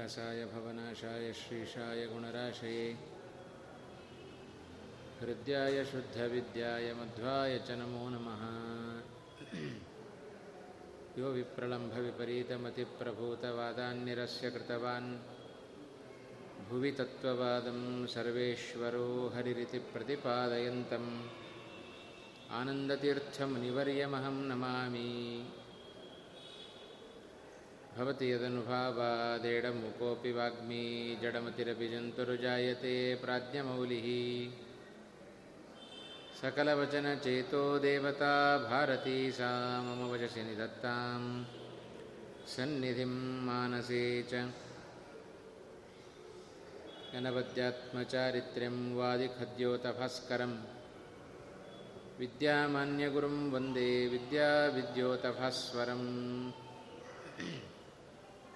व्यासाय भवनाशाय श्रीशाय गुणराशये। हृद्याय शुद्धविद्याय मध्वाय च नमो नमः। यो विप्रलम्भविपरीतमतिप्रभूतवादान्निरस्य कृतवान्। भुवि तत्त्ववादं सर्वेश्वरो हरिरिति प्रतिपादयन्तम्। आनन्दतीर्थमुनिवर्यमहं नमामि भवति यदनुभावादेडमुकोऽपि वाग्मी जडमतिरपि जन्तुर्जायते प्राज्ञमौलिः। सकलवचनचेतो देवता भारती सा मम वचसि निदत्तां सन्निधिं मानसे च अनवद्यात्मचारित्र्यं वादिखद्योतभास्करं विद्यामान्यगुरुं वन्दे विद्याविद्योतभास्वरम्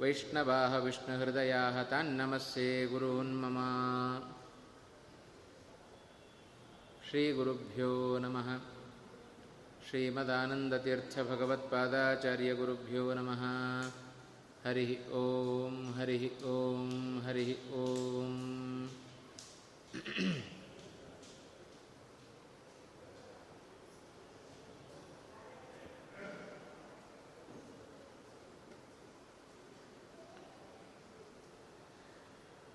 वैष्णवाः विष्णुहृदयाः तान्नमस्ये गुरून् मम। श्रीगुरुभ्यो नमः। श्रीमदानन्दतीर्थभगवत्पादाचार्यगुरुभ्यो नमः। हरिः ॐ हरिः ॐ हरिः ॐ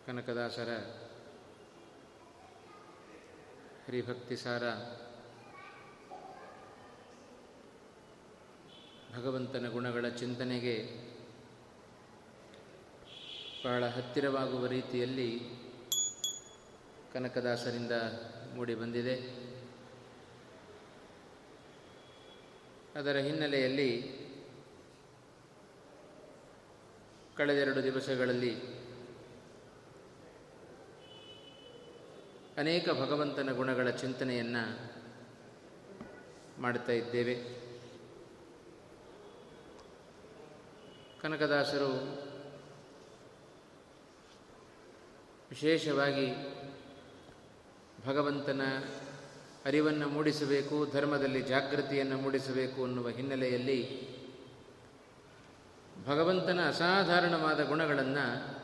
ಕನಕದಾಸರ ಹರಿಭಕ್ತಿಸಾರ ಭಗವಂತನ ಗುಣಗಳ ಚಿಂತನೆಗೆ ಬಹಳ ಹತ್ತಿರವಾಗುವ ರೀತಿಯಲ್ಲಿ ಕನಕದಾಸರಿಂದ ಮೂಡಿಬಂದಿದೆ ಅದರ ಹಿನ್ನೆಲೆಯಲ್ಲಿ ಕಳೆದೆರಡು ದಿವಸಗಳಲ್ಲಿ ಅನೇಕ ಭಗವಂತನ ಗುಣಗಳ ಚಿಂತನೆಯನ್ನು ಮಾಡ್ತಾ ಇದ್ದೇವೆ. ಕನಕದಾಸರು ವಿಶೇಷವಾಗಿ ಭಗವಂತನ ಅರಿವನ್ನು ಮೂಡಿಸಬೇಕು, ಧರ್ಮದಲ್ಲಿ ಜಾಗೃತಿಯನ್ನು ಮೂಡಿಸಬೇಕು ಅನ್ನುವ ಹಿನ್ನೆಲೆಯಲ್ಲಿ ಭಗವಂತನ ಅಸಾಧಾರಣವಾದ ಗುಣಗಳನ್ನು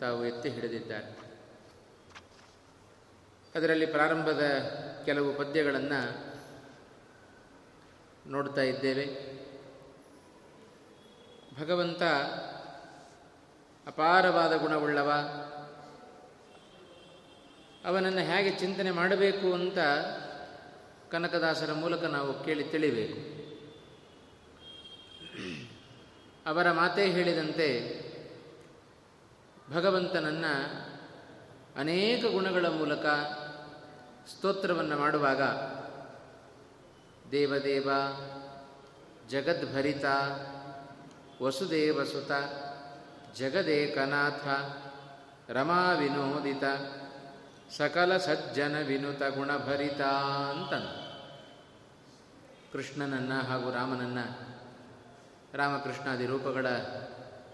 ತಾವು ಎತ್ತಿ ಹಿಡಿದಿದ್ದಾರೆ. ಅದರಲ್ಲಿ ಪ್ರಾರಂಭದ ಕೆಲವು ಪದ್ಯಗಳನ್ನು ನೋಡ್ತಾ ಇದ್ದೇವೆ. ಭಗವಂತ ಅಪಾರವಾದ ಗುಣವುಳ್ಳವ. ಅವನನ್ನು ಹೇಗೆ ಚಿಂತನೆ ಮಾಡಬೇಕು ಅಂತ ಕನಕದಾಸರ ಮೂಲಕ ನಾವು ಕೇಳಿ ತಿಳಿಬೇಕು. ಅವರ ಮಾತೇ ಹೇಳಿದಂತೆ ಭಗವಂತನನ್ನು ಅನೇಕ ಗುಣಗಳ ಮೂಲಕ ಸ್ತೋತ್ರವನ್ನು ಮಾಡುವಾಗ ದೇವದೇವ, ಜಗದ್ಭರಿತ, ವಸುದೇವಸುತ, ಜಗದೇಕನಾಥ ರಮಾ ವಿನೋದಿತ ಸಕಲ ಸಜ್ಜನ ವಿನುತ ಗುಣಭರಿತ ಅಂತ ಕೃಷ್ಣನನ್ನು ಹಾಗೂ ರಾಮನನ್ನು ರಾಮಕೃಷ್ಣಾದಿ ರೂಪಗಳ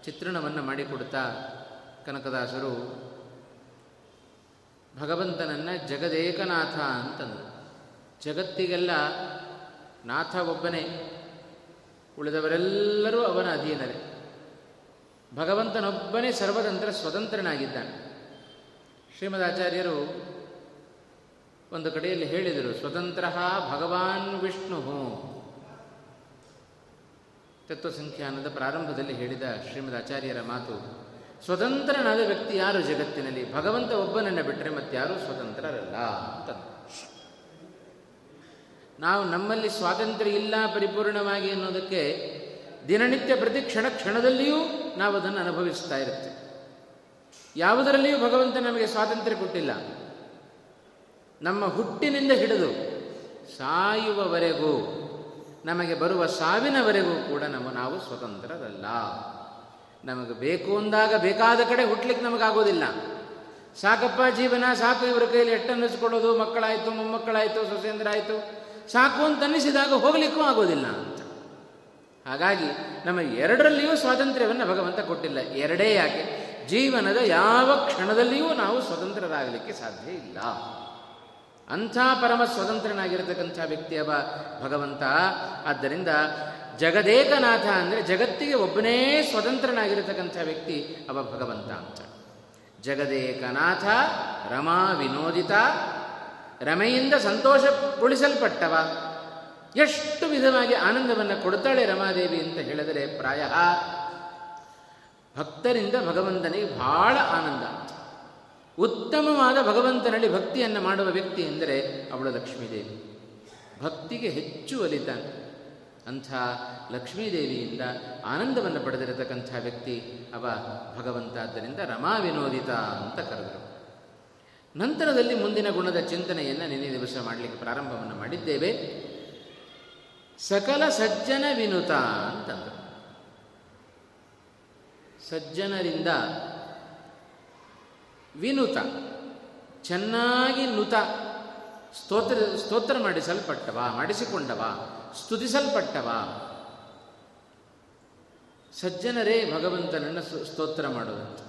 ಚಿತ್ರಣವನ್ನು ಮಾಡಿಕೊಡ್ತಾ ಕನಕದಾಸರು ಭಗವಂತನನ್ನು ಜಗದೇಕನಾಥ ಅಂತಂದು ಜಗತ್ತಿಗೆಲ್ಲ ನಾಥ ಒಬ್ಬನೇ. ಉಳಿದವರೆಲ್ಲರೂ ಅವನ ಅಧೀನರೇ. ಭಗವಂತನೊಬ್ಬನೇ ಸರ್ವತಂತ್ರ ಸ್ವತಂತ್ರನಾಗಿದ್ದಾನೆ. ಶ್ರೀಮದಾಚಾರ್ಯರು ಒಂದು ಕಡೆಯಲ್ಲಿ ಹೇಳಿದರು, ಸ್ವತಂತ್ರ ಭಗವಾನ್ ವಿಷ್ಣು. ತತ್ವಸಂಖ್ಯಾನದ ಪ್ರಾರಂಭದಲ್ಲಿ ಹೇಳಿದ ಶ್ರೀಮದ್ ಆಚಾರ್ಯರ ಮಾತು ಸ್ವತಂತ್ರನಾದ ವ್ಯಕ್ತಿ ಯಾರು ಜಗತ್ತಿನಲ್ಲಿ? ಭಗವಂತ ಒಬ್ಬನನ್ನು ಬಿಟ್ಟರೆ ಮತ್ತಾರೂ ಸ್ವತಂತ್ರರಲ್ಲ ಅಂತ ನಾವು ನಮ್ಮಲ್ಲಿ ಸ್ವಾತಂತ್ರ್ಯ ಇಲ್ಲ ಪರಿಪೂರ್ಣವಾಗಿ ಅನ್ನೋದಕ್ಕೆ ದಿನನಿತ್ಯ ಪ್ರತಿ ಕ್ಷಣ ಕ್ಷಣದಲ್ಲಿಯೂ ನಾವು ಅದನ್ನು ಅನುಭವಿಸ್ತಾ ಇರುತ್ತೆ. ಯಾವುದರಲ್ಲಿಯೂ ಭಗವಂತ ನಮಗೆ ಸ್ವಾತಂತ್ರ್ಯ ಕೊಟ್ಟಿಲ್ಲ. ನಮ್ಮ ಹುಟ್ಟಿನಿಂದ ಹಿಡಿದು ಸಾಯುವವರೆಗೂ, ನಮಗೆ ಬರುವ ಸಾವಿನವರೆಗೂ ಕೂಡ ನಮ್ಮ ನಾವು ಸ್ವತಂತ್ರರಲ್ಲ. ನಮಗೆ ಬೇಕು ಅಂದಾಗ ಬೇಕಾದ ಕಡೆ ಹುಟ್ಲಿಕ್ಕೆ ನಮಗಾಗೋದಿಲ್ಲ. ಸಾಕಪ್ಪ ಜೀವನ, ಸಾಕು ಇವರ ಕೈಯಲ್ಲಿ ಎಟ್ಟನ್ನಿಸ್ಕೊಳ್ಳೋದು ಮಕ್ಕಳಾಯಿತು, ಮೊಮ್ಮಕ್ಕಳಾಯಿತು ಸೊಸೇಂದ್ರ ಆಯಿತು ಸಾಕು ಅಂತ ಅನ್ನಿಸಿದಾಗ ಹೋಗಲಿಕ್ಕೂ ಆಗೋದಿಲ್ಲ ಅಂತ. ಹಾಗಾಗಿ ನಮ್ಮ ಎರಡರಲ್ಲಿಯೂ ಸ್ವಾತಂತ್ರ್ಯವನ್ನು ಭಗವಂತ ಕೊಟ್ಟಿಲ್ಲ. ಎರಡೇ ಯಾಕೆ? ಜೀವನದ ಯಾವ ಕ್ಷಣದಲ್ಲಿಯೂ ನಾವು ಸ್ವತಂತ್ರರಾಗಲಿಕ್ಕೆ ಸಾಧ್ಯ ಇಲ್ಲ. ಅಂಥ ಪರಮ ಸ್ವತಂತ್ರನಾಗಿರತಕ್ಕಂಥ ವ್ಯಕ್ತಿ ಅವ ಭಗವಂತ. ಆದ್ದರಿಂದ ಜಗದೇಕನಾಥ ಅಂದರೆ ಜಗತ್ತಿಗೆ ಒಬ್ಬನೇ ಸ್ವತಂತ್ರನಾಗಿರತಕ್ಕಂಥ ವ್ಯಕ್ತಿ ಅವ ಭಗವಂತ ಅಂತ. ಜಗದೇಕನಾಥ ರಮಾ ವಿನೋದಿತ, ರಮೆಯಿಂದ ಸಂತೋಷಗೊಳಿಸಲ್ಪಟ್ಟವ. ಎಷ್ಟು ವಿಧವಾಗಿ ಆನಂದವನ್ನು ಕೊಡ್ತಾಳೆ ರಮಾದೇವಿ ಅಂತ ಹೇಳಿದರೆ ಪ್ರಾಯ ಭಕ್ತರಿಂದ ಭಗವಂತನಿಗೆ ಬಹಳ ಆನಂದ. ಉತ್ತಮವಾದ ಭಗವಂತನಲ್ಲಿ ಭಕ್ತಿಯನ್ನು ಮಾಡುವ ವ್ಯಕ್ತಿ ಎಂದರೆ ಅವಳು ಲಕ್ಷ್ಮೀದೇವಿ. ಭಕ್ತಿಗೆ ಹೆಚ್ಚು ಒಲಿತಾನೆ ಅಂಥ ಲಕ್ಷ್ಮೀದೇವಿಯಿಂದ ಆನಂದವನ್ನು ಪಡೆದಿರತಕ್ಕಂಥ ವ್ಯಕ್ತಿ ಅವ ಭಗವಂತ ಆದ್ದರಿಂದ ರಮಾ ವಿನೋದಿತ ಅಂತ ಕರೆದರು. ನಂತರದಲ್ಲಿ ಮುಂದಿನ ಗುಣದ ಚಿಂತನೆಯನ್ನು ನಿನ್ನೆ ದಿವಸ ಮಾಡಲಿಕ್ಕೆ ಪ್ರಾರಂಭವನ್ನು ಮಾಡಿದ್ದೇವೆ. ಸಕಲ ಸಜ್ಜನ ವಿನುತ ಅಂತಂದರು. ಸಜ್ಜನರಿಂದ ವಿನುತ, ಚೆನ್ನಾಗಿ ನುತ, ಸ್ತೋತ್ರ ಸ್ತೋತ್ರ ಮಾಡಿಸಲ್ಪಟ್ಟವ, ಮಾಡಿಸಿಕೊಂಡವ. ಸ್ತುತಿಸಲ್ಪಟ್ಟವ. ಸಜ್ಜನರೇ ಭಗವಂತನನ್ನು ಸ್ತೋತ್ರ ಮಾಡುವಂಥ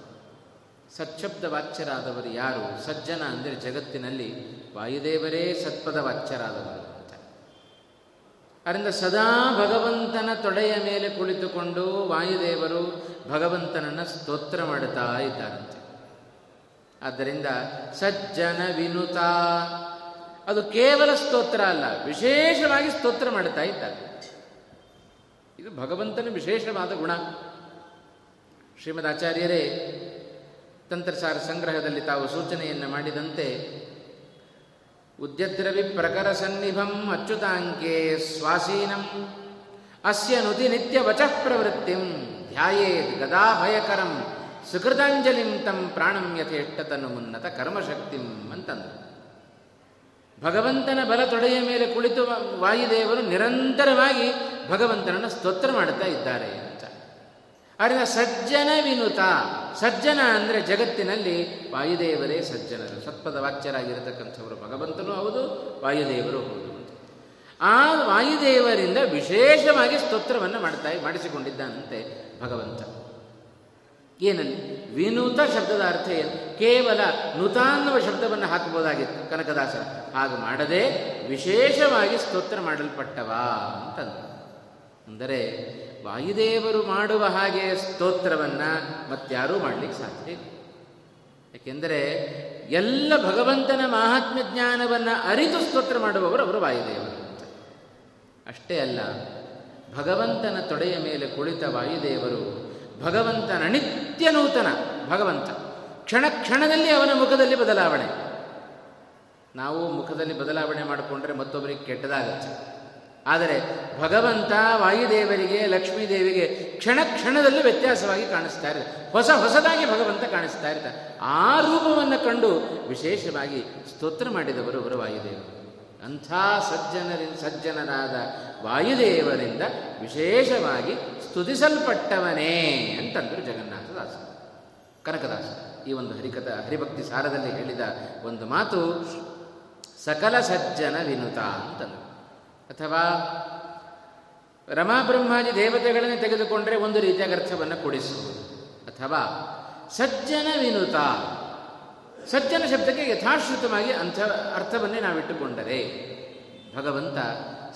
ಸಚ್ಛಬ್ದ ವಾಚ್ಯರಾದವರು ಯಾರು? ಸಜ್ಜನ ಅಂದರೆ ಜಗತ್ತಿನಲ್ಲಿ ವಾಯುದೇವರೇ ಸತ್ಪದ ವಾಚ್ಯರಾದವರು ಅಂತ. ಅದರಿಂದ ಸದಾ ಭಗವಂತನ ತೊಡೆಯ ಮೇಲೆ ಕುಳಿತುಕೊಂಡು ವಾಯುದೇವರು ಭಗವಂತನನ್ನು ಸ್ತೋತ್ರ ಮಾಡುತ್ತಾ ಇದ್ದಾರಂತೆ. ಆದ್ದರಿಂದ ಸಜ್ಜನ ವಿನುತ ಅದು ಕೇವಲ ಸ್ತೋತ್ರ ಅಲ್ಲ, ವಿಶೇಷವಾಗಿ ಸ್ತೋತ್ರ ಮಾಡ್ತಾ ಇದ್ದಾರೆ. ಇದು ಭಗವಂತನ ವಿಶೇಷವಾದ ಗುಣ. ಶ್ರೀಮದ್ ಆಚಾರ್ಯರೇ ತಂತ್ರಸಾರ ಸಂಗ್ರಹದಲ್ಲಿ ತಾವು ಸೂಚನೆಯನ್ನು ಮಾಡಿದಂತೆ, ಉದ್ಯದ್ರವಿ ಪ್ರಕರ ಸನ್ನಿಭಂ ಅಚ್ಯುತಾಂಕೆ ಸ್ವಾಸೀನಂ, ಅಸ್ಯ ನುತಿ ನಿತ್ಯ ವಚಃ ಪ್ರವೃತ್ತಿಂ, ಧ್ಯಾಯೇದ್ ಗದಾಭಯಕರಂ, ಸುಕೃತಾಂಜಲಿಂ ತಂ ಪ್ರಾಣಂ ಯಥೇಷ್ಟತನು ಮುನ್ನತ ಕರ್ಮಶಕ್ತಿಂ ಅಂತಂದರು. ಭಗವಂತನ ಬಲ ತೊಡೆಯ ಮೇಲೆ ಕುಳಿತು ವಾಯುದೇವರು ನಿರಂತರವಾಗಿ ಭಗವಂತನನ್ನು ಸ್ತೋತ್ರ ಮಾಡುತ್ತಾ ಇದ್ದಾರೆ ಅಂತ. ಆದ್ದರಿಂದ ಸಜ್ಜನ ವಿನುತ. ಸಜ್ಜನ ಅಂದರೆ ಜಗತ್ತಿನಲ್ಲಿ ವಾಯುದೇವರೇ ಸಜ್ಜನರು. ಸತ್ಪದ ವಾಚ್ಯರಾಗಿರತಕ್ಕಂಥವರು ಭಗವಂತನೂ ಹೌದು, ವಾಯುದೇವರು ಹೌದು ಆ ವಾಯುದೇವರಿಂದ ವಿಶೇಷವಾಗಿ ಸ್ತೋತ್ರವನ್ನು ಮಾಡ್ತಾ ಮಾಡಿಸಿಕೊಂಡಿದ್ದಾನಂತೆ ಭಗವಂತ. ಏನಲ್ಲಿ ವಿನೂತ ಶಬ್ದದ ಅರ್ಥ ಏನು? ಕೇವಲ ನುತ ಅನ್ನುವ ಶಬ್ದವನ್ನು ಹಾಕಬಹುದಾಗಿತ್ತು ಕನಕದಾಸ ಹಾಗೆ ಮಾಡದೆ ವಿಶೇಷವಾಗಿ ಸ್ತೋತ್ರ ಮಾಡಲ್ಪಟ್ಟವ ಅಂತಂದು ಅಂದರೆ ವಾಯುದೇವರು ಮಾಡುವ ಹಾಗೆ ಸ್ತೋತ್ರವನ್ನು ಮತ್ತಾರೂ ಮಾಡಲಿಕ್ಕೆ ಸಾಧ್ಯ ಇಲ್ಲ. ಯಾಕೆಂದರೆ ಎಲ್ಲ ಭಗವಂತನ ಮಹಾತ್ಮ್ಯ ಜ್ಞಾನವನ್ನು ಅರಿತು ಸ್ತೋತ್ರ ಮಾಡುವವರು ಅವರು ವಾಯುದೇವರು. ಅಂತ ಅಷ್ಟೇ ಅಲ್ಲ, ಭಗವಂತನ ತೊಡೆಯ ಮೇಲೆ ಕುಳಿತ ವಾಯುದೇವರು ಭಗವಂತನ ನಿತ್ಯ ನೂತನ ಭಗವಂತ. ಕ್ಷಣ ಕ್ಷಣದಲ್ಲಿ ಅವನ ಮುಖದಲ್ಲಿ ಬದಲಾವಣೆ. ನಾವು ಮುಖದಲ್ಲಿ ಬದಲಾವಣೆ ಮಾಡಿಕೊಂಡ್ರೆ ಮತ್ತೊಬ್ಬರಿಗೆ ಕೆಟ್ಟದಾಗತ್ತೆ. ಆದರೆ ಭಗವಂತ ವಾಯುದೇವರಿಗೆ, ಲಕ್ಷ್ಮೀದೇವಿಗೆ ಕ್ಷಣ ಕ್ಷಣದಲ್ಲಿ ವ್ಯತ್ಯಾಸವಾಗಿ ಕಾಣಿಸ್ತಾ ಇರುತ್ತೆ. ಹೊಸ ಹೊಸದಾಗಿ ಭಗವಂತ ಕಾಣಿಸ್ತಾ ಇರ್ತಾರೆ. ಆ ರೂಪವನ್ನು ಕಂಡು ವಿಶೇಷವಾಗಿ ಸ್ತೋತ್ರ ಮಾಡಿದವರು ಅವರು ವಾಯುದೇವರು. ಅಂಥ ಸಜ್ಜನರಿಂದ ಸಜ್ಜನರಾದ ವಾಯುದೇವರಿಂದ ವಿಶೇಷವಾಗಿ ಸ್ತುತಿಸಲ್ಪಟ್ಟವನೇ ಅಂತಂದರು ಜಗನ್ನಾಥದಾಸ. ಕನಕದಾಸ. ಈ ಒಂದು ಹರಿಕಥ, ಹರಿಭಕ್ತಿ ಸಾರದಲ್ಲಿ ಹೇಳಿದ ಒಂದು ಮಾತು, ಸಕಲ ಸಜ್ಜನ ವಿನುತ ಅಂತಂದರು. ಅಥವಾ ರಮಾಬ್ರಹ್ಮಾದಿ ದೇವತೆಗಳನ್ನೇ ತೆಗೆದುಕೊಂಡರೆ ಒಂದು ರೀತಿಯ ಅರ್ಥವನ್ನು ಕೊಡಿಸುವುದು ಅಥವಾ ಸಜ್ಜನ ವಿನುತ ಸಜ್ಜನ ಶಬ್ದಕ್ಕೆ ಯಥಾಶ್ರುತವಾಗಿ ಅಂಥ ಅರ್ಥವನ್ನೇ ನಾವಿಟ್ಟುಕೊಂಡರೆ. ಭಗವಂತ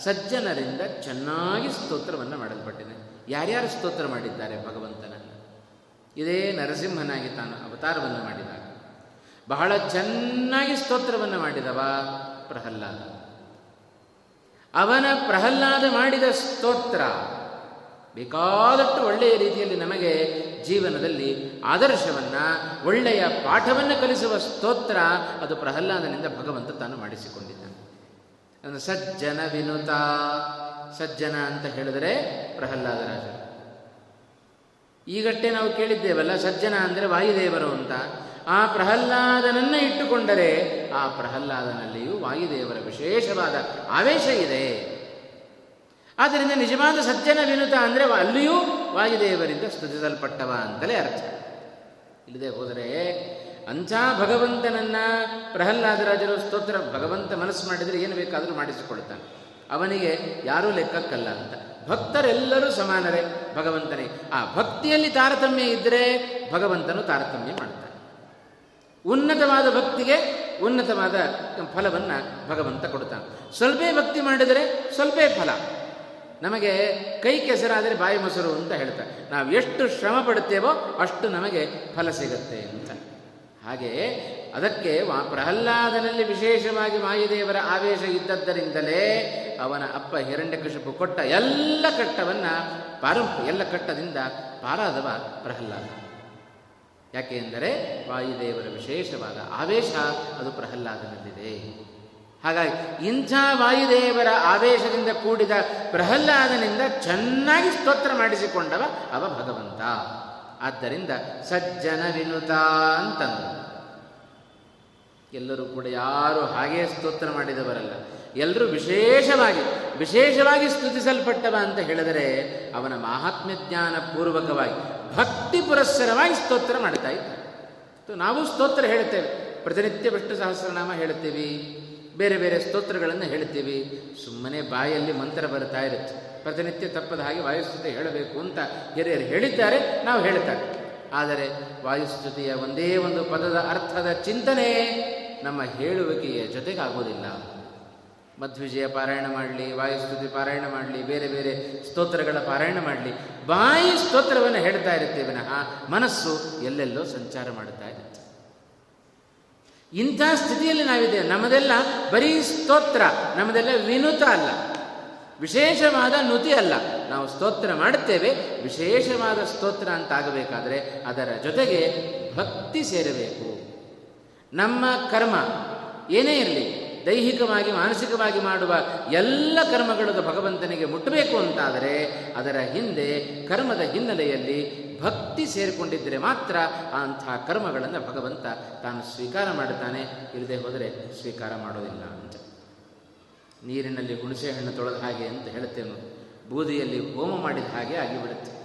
ಸಜ್ಜನರಿಂದ ಚೆನ್ನಾಗಿ ಸ್ತೋತ್ರವನ್ನು ಮಾಡಲ್ಪಟ್ಟಿದೆ ಯಾರ್ಯಾರು ಸ್ತೋತ್ರ ಮಾಡಿದ್ದಾರೆ ಭಗವಂತನ? ಇದೇ ನರಸಿಂಹನಾಗಿ ತಾನು ಅವತಾರವನ್ನು ಮಾಡಿದಾಗ. ಬಹಳ ಚೆನ್ನಾಗಿ ಸ್ತೋತ್ರವನ್ನು ಮಾಡಿದವ ಪ್ರಹ್ಲಾದ. ಅವನ ಪ್ರಹ್ಲಾದ ಮಾಡಿದ ಸ್ತೋತ್ರ ಬೇಕಾದಷ್ಟು ಒಳ್ಳೆಯ ರೀತಿಯಲ್ಲಿ ನಮಗೆ ಜೀವನದಲ್ಲಿ ಆದರ್ಶವನ್ನು, ಒಳ್ಳೆಯ ಪಾಠವನ್ನು ಕಲಿಸುವ ಸ್ತೋತ್ರ ಅದು ಪ್ರಹ್ಲಾದನಿಂದ ಭಗವಂತ ತಾನು ಮಾಡಿಸಿಕೊಂಡಿದ್ದಾನೆ. ಸಜ್ಜನ ವಿನುತ, ಸಜ್ಜನ ಅಂತ ಹೇಳಿದರೆ ಪ್ರಹ್ಲಾದ ರಾಜ. ಈಗಷ್ಟೇ ನಾವು ಕೇಳಿದ್ದೇವಲ್ಲ, ಸಜ್ಜನ ಅಂದರೆ ವಾಯುದೇವರು ಅಂತ. ಆ ಪ್ರಹ್ಲಾದನನ್ನು ಇಟ್ಟುಕೊಂಡರೆ ಆ ಪ್ರಹ್ಲಾದನಲ್ಲಿಯೂ ವಾಯುದೇವರ ವಿಶೇಷವಾದ ಆವೇಶ ಇದೆ. ಆದ್ದರಿಂದ ನಿಜವಾದ ಸಜ್ಜನ ವಿನುತ ಅಂದರೆ ಅಲ್ಲಿಯೂ ವಾಯುದೇವರಿಂದ ಸ್ತುತಿಸಲ್ಪಟ್ಟವ ಅಂತಲೇ ಅರ್ಥ. ಇಲ್ಲದೆ ಹೋದರೆ ಅಂಥ ಭಗವಂತನನ್ನ ಪ್ರಹ್ಲಾದರಾಜರು ಸ್ತೋತ್ರ ಭಗವಂತ ಮನಸ್ಸು ಮಾಡಿದರೆ ಏನು ಬೇಕಾದರೂ ಮಾಡಿಸಿಕೊಳ್ತಾನೆ. ಅವನಿಗೆ ಯಾರೂ ಲೆಕ್ಕಕ್ಕಲ್ಲ ಅಂತ. ಭಕ್ತರೆಲ್ಲರೂ ಸಮಾನರೇ ಭಗವಂತನೇ. ಆ ಭಕ್ತಿಯಲ್ಲಿ ತಾರತಮ್ಯ ಇದ್ದರೆ ಭಗವಂತನು ತಾರತಮ್ಯ ಮಾಡ್ತಾನೆ. ಉನ್ನತವಾದ ಭಕ್ತಿಗೆ ಉನ್ನತವಾದ ಫಲವನ್ನು ಭಗವಂತ ಕೊಡ್ತಾನೆ. ಸ್ವಲ್ಪೇ ಭಕ್ತಿ ಮಾಡಿದರೆ ಸ್ವಲ್ಪೇ ಫಲ. ನಮಗೆ ಕೈ ಕೆಸರಾದರೆ ಬಾಯಿ ಮೊಸರು ಅಂತ ಹೇಳ್ತಾರೆ. ನಾವು ಎಷ್ಟು ಶ್ರಮ ಪಡುತ್ತೇವೋ ಅಷ್ಟು ನಮಗೆ ಫಲ ಸಿಗುತ್ತೆ ಅಂತ. ಹಾಗೆ ಅದಕ್ಕೆ ಪ್ರಹ್ಲಾದನಲ್ಲಿ ವಿಶೇಷವಾಗಿ ವಾಯುದೇವರ ಆವೇಶ ಇದ್ದದ್ದರಿಂದಲೇ ಅವನ ಅಪ್ಪ ಹಿರಣ್ಯಕಶಿಪು ಕೊಟ್ಟ ಎಲ್ಲ ಕಟ್ಟವನ್ನು ಪಾರು ಎಲ್ಲ ಕಟ್ಟದಿಂದ ಪಾರಾದವ ಪ್ರಹ್ಲಾದ. ಯಾಕೆ ಎಂದರೆ ವಾಯುದೇವರ ವಿಶೇಷವಾದ ಆವೇಶ ಅದು ಪ್ರಹ್ಲಾದನಲ್ಲಿದೆ. ಹಾಗಾಗಿ ಇಂಥ ವಾಯುದೇವರ ಆವೇಶದಿಂದ ಕೂಡಿದ ಪ್ರಹ್ಲಾದನಿಂದ ಚೆನ್ನಾಗಿ ಸ್ತೋತ್ರ ಮಾಡಿಸಿಕೊಂಡವ ಅವ ಭಗವಂತ. ಆದ್ದರಿಂದ ಸಜ್ಜನ ವಿನುತ ಅಂತಂದರು ಎಲ್ಲರೂ ಕೂಡ ಯಾರು ಹಾಗೇ ಸ್ತೋತ್ರ ಮಾಡಿದವರಲ್ಲ, ಎಲ್ಲರೂ ವಿಶೇಷವಾಗಿ ವಿಶೇಷವಾಗಿ ಸ್ತುತಿಸಲ್ಪಟ್ಟವ ಅಂತ ಹೇಳಿದರೆ ಅವನ ಮಹಾತ್ಮ್ಯ ಜ್ಞಾನ ಪೂರ್ವಕವಾಗಿ, ಭಕ್ತಿ ಪುರಸ್ಸರವಾಗಿ ಸ್ತೋತ್ರ ಮಾಡ್ತಾ ಇದ್ದ. ನಾವು ಸ್ತೋತ್ರ ಹೇಳ್ತೇವೆ ಪ್ರತಿನಿತ್ಯ ವಿಷ್ಣು ಸಹಸ್ರನಾಮ ಹೇಳ್ತೀವಿ ಬೇರೆ ಬೇರೆ ಸ್ತೋತ್ರಗಳನ್ನು ಹೇಳ್ತೀವಿ ಸುಮ್ಮನೆ ಬಾಯಲ್ಲಿ ಮಂತ್ರ ಬರ್ತಾ ಇರುತ್ತೆ. ಪ್ರತಿನಿತ್ಯ ತಪ್ಪದ ಹಾಗೆ ವಾಯುಸ್ತುತಿ ಹೇಳಬೇಕು ಅಂತ ಹಿರಿಯರು ಹೇಳಿದ್ದಾರೆ, ನಾವು ಹೇಳ್ತಾರೆ ಆದರೆ ವಾಯುಸ್ತುತಿಯ ಒಂದೇ ಒಂದು ಪದದ ಅರ್ಥದ ಚಿಂತನೆ ನಮ್ಮ ಹೇಳುವಿಕೆಯ ಜೊತೆಗಾಗೋದಿಲ್ಲ ಮಧ್ವಿಜಯ ಪಾರಾಯಣ ಮಾಡಲಿ, ವಾಯುಸ್ತುತಿ ಪಾರಾಯಣ ಮಾಡಲಿ, ಬೇರೆ ಬೇರೆ ಸ್ತೋತ್ರಗಳ ಪಾರಾಯಣ ಮಾಡಲಿ, ಬಾಯಿ ಸ್ತೋತ್ರವನ್ನು ಹೇಳ್ತಾ ಇರುತ್ತೆ ವಿನಃ ಮನಸ್ಸು ಎಲ್ಲೆಲ್ಲೋ ಸಂಚಾರ ಮಾಡುತ್ತಾ ಇರುತ್ತೆ. ಇಂಥ ಸ್ಥಿತಿಯಲ್ಲಿ ನಾವಿದ್ದೇವೆ. ನಮ್ಮದೆಲ್ಲ ಬರೀ ಸ್ತೋತ್ರ, ನಮ್ಮದೆಲ್ಲ ವಿನುತ ಅಲ್ಲ. ವಿಶೇಷವಾದ ನುತಿ ಅಲ್ಲ. ನಾವು ಸ್ತೋತ್ರ ಮಾಡುತ್ತೇವೆ, ವಿಶೇಷವಾದ ಸ್ತೋತ್ರ ಅಂತ ಆಗಬೇಕಾದ್ರೆ ಅದರ ಜೊತೆಗೆ ಭಕ್ತಿ ಸೇರಬೇಕು. ನಮ್ಮ ಕರ್ಮ ಏನೇ ಇರಲಿ, ದೈಹಿಕವಾಗಿ, ಮಾನಸಿಕವಾಗಿ ಮಾಡುವ ಎಲ್ಲ ಕರ್ಮಗಳು ಭಗವಂತನಿಗೆ ಮುಟ್ಟಬೇಕು ಅಂತಾದರೆ ಅದರ ಹಿಂದೆ, ಕರ್ಮದ ಹಿನ್ನೆಲೆಯಲ್ಲಿ ಭಕ್ತಿ ಸೇರಿಕೊಂಡಿದ್ದರೆ ಮಾತ್ರ ಅಂಥ ಕರ್ಮಗಳನ್ನು ಭಗವಂತ ತಾನು ಸ್ವೀಕಾರ ಮಾಡುತ್ತಾನೆ. ಇಲ್ಲದೆ ಹೋದರೆ ಸ್ವೀಕಾರ ಮಾಡೋದಿಲ್ಲ ಅಂತ. ನೀರಿನಲ್ಲಿ ಹುಣಸೆ ಹಣ್ಣು ತೊಳೆದ ಹಾಗೆ ಅಂತ ಹೇಳುತ್ತೇನೆ ಬೂದಿಯಲ್ಲಿ ಹೋಮ ಮಾಡಿದ ಹಾಗೆ ಆಗಿಬಿಡುತ್ತೆ.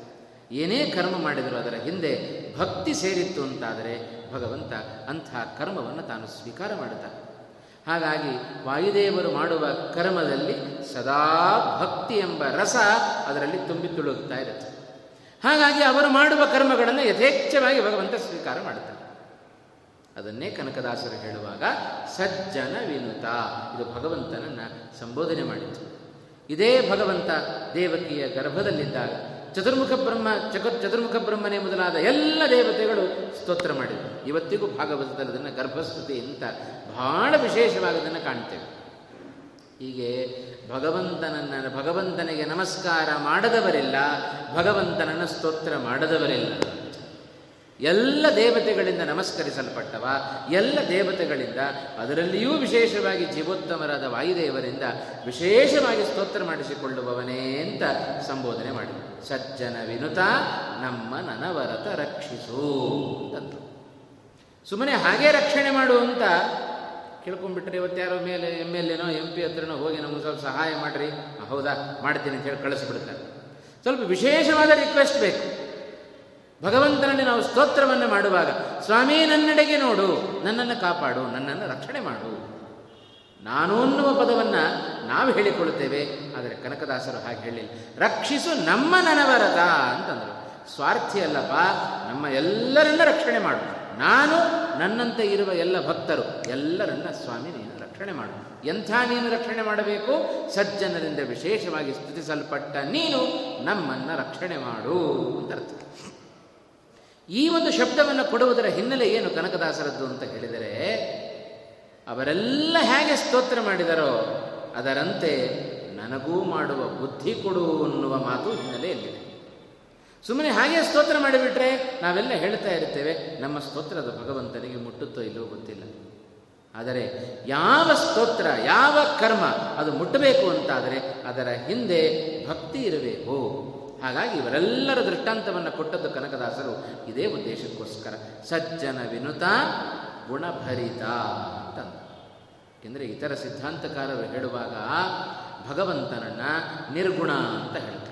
ಏನೇ ಕರ್ಮ ಮಾಡಿದರೂ ಅದರ ಹಿಂದೆ ಭಕ್ತಿ ಸೇರಿತ್ತು ಅಂತಾದರೆ ಭಗವಂತ ಅಂಥ ಕರ್ಮವನ್ನು ತಾನು ಸ್ವೀಕಾರ ಮಾಡುತ್ತಾನೆ. ಹಾಗಾಗಿ ವಾಯುದೇವರು ಮಾಡುವ ಕರ್ಮದಲ್ಲಿ ಸದಾ ಭಕ್ತಿ ಎಂಬ ರಸ ಅದರಲ್ಲಿ ತುಂಬಿ ತುಳುಕ್ತಾ ಇರುತ್ತೆ. ಹಾಗಾಗಿ ಅವರು ಮಾಡುವ ಕರ್ಮಗಳನ್ನು ಯಥೇಚ್ಛವಾಗಿ ಭಗವಂತ ಸ್ವೀಕಾರ ಮಾಡುತ್ತಾನೆ ಅದನ್ನೇ ಕನಕದಾಸರು ಹೇಳುವಾಗ, ಸಜ್ಜನ ವಿನುತ. ಇದು ಭಗವಂತನನ್ನು ಸಂಬೋಧನೆ ಮಾಡಿತು ಇದೇ ಭಗವಂತ ದೇವಕಿಯ ಗರ್ಭದಲ್ಲಿದ್ದಾಗ ಚತುರ್ಮುಖ ಬ್ರಹ್ಮ, ಚಕ, ಚತುರ್ಮುಖ ಬ್ರಹ್ಮನೇ ಮೊದಲಾದ ಎಲ್ಲ ದೇವತೆಗಳು ಸ್ತೋತ್ರ ಮಾಡಿದರು. ಇವತ್ತಿಗೂ ಭಾಗವತದಲ್ಲಿ ಅದನ್ನು ಗರ್ಭಸ್ತುತಿ ಅಂತ ಬಹಳ ವಿಶೇಷವಾಗದನ್ನು ಕಾಣ್ತೇವೆ. ಹೀಗೆ ಭಗವಂತನನ್ನು ಭಗವಂತನಿಗೆ ನಮಸ್ಕಾರ ಮಾಡದವರಿಲ್ಲ, ಭಗವಂತನನ್ನು ಸ್ತೋತ್ರ ಮಾಡದವರಿಲ್ಲ. ಎಲ್ಲ ದೇವತೆಗಳಿಂದ ನಮಸ್ಕರಿಸಲ್ಪಟ್ಟವ, ಎಲ್ಲ ದೇವತೆಗಳಿಂದ, ಅದರಲ್ಲಿಯೂ ವಿಶೇಷವಾಗಿ ಜೀವೋತ್ತಮರಾದ ವಾಯುದೇವರಿಂದ ವಿಶೇಷವಾಗಿ ಸ್ತೋತ್ರ ಮಾಡಿಸಿಕೊಳ್ಳುವವನೇ ಅಂತ ಸಂಬೋಧನೆ ಮಾಡಿದ ಸಜ್ಜನ ವಿನುತ, ನಮ್ಮ ನನವರತ ರಕ್ಷಿಸು ಅಂತ. ಸುಮ್ಮನೆ ಹಾಗೆ ರಕ್ಷಣೆ ಮಾಡು ಅಂತ ಕೇಳ್ಕೊಂಡ್ಬಿಟ್ರೆ ಇವತ್ತು ಯಾರೋ ಮೇಲೆ ಎಂ ಎಲ್ ಎನೋ, ಎಂ ಪಿ ಹತ್ರನೋ ಹೋಗಿ ನಮಗೆ ಸ್ವಲ್ಪ ಸಹಾಯ ಮಾಡಿರಿ. ಹೌದಾ? ಮಾಡ್ತೀನಿ ಅಂತ ಹೇಳಿ ಕಳಿಸ್ಬಿಡ್ತಾರೆ. ಸ್ವಲ್ಪ ವಿಶೇಷವಾದ ರಿಕ್ವೆಸ್ಟ್ ಬೇಕು. ಭಗವಂತನಲ್ಲಿ ನಾವು ಸ್ತೋತ್ರವನ್ನು ಮಾಡುವಾಗ, ಸ್ವಾಮಿ, ನನ್ನೆಡೆಗೆ ನೋಡು. ನನ್ನನ್ನು ಕಾಪಾಡು. ನನ್ನನ್ನು ರಕ್ಷಣೆ ಮಾಡು. ನಾನು ಅನ್ನುವ ಪದವನ್ನು ನಾವು ಹೇಳಿಕೊಳ್ಳುತ್ತೇವೆ. ಆದರೆ ಕನಕದಾಸರು ಹಾಗೆ ಹೇಳಿಲ್ಲ. ರಕ್ಷಿಸು ನಮ್ಮ ನನವರದ ಅಂತಂದರು. ಸ್ವಾರ್ಥಿ ಅಲ್ಲಪ್ಪ, ನಮ್ಮ ಎಲ್ಲರನ್ನ ರಕ್ಷಣೆ ಮಾಡು. ನಾನು ನನ್ನಂತೆ ಇರುವ ಎಲ್ಲ ಭಕ್ತರು ಎಲ್ಲರನ್ನ ಸ್ವಾಮಿ ನೀನು ರಕ್ಷಣೆ ಮಾಡು. ಎಂಥ ನೀನು ರಕ್ಷಣೆ ಮಾಡಬೇಕು? ಸಜ್ಜನರಿಂದ ವಿಶೇಷವಾಗಿ ಸ್ತುತಿಸಲ್ಪಟ್ಟ ನೀನು ನಮ್ಮನ್ನು ರಕ್ಷಣೆ ಮಾಡು ಅಂತ ಅರ್ಥ. ಈ ಒಂದು ಶಬ್ದವನ್ನು ಕೊಡುವುದರ ಹಿನ್ನೆಲೆ ಏನು ಕನಕದಾಸರದ್ದು ಅಂತ ಹೇಳಿದರೆ, ಅವರೆಲ್ಲ ಹೇಗೆ ಸ್ತೋತ್ರ ಮಾಡಿದರೋ ಅದರಂತೆ ನನಗೂ ಮಾಡುವ ಬುದ್ಧಿ ಕೊಡು ಅನ್ನುವ ಮಾತು ಹಿನ್ನೆಲೆಯಲ್ಲಿದೆ. ಸುಮ್ಮನೆ ಹಾಗೆ ಸ್ತೋತ್ರ ಮಾಡಿಬಿಟ್ರೆ ನಾವೆಲ್ಲ ಹೇಳ್ತಾ ಇರ್ತೇವೆ, ನಮ್ಮ ಸ್ತೋತ್ರದ ಭಗವಂತನಿಗೆ ಮುಟ್ಟುತ್ತೋ ಇಲ್ಲೋ ಗೊತ್ತಿಲ್ಲ. ಆದರೆ ಯಾವ ಸ್ತೋತ್ರ, ಯಾವ ಕರ್ಮ ಅದು ಮುಟ್ಟಬೇಕು ಅಂತಾದರೆ ಅದರ ಹಿಂದೆ ಭಕ್ತಿ ಇರಬೇಕು. ಹಾಗಾಗಿ ಇವರೆಲ್ಲರ ದೃಷ್ಟಾಂತವನ್ನು ಕೊಟ್ಟದ್ದು ಕನಕದಾಸರು, ಇದೇ ಉದ್ದೇಶಕ್ಕೋಸ್ಕರ ಸಜ್ಜನ ವಿನುತ ಗುಣಭರಿತ ಅಂತ. ಏಕೆಂದರೆ ಇತರ ಸಿದ್ಧಾಂತಕಾರರು ಹೇಳುವಾಗ ಭಗವಂತನನ್ನು ನಿರ್ಗುಣ ಅಂತ ಹೇಳ್ತಾರೆ.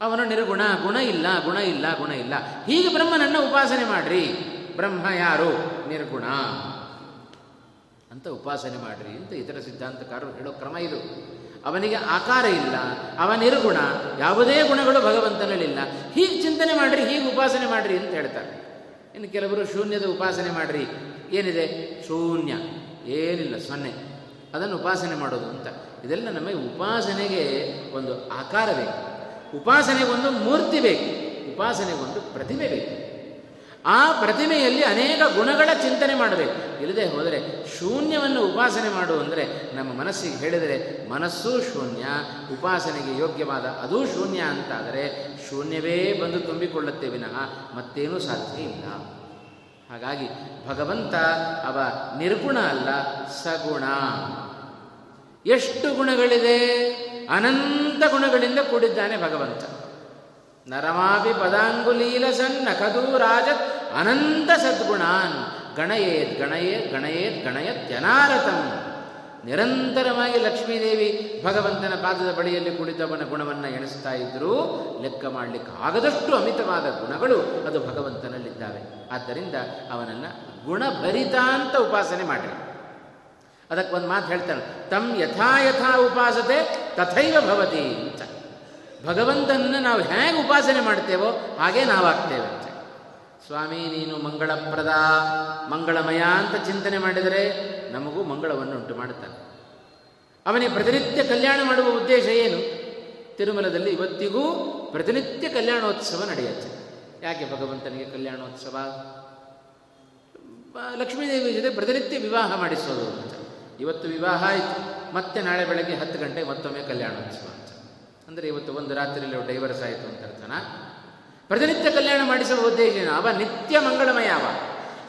ಅವನು ನಿರ್ಗುಣ, ಗುಣ ಇಲ್ಲ ಗುಣ ಇಲ್ಲ ಗುಣ ಇಲ್ಲ. ಹೀಗೆ ಬ್ರಹ್ಮನನ್ನು ಉಪಾಸನೆ ಮಾಡ್ರಿ. ಬ್ರಹ್ಮ ಯಾರು? ನಿರ್ಗುಣ. ಅಂತ ಉಪಾಸನೆ ಮಾಡ್ರಿ ಅಂತ ಇತರ ಸಿದ್ಧಾಂತಕಾರರು ಹೇಳೋ ಕ್ರಮ ಇದು. ಅವನಿಗೆ ಆಕಾರ ಇಲ್ಲ, ಅವ ನಿರ್ಗುಣ, ಯಾವುದೇ ಗುಣಗಳು ಭಗವಂತನಲ್ಲಿಲ್ಲ. ಹೀಗೆ ಚಿಂತನೆ ಮಾಡ್ರಿ, ಹೀಗೆ ಉಪಾಸನೆ ಮಾಡ್ರಿ ಅಂತ ಹೇಳ್ತಾರೆ. ಇನ್ನು ಕೆಲವರು ಶೂನ್ಯದ ಉಪಾಸನೆ ಮಾಡ್ರಿ. ಏನಿದೆ? ಶೂನ್ಯ. ಏನಿಲ್ಲ, ಸೊನ್ನೆ. ಅದನ್ನು ಉಪಾಸನೆ ಮಾಡೋದು ಅಂತ. ಇದೆಲ್ಲ ನಮಗೆ ಉಪಾಸನೆಗೆ ಒಂದು ಆಕಾರ ಬೇಕು ಉಪಾಸನೆಗೆ ಒಂದು ಮೂರ್ತಿ ಬೇಕು, ಉಪಾಸನೆಗೊಂದು ಪ್ರತಿಮೆ ಬೇಕು. ಆ ಪ್ರತಿಮೆಯಲ್ಲಿ ಅನೇಕ ಗುಣಗಳ ಚಿಂತನೆ ಮಾಡಬೇಕು. ಇಲ್ಲದೆ ಹೋದರೆ ಶೂನ್ಯವನ್ನು ಉಪಾಸನೆ ಮಾಡು ಅಂದರೆ ನಮ್ಮ ಮನಸ್ಸಿಗೆ ಹೇಳಿದರೆ ಮನಸ್ಸೂ ಶೂನ್ಯ, ಉಪಾಸನೆಗೆ ಯೋಗ್ಯವಾದ ಅದೂ ಶೂನ್ಯ ಅಂತಾದರೆ ಶೂನ್ಯವೇ ಬಂದು ತುಂಬಿಕೊಳ್ಳುತ್ತೆ ವಿನಃ ಮತ್ತೇನೂ ಸಾಧ್ಯ ಇಲ್ಲ. ಹಾಗಾಗಿ ಭಗವಂತ ಅವ ನಿರ್ಗುಣ ಅಲ್ಲ, ಸಗುಣ. ಎಷ್ಟು ಗುಣಗಳಿದೆ? ಅನಂತ ಗುಣಗಳಿಂದ ಕೂಡಿದ್ದಾನೆ ಭಗವಂತ. ನರಮಾಪಿ ಪದಾಂಗುಲೀಲ ಸಣ್ಣ ಕದೂರಾಜತ್ ಅನಂತ ಸದ್ಗುಣಾನ್ ಗಣಯೇತ್ ಗಣಯೇತ್ ಗಣಯೇತ್ ಗಣಯತ್ ನಿರಂತರವಾಗಿ ಲಕ್ಷ್ಮೀದೇವಿ ಭಗವಂತನ ಪಾದದ ಬಳಿಯಲ್ಲಿ ಕುಳಿತವನ ಗುಣವನ್ನು ಎಣಿಸ್ತಾ ಇದ್ದರೂ ಲೆಕ್ಕ ಮಾಡಲಿಕ್ಕೆ ಆಗದಷ್ಟು ಅಮಿತವಾದ ಗುಣಗಳು ಅದು ಭಗವಂತನಲ್ಲಿದ್ದಾವೆ. ಆದ್ದರಿಂದ ಅವನನ್ನು ಗುಣಭರಿತಾಂತ ಉಪಾಸನೆ ಮಾಡಿರಿ. ಅದಕ್ಕೊಂದು ಮಾತು ಹೇಳ್ತಾನೆ ತಮ್ ಯಥಾ ಯಥಾ ಉಪಾಸತೆ ತಥೈವ ಭವತಿ ಅಂತ. ಭಗವಂತನನ್ನು ನಾವು ಹೇಗೆ ಉಪಾಸನೆ ಮಾಡ್ತೇವೋ ಹಾಗೆ ನಾವಾಗ್ತೇವೆ ಅಂತ. ಸ್ವಾಮಿ, ನೀನು ಮಂಗಳಪ್ರದ, ಮಂಗಳಮಯ ಅಂತ ಚಿಂತನೆ ಮಾಡಿದರೆ ನಮಗೂ ಮಂಗಳವನ್ನು ಉಂಟು ಮಾಡುತ್ತಾನೆ ಅವನಿಗೆ ಪ್ರತಿನಿತ್ಯ ಕಲ್ಯಾಣ ಮಾಡುವ ಉದ್ದೇಶ ಏನು? ತಿರುಮಲದಲ್ಲಿ ಇವತ್ತಿಗೂ ಪ್ರತಿನಿತ್ಯ ಕಲ್ಯಾಣೋತ್ಸವ ನಡೆಯುತ್ತೆ. ಯಾಕೆ ಭಗವಂತನಿಗೆ ಕಲ್ಯಾಣೋತ್ಸವ? ಲಕ್ಷ್ಮೀದೇವಿ ಜೊತೆ ಪ್ರತಿನಿತ್ಯ ವಿವಾಹ ಮಾಡಿಸೋದು ಅಂತ. ಇವತ್ತು ವಿವಾಹ ಆಯಿತು. ಮತ್ತೆ ನಾಳೆ ಬೆಳಗ್ಗೆ ಹತ್ತು ಗಂಟೆ ಮತ್ತೊಮ್ಮೆ ಕಲ್ಯಾಣೋತ್ಸವ ಅಂತ. ಅಂದರೆ ಇವತ್ತು ಒಂದು ರಾತ್ರಿಯಲ್ಲಿ ಡೈವರ್ಸ್ ಆಯಿತು ಅಂತ ಅರ್ಥನ? ಪ್ರತಿನಿತ್ಯ ಕಲ್ಯಾಣ ಮಾಡಿಸುವ ಉದ್ದೇಶ ಅವ ನಿತ್ಯ ಮಂಗಳಮಯ ಅವ.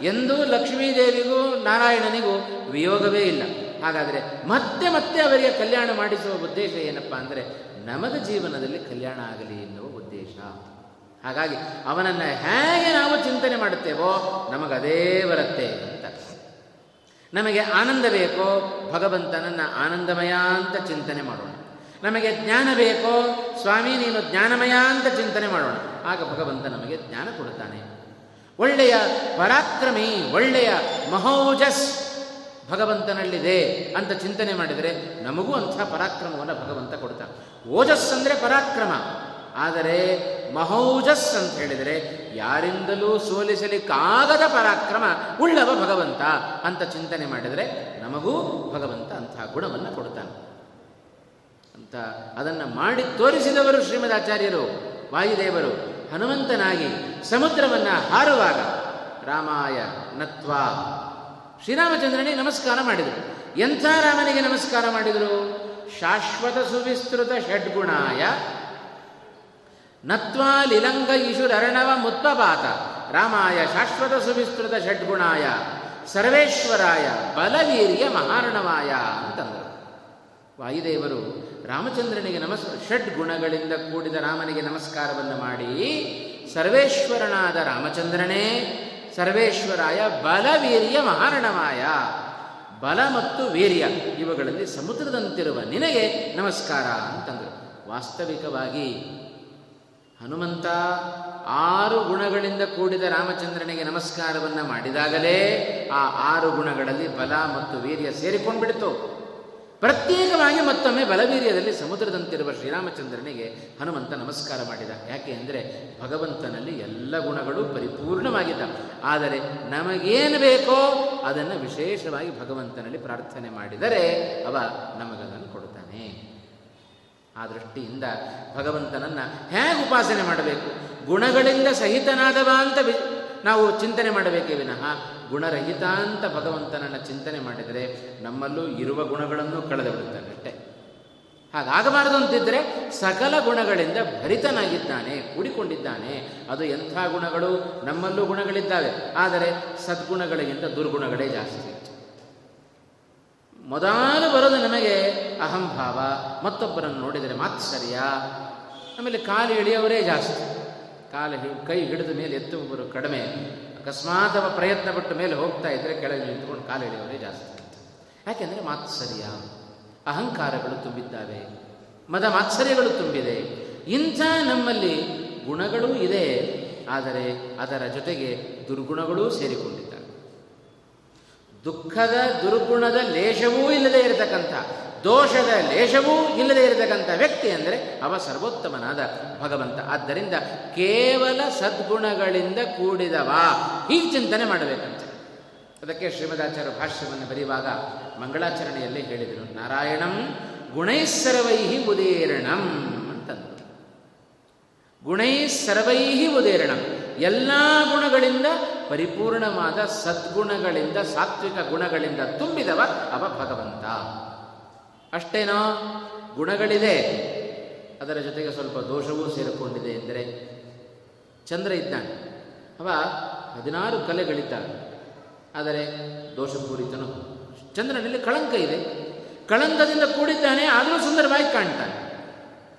ಎಂದೂ ಲಕ್ಷ್ಮೀದೇವಿಗೂ ನಾರಾಯಣನಿಗೂ ವಿಯೋಗವೇ ಇಲ್ಲ. ಹಾಗಾದರೆ ಮತ್ತೆ ಮತ್ತೆ ಅವರಿಗೆ ಕಲ್ಯಾಣ ಮಾಡಿಸುವ ಉದ್ದೇಶ ಏನಪ್ಪ ಅಂದರೆ ನಮಗ ಜೀವನದಲ್ಲಿ ಕಲ್ಯಾಣ ಆಗಲಿ ಎನ್ನುವ ಉದ್ದೇಶ. ಹಾಗಾಗಿ ಅವನನ್ನು ಹೇಗೆ ನಾವು ಚಿಂತನೆ ಮಾಡುತ್ತೇವೋ ನಮಗದೇ ಬರುತ್ತೆ. ನಮಗೆ ಆನಂದ ಬೇಕೋ? ಭಗವಂತನನ್ನು ಆನಂದಮಯ ಅಂತ ಚಿಂತನೆ ಮಾಡೋಣ. ನಮಗೆ ಜ್ಞಾನ ಬೇಕೋ? ಸ್ವಾಮಿ, ನೀನು ಜ್ಞಾನಮಯ ಅಂತ ಚಿಂತನೆ ಮಾಡೋಣ. ಆಗ ಭಗವಂತ ನಮಗೆ ಜ್ಞಾನ ಕೊಡುತ್ತಾನೆ. ಒಳ್ಳೆಯ ಪರಾಕ್ರಮಿ, ಒಳ್ಳೆಯ ಮಹೋಜಸ್ ಭಗವಂತನಲ್ಲಿದೆ ಅಂತ ಚಿಂತನೆ ಮಾಡಿದರೆ ನಮಗೂ ಅಂಥ ಪರಾಕ್ರಮವನ್ನು ಭಗವಂತ ಕೊಡ್ತಾನೆ. ಓಜಸ್ ಅಂದರೆ ಪರಾಕ್ರಮ. ಆದರೆ ಮಹೌಜಸ್ ಅಂತ ಹೇಳಿದರೆ ಯಾರಿಂದಲೂ ಸೋಲಿಸಲಿಕ್ಕಾಗದ ಪರಾಕ್ರಮ ಉಳ್ಳವ ಭಗವಂತ ಅಂತ ಚಿಂತನೆ ಮಾಡಿದರೆ ನಮಗೂ ಭಗವಂತ ಅಂತಹ ಗುಣವನ್ನು ಕೊಡ್ತಾನೆ ಅಂತ ಅದನ್ನು ಮಾಡಿ ತೋರಿಸಿದವರು ಶ್ರೀಮದಾಚಾರ್ಯರು ವಾಯುದೇವರು. ಹನುಮಂತನಾಗಿ ಸಮುದ್ರವನ್ನು ಹಾರುವಾಗ ರಾಮಾಯ ನತ್ವ ಶ್ರೀರಾಮಚಂದ್ರನಿಗೆ ನಮಸ್ಕಾರ ಮಾಡಿದರು. ಎಂಥ ರಾಮನಿಗೆ ನಮಸ್ಕಾರ ಮಾಡಿದರು? ಶಾಶ್ವತ ಸುವಿಸ್ತೃತ ಷಡ್ಗುಣಾಯ ನತ್ವಾ ಲಿಲಂಗ ಈಶುರರ್ಣವ ಮುತ್ಪಪಾತ ರಾಮಾಯ ಶಾಶ್ವತ ಸುವಿಸ್ತೃತ ಷಡ್ಗುಣಾಯ. ಸರ್ವೇಶ್ವರಾಯ ಬಲವೀರ್ಯ ಮಹಾರಣವಾಯ ಅಂತಂದರು. ವಾಯುದೇವರು ರಾಮಚಂದ್ರನಿಗೆ ನಮಸ್ ಷಡ್ ಗುಣಗಳಿಂದ ಕೂಡಿದ ರಾಮನಿಗೆ ನಮಸ್ಕಾರವನ್ನು ಮಾಡಿ, ಸರ್ವೇಶ್ವರನಾದ ರಾಮಚಂದ್ರನೇ, ಸರ್ವೇಶ್ವರಾಯ ಬಲವೀರ್ಯ ಮಹಾರಣವಾಯ. ಬಲ ಮತ್ತು ವೀರ್ಯ ಇವುಗಳಲ್ಲಿ ಸಮುದ್ರದಂತಿರುವ ನಿನಗೆ ನಮಸ್ಕಾರ ಅಂತಂದರು. ವಾಸ್ತವಿಕವಾಗಿ ಹನುಮಂತ ಆರು ಗುಣಗಳಿಂದ ಕೂಡಿದ ರಾಮಚಂದ್ರನಿಗೆ ನಮಸ್ಕಾರವನ್ನು ಮಾಡಿದಾಗಲೇ ಆ ಆರು ಗುಣಗಳಲ್ಲಿ ಬಲ ಮತ್ತು ವೀರ್ಯ ಸೇರಿಕೊಂಡ್ಬಿಡ್ತು. ಪ್ರತ್ಯೇಕವಾಗಿ ಮತ್ತೊಮ್ಮೆ ಬಲವೀರ್ಯದಲ್ಲಿ ಸಮುದ್ರದಂತಿರುವ ಶ್ರೀರಾಮಚಂದ್ರನಿಗೆ ಹನುಮಂತ ನಮಸ್ಕಾರ ಮಾಡಿದ. ಯಾಕೆ ಅಂದರೆ ಭಗವಂತನಲ್ಲಿ ಎಲ್ಲ ಗುಣಗಳು ಪರಿಪೂರ್ಣವಾಗಿದ್ದ. ಆದರೆ ನಮಗೇನು ಬೇಕೋ ಅದನ್ನು ವಿಶೇಷವಾಗಿ ಭಗವಂತನಲ್ಲಿ ಪ್ರಾರ್ಥನೆ ಮಾಡಿದರೆ ಅವ ನಮಗದನ್ನು ಕೊಡ್ತಾನೆ ಆ ದೃಷ್ಟಿಯಿಂದ ಭಗವಂತನನ್ನು ಹೇಗೆ ಉಪಾಸನೆ ಮಾಡಬೇಕು? ಗುಣಗಳಿಂದ ಸಹಿತನಾದವ ಅಂತ ನಾವು ಚಿಂತನೆ ಮಾಡಬೇಕೇ ವಿನಃ. ಗುಣರಹಿತ ಅಂತ ಭಗವಂತನನ್ನು ಚಿಂತನೆ ಮಾಡಿದರೆ ನಮ್ಮಲ್ಲೂ ಇರುವ ಗುಣಗಳನ್ನು ಕಳೆದು ಬಿಡುತ್ತಾನೆ ಅಷ್ಟೇ. ಹಾಗಾಗಬಾರದು ಅಂತಿದ್ದರೆ ಸಕಲ ಗುಣಗಳಿಂದ ಭರಿತನಾಗಿದ್ದಾನೆ, ಕೂಡಿಕೊಂಡಿದ್ದಾನೆ. ಅದು ಎಂಥ ಗುಣಗಳು? ನಮ್ಮಲ್ಲೂ ಗುಣಗಳಿದ್ದಾವೆ. ಆದರೆ ಸದ್ಗುಣಗಳಿಗಿಂತ ದುರ್ಗುಣಗಳೇ ಜಾಸ್ತಿ. ಮೊದಲು ಬರೋದು ನಮಗೆ ಅಹಂಭಾವ. ಮತ್ತೊಬ್ಬರನ್ನು ನೋಡಿದರೆ ಮಾತ್ಸರ್ಯ ಆಮೇಲೆ ಕಾಲು ಎಳೆಯವರೇ ಜಾಸ್ತಿ. ಕಾಲು ಕೈ ಹಿಡಿದ ಮೇಲೆ ಎತ್ತುವವರು ಕಡಿಮೆ. ಅಕಸ್ಮಾತ್ ಅವ ಪ್ರಯತ್ನ ಪಟ್ಟು ಮೇಲೆ ಹೋಗ್ತಾ ಇದ್ದರೆ ಕೆಳಗೆ ನಿಂತ್ಕೊಂಡು ಕಾಲು ಎಳೆಯವರೇ ಜಾಸ್ತಿ. ಯಾಕೆಂದರೆ ಮಾತ್ಸರ್ಯ ಅಹಂಕಾರಗಳು ತುಂಬಿದ್ದಾವೆ. ಮದ ಮಾತ್ಸರ್ಯಗಳು ತುಂಬಿದೆ. ಇಂಥ ನಮ್ಮಲ್ಲಿ ಗುಣಗಳೂ ಇದೆ. ಆದರೆ ಅದರ ಜೊತೆಗೆ ದುರ್ಗುಣಗಳೂ ಸೇರಿಕೊಂಡಿದ್ದಾವೆ ದುಃಖದ ದುರ್ಗುಣದ ಲೇಷವೂ ಇಲ್ಲದೆ ಇರತಕ್ಕಂಥ, ದೋಷದ ಲೇಷವೂ ಇಲ್ಲದೆ ಇರತಕ್ಕಂಥ ವ್ಯಕ್ತಿ ಅಂದರೆ ಅವ ಸರ್ವೋತ್ತಮನಾದ ಭಗವಂತ. ಆದ್ದರಿಂದ ಕೇವಲ ಸದ್ಗುಣಗಳಿಂದ ಕೂಡಿದವ, ಹೀಗೆ ಚಿಂತನೆ ಮಾಡಬೇಕಂತೆ. ಅದಕ್ಕೆ ಶ್ರೀಮದಾಚಾರ್ಯ ಭಾಷ್ಯವನ್ನು ಬರೆಯುವಾಗ ಮಂಗಳಾಚರಣೆಯಲ್ಲಿ ಹೇಳಿದರು. ನಾರಾಯಣಂ ಗುಣೈಸ್ಸರ್ವೈಹಿ ಉದೇರಣಂ ಅಂತಂದರು. ಗುಣೈಸ್ಸರ್ವೈಹಿ ಉದೇರಣಂ. ಎಲ್ಲ ಗುಣಗಳಿಂದ, ಪರಿಪೂರ್ಣವಾದ ಸದ್ಗುಣಗಳಿಂದ, ಸಾತ್ವಿಕ ಗುಣಗಳಿಂದ ತುಂಬಿದವ ಅವ ಭಗವಂತ. ಅಷ್ಟೇನೋ, ಗುಣಗಳಿದೆ. ಅದರ ಜೊತೆಗೆ ಸ್ವಲ್ಪ ದೋಷವೂ ಸೇರಿಕೊಂಡಿದೆ ಎಂದರೆ, ಚಂದ್ರ ಇದ್ದಾನೆ. ಅವ ಹದಿನಾರು ಕಲೆಗಳಿದ್ದಾನೆ. ಆದರೆ ದೋಷಪೂರಿತನು ಚಂದ್ರನಲ್ಲಿ ಕಳಂಕ ಇದೆ. ಕಳಂಕದಿಂದ ಕೂಡಿದ್ದಾನೆ, ಆದರೂ ಸುಂದರವಾಗಿ ಕಾಣ್ತಾನೆ.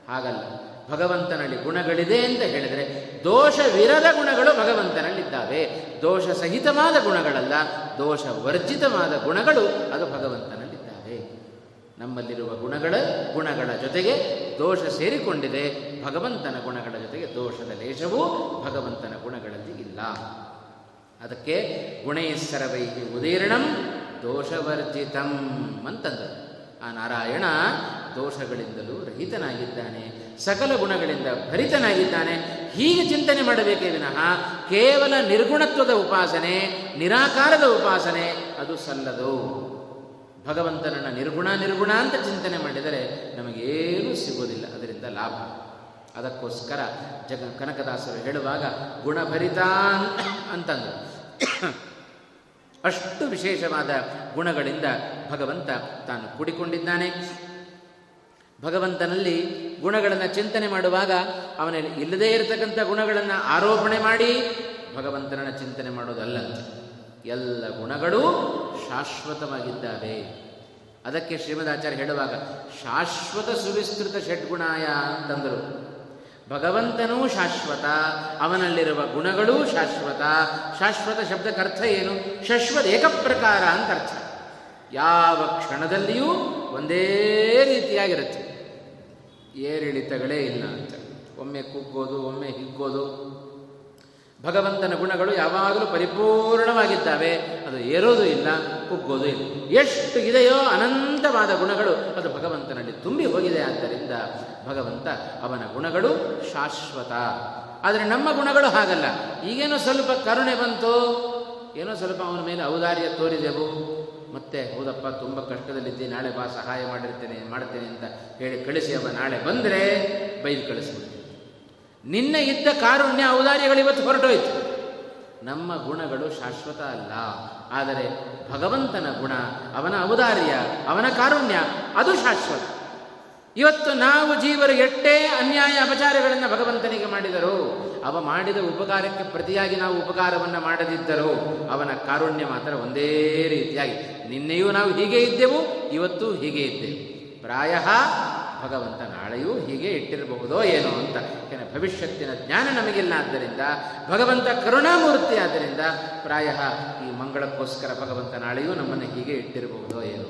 ಹಾಗಲ್ಲ. ಭಗವಂತನಲ್ಲಿ ಗುಣಗಳಿದೆ ಅಂತ ಹೇಳಿದರೆ ದೋಷವಿರದ ಗುಣಗಳು ಭಗವಂತನಲ್ಲಿದ್ದಾವೆ. ದೋಷ ಸಹಿತವಾದ ಗುಣಗಳಲ್ಲ ದೋಷ ವರ್ಜಿತವಾದ ಗುಣಗಳು ಅದು ಭಗವಂತನಲ್ಲಿದ್ದಾವೆ. ನಮ್ಮಲ್ಲಿರುವ ಗುಣಗಳ ಗುಣಗಳ ಜೊತೆಗೆ ದೋಷ ಸೇರಿಕೊಂಡಿದೆ, ಭಗವಂತನ ಗುಣಗಳ ಜೊತೆಗೆ ದೋಷದ ಲೇಷವೂ ಭಗವಂತನ ಗುಣಗಳಲ್ಲಿ ಇಲ್ಲ. ಅದಕ್ಕೆ ಗುಣೇಶ್ವರವೈ ಉದೀರ್ಣಂ ದೋಷವರ್ಜಿತಂ ಅಂತಂದರು. ಆ ನಾರಾಯಣ ದೋಷಗಳಿಂದಲೂ ರಹಿತನಾಗಿದ್ದಾನೆ. ಸಕಲ ಗುಣಗಳಿಂದ ಭರಿತನಾಗಿದ್ದಾನೆ. ಹೀಗೆ ಚಿಂತನೆ ಮಾಡಬೇಕೇ ವಿನಃ ಕೇವಲ ನಿರ್ಗುಣತ್ವದ ಉಪಾಸನೆ, ನಿರಾಕಾರದ ಉಪಾಸನೆ, ಅದು ಸಲ್ಲದು. ಭಗವಂತನನ್ನು ನಿರ್ಗುಣ ನಿರ್ಗುಣ ಅಂತ ಚಿಂತನೆ ಮಾಡಿದರೆ ನಮಗೇನೂ ಸಿಗೋದಿಲ್ಲ, ಅದರಿಂದ ಲಾಭ. ಅದಕ್ಕೋಸ್ಕರ ಜಗ, ಕನಕದಾಸರು ಹೇಳುವಾಗ ಗುಣಭರಿತ ಅಂತಂದರು. ಅಷ್ಟು ವಿಶೇಷವಾದ ಗುಣಗಳಿಂದ ಭಗವಂತ ತಾನು ಕೂಡಿಕೊಂಡಿದ್ದಾನೆ. ಭಗವಂತನಲ್ಲಿ ಗುಣಗಳನ್ನು ಚಿಂತನೆ ಮಾಡುವಾಗ ಅವನಲ್ಲಿ ಇಲ್ಲದೇ ಇರತಕ್ಕಂಥ ಗುಣಗಳನ್ನು ಆರೋಪಣೆ ಮಾಡಿ ಭಗವಂತನನ್ನು ಚಿಂತನೆ ಮಾಡೋದಲ್ಲ. ಎಲ್ಲ ಗುಣಗಳೂ ಶಾಶ್ವತವಾಗಿದ್ದಾವೆ. ಅದಕ್ಕೆ ಶ್ರೀಮದ್ ಆಚಾರ್ಯ ಹೇಳುವಾಗ, ಶಾಶ್ವತ ಸುವಿಸ್ತೃತ ಷಡ್ಗುಣಾಯ ಅಂತಂದರು. ಭಗವಂತನೂ ಶಾಶ್ವತ, ಅವನಲ್ಲಿರುವ ಗುಣಗಳೂ ಶಾಶ್ವತ. ಶಾಶ್ವತ ಶಬ್ದಕ್ಕರ್ಥ ಏನು? ಶಾಶ್ವತ ಏಕಪ್ರಕಾರ ಅಂತ ಅರ್ಥ. ಯಾವ ಕ್ಷಣದಲ್ಲಿಯೂ ಒಂದೇ ರೀತಿಯಾಗಿರುತ್ತೆ. ಏರಿಳಿತಗಳೇ ಇಲ್ಲ ಅಂತ. ಒಮ್ಮೆ ಕುಗ್ಗೋದು, ಒಮ್ಮೆ ಹಿಗ್ಗೋದು. ಭಗವಂತನ ಗುಣಗಳು ಯಾವಾಗಲೂ ಪರಿಪೂರ್ಣವಾಗಿದ್ದಾವೆ. ಅದು ಏರೋದು ಇಲ್ಲ, ಕುಗ್ಗೋದು ಇಲ್ಲ. ಎಷ್ಟು ಇದೆಯೋ ಅನಂತವಾದ ಗುಣಗಳು ಅದು ಭಗವಂತನಲ್ಲಿ ತುಂಬಿ ಹೋಗಿದೆ. ಆದ್ದರಿಂದ ಭಗವಂತ ಅವನ ಗುಣಗಳು ಶಾಶ್ವತ. ಆದರೆ ನಮ್ಮ ಗುಣಗಳು ಹಾಗಲ್ಲ. ಈಗೇನೋ ಸ್ವಲ್ಪ ಕರುಣೆ ಬಂತು. ಏನೋ ಸ್ವಲ್ಪ ಅವನ ಮೇಲೆ ಔದಾರ್ಯ ತೋರಿದೆವು. ಮತ್ತೆ ಹೌದಪ್ಪ, ತುಂಬ ಕಷ್ಟದಲ್ಲಿದ್ದೆ, ನಾಳೆ ಬಾ, ಸಹಾಯ ಮಾಡಿರ್ತೇನೆ, ಮಾಡ್ತೇನೆ ಅಂತ ಹೇಳಿ ಕಳಿಸಿ ಅವ. ನಾಳೆ ಬಂದರೆ ಬೈದು ಕಳಿಸ್ಬಿಡ್ತೀನಿ. ನಿನ್ನೆ ಇದ್ದ ಕಾರುಣ್ಯ ಔದಾರ್ಯಗಳು ಇವತ್ತು ಹೊರಟೋಯ್ತು. ನಮ್ಮ ಗುಣಗಳು ಶಾಶ್ವತ ಅಲ್ಲ. ಆದರೆ ಭಗವಂತನ ಗುಣ, ಅವನ ಔದಾರ್ಯ, ಅವನ ಕಾರುಣ್ಯ, ಅದು ಶಾಶ್ವತ. ಇವತ್ತು ನಾವು ಜೀವರು ಎಷ್ಟೇ ಅನ್ಯಾಯ ಅಪಚಾರಗಳನ್ನು ಭಗವಂತನಿಗೆ ಮಾಡಿದರು, ಅವ ಮಾಡಿದ ಉಪಕಾರಕ್ಕೆ ಪ್ರತಿಯಾಗಿ ನಾವು ಉಪಕಾರವನ್ನು ಮಾಡದಿದ್ದರೂ ಅವನ ಕಾರುಣ್ಯ ಮಾತ್ರ ಒಂದೇ ರೀತಿಯಾಗಿ ನಿನ್ನೆಯೂ ನಾವು ಹೀಗೆ ಇದ್ದೆವು, ಇವತ್ತು ಹೀಗೆ ಇದ್ದೆವು. ಪ್ರಾಯ ಭಗವಂತ ನಾಳೆಯೂ ಹೀಗೆ ಇಟ್ಟಿರಬಹುದೋ ಏನೋ ಅಂತ. ಏನ ಭವಿಷ್ಯತ್ತಿನ ಜ್ಞಾನ ನಮಗಿಲ್ಲ ಆದ್ದರಿಂದ, ಭಗವಂತ ಕರುಣಾಮೂರ್ತಿ ಆದ್ದರಿಂದ ಪ್ರಾಯ ಈ ಮಂಗಳಕ್ಕೋಸ್ಕರ ಭಗವಂತ ನಾಳೆಯೂ ನಮ್ಮನ್ನು ಹೀಗೆ ಇಟ್ಟಿರಬಹುದೋ ಏನೋ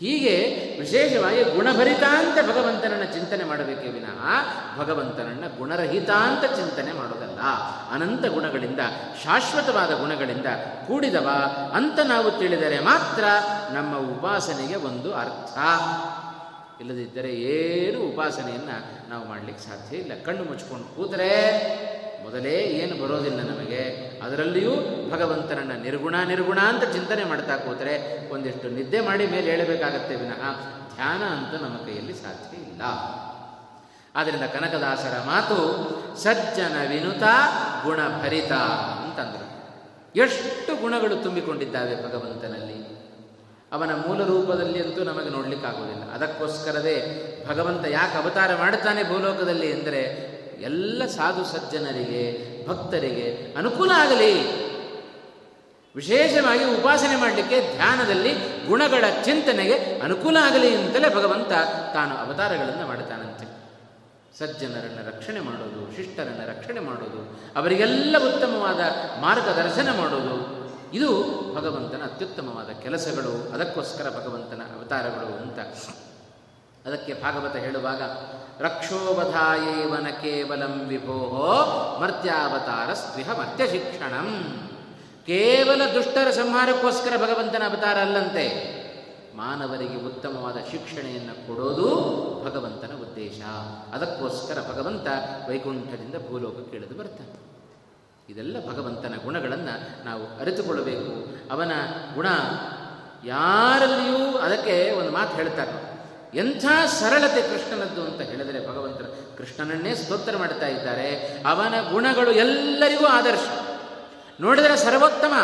ಹೀಗೆ ವಿಶೇಷವಾಗಿ ಗುಣಭರಿತ ಅಂತ ಭಗವಂತನನ್ನು ಚಿಂತನೆ ಮಾಡಬೇಕೇ ವಿನಃ ಭಗವಂತನನ್ನ ಗುಣರಹಿತ ಅಂತ ಚಿಂತನೆ ಮಾಡೋದಲ್ಲ. ಅನಂತ ಗುಣಗಳಿಂದ, ಶಾಶ್ವತವಾದ ಗುಣಗಳಿಂದ ಕೂಡಿದವ ಅಂತ ನಾವು ತಿಳಿದರೆ ಮಾತ್ರ ನಮ್ಮ ಉಪಾಸನೆಗೆ ಒಂದು ಅರ್ಥ. ಇಲ್ಲದಿದ್ದರೆ ಏನು ಉಪಾಸನೆಯನ್ನು ನಾವು ಮಾಡಲಿಕ್ಕೆ ಸಾಧ್ಯ ಇಲ್ಲ. ಕಣ್ಣು ಮುಚ್ಕೊಂಡು ಕೂತರೆ ಮೊದಲೇ ಏನು ಬರೋದಿಲ್ಲ ನಮಗೆ, ಅದರಲ್ಲಿಯೂ ಭಗವಂತನನ್ನು ನಿರ್ಗುಣ ನಿರ್ಗುಣ ಅಂತ ಚಿಂತನೆ ಮಾಡ್ತಾ ಕೂತರೆ ಒಂದಿಷ್ಟು ನಿದ್ದೆ ಮಾಡಿ ಮೇಲೆ ಹೇಳಬೇಕಾಗತ್ತೆ ವಿನಃ ಧ್ಯಾನ ಅಂತೂ ನಮ್ಮ ಕೈಯಲ್ಲಿ ಸಾಧ್ಯ ಇಲ್ಲ. ಆದ್ದರಿಂದ ಕನಕದಾಸರ ಮಾತು, ಸಜ್ಜನ ವಿನುತ ಗುಣಭರಿತ ಅಂತಂದರು. ಎಷ್ಟು ಗುಣಗಳು ತುಂಬಿಕೊಂಡಿದ್ದಾವೆ ಭಗವಂತನಲ್ಲಿ. ಅವನ ಮೂಲ ರೂಪದಲ್ಲಿ ಅಂತೂ ನಮಗೆ ನೋಡಲಿಕ್ಕಾಗೋದಿಲ್ಲ. ಅದಕ್ಕೋಸ್ಕರವೇ ಭಗವಂತ ಯಾಕೆ ಅವತಾರ ಮಾಡುತ್ತಾನೆ ಭೂಲೋಕದಲ್ಲಿ ಎಂದರೆ ಎಲ್ಲ ಸಾಧು ಸಜ್ಜನರಿಗೆ, ಭಕ್ತರಿಗೆ ಅನುಕೂಲ ಆಗಲಿ. ವಿಶೇಷವಾಗಿ ಉಪಾಸನೆ ಮಾಡಲಿಕ್ಕೆ ಧ್ಯಾನದಲ್ಲಿ ಗುಣಗಳ ಚಿಂತನೆಗೆ ಅನುಕೂಲ ಆಗಲಿ ಅಂತಲೇ ಭಗವಂತ ತಾನು ಅವತಾರಗಳನ್ನು ಮಾಡುತ್ತಾನಂತೆ. ಸಜ್ಜನರನ್ನು ರಕ್ಷಣೆ ಮಾಡೋದು, ಶಿಷ್ಟರನ್ನು ರಕ್ಷಣೆ ಮಾಡೋದು, ಅವರಿಗೆಲ್ಲ ಉತ್ತಮವಾದ ಮಾರ್ಗದರ್ಶನ ಮಾಡೋದು, ಇದು ಭಗವಂತನ ಅತ್ಯುತ್ತಮವಾದ ಕೆಲಸಗಳು. ಅದಕ್ಕೋಸ್ಕರ ಭಗವಂತನ ಅವತಾರಗಳು ಅಂತ. ಅದಕ್ಕೆ ಭಾಗವತ ಹೇಳುವಾಗ, ರಕ್ಷೋವಧಾಯೇವನ ಕೇವಲಂ ವಿಭೋಹೋ ಮರ್ತ್ಯಾವತಾರ ಸ್ವಿಹ ಮರ್ತ್ಯ ಶಿಕ್ಷಣಂ ಕೇವಲ ದುಷ್ಟರ ಸಂಹಾರಕ್ಕೋಸ್ಕರ ಭಗವಂತನ ಅವತಾರ ಅಲ್ಲಂತೆ, ಮಾನವರಿಗೆ ಉತ್ತಮವಾದ ಶಿಕ್ಷಣೆಯನ್ನು ಕೊಡೋದು ಭಗವಂತನ ಉದ್ದೇಶ. ಅದಕ್ಕೋಸ್ಕರ ಭಗವಂತ ವೈಕುಂಠದಿಂದ ಭೂಲೋಕಕ್ಕೆ ಇಳಿದು ಬರ್ತಾನೆ. ಇದೆಲ್ಲ ಭಗವಂತನ ಗುಣಗಳನ್ನು ನಾವು ಅರಿತುಕೊಳ್ಳಬೇಕು. ಅವನ ಗುಣ ಯಾರಲ್ಲಿಯೂ ಅದಕ್ಕೆ ಒಂದು ಮಾತು ಹೇಳ್ತಾರೆ. ಎಂಥ ಸರಳತೆ ಕೃಷ್ಣನದ್ದು ಅಂತ ಹೇಳಿದರೆ ಭಗವಂತನ ಕೃಷ್ಣನನ್ನೇ ಸ್ತೋತ್ರ ಮಾಡ್ತಾ ಇದ್ದಾರೆ. ಅವನ ಗುಣಗಳು ಎಲ್ಲರಿಗೂ ಆದರ್ಶ. ನೋಡಿದರೆ ಸರ್ವೋತ್ತಮ.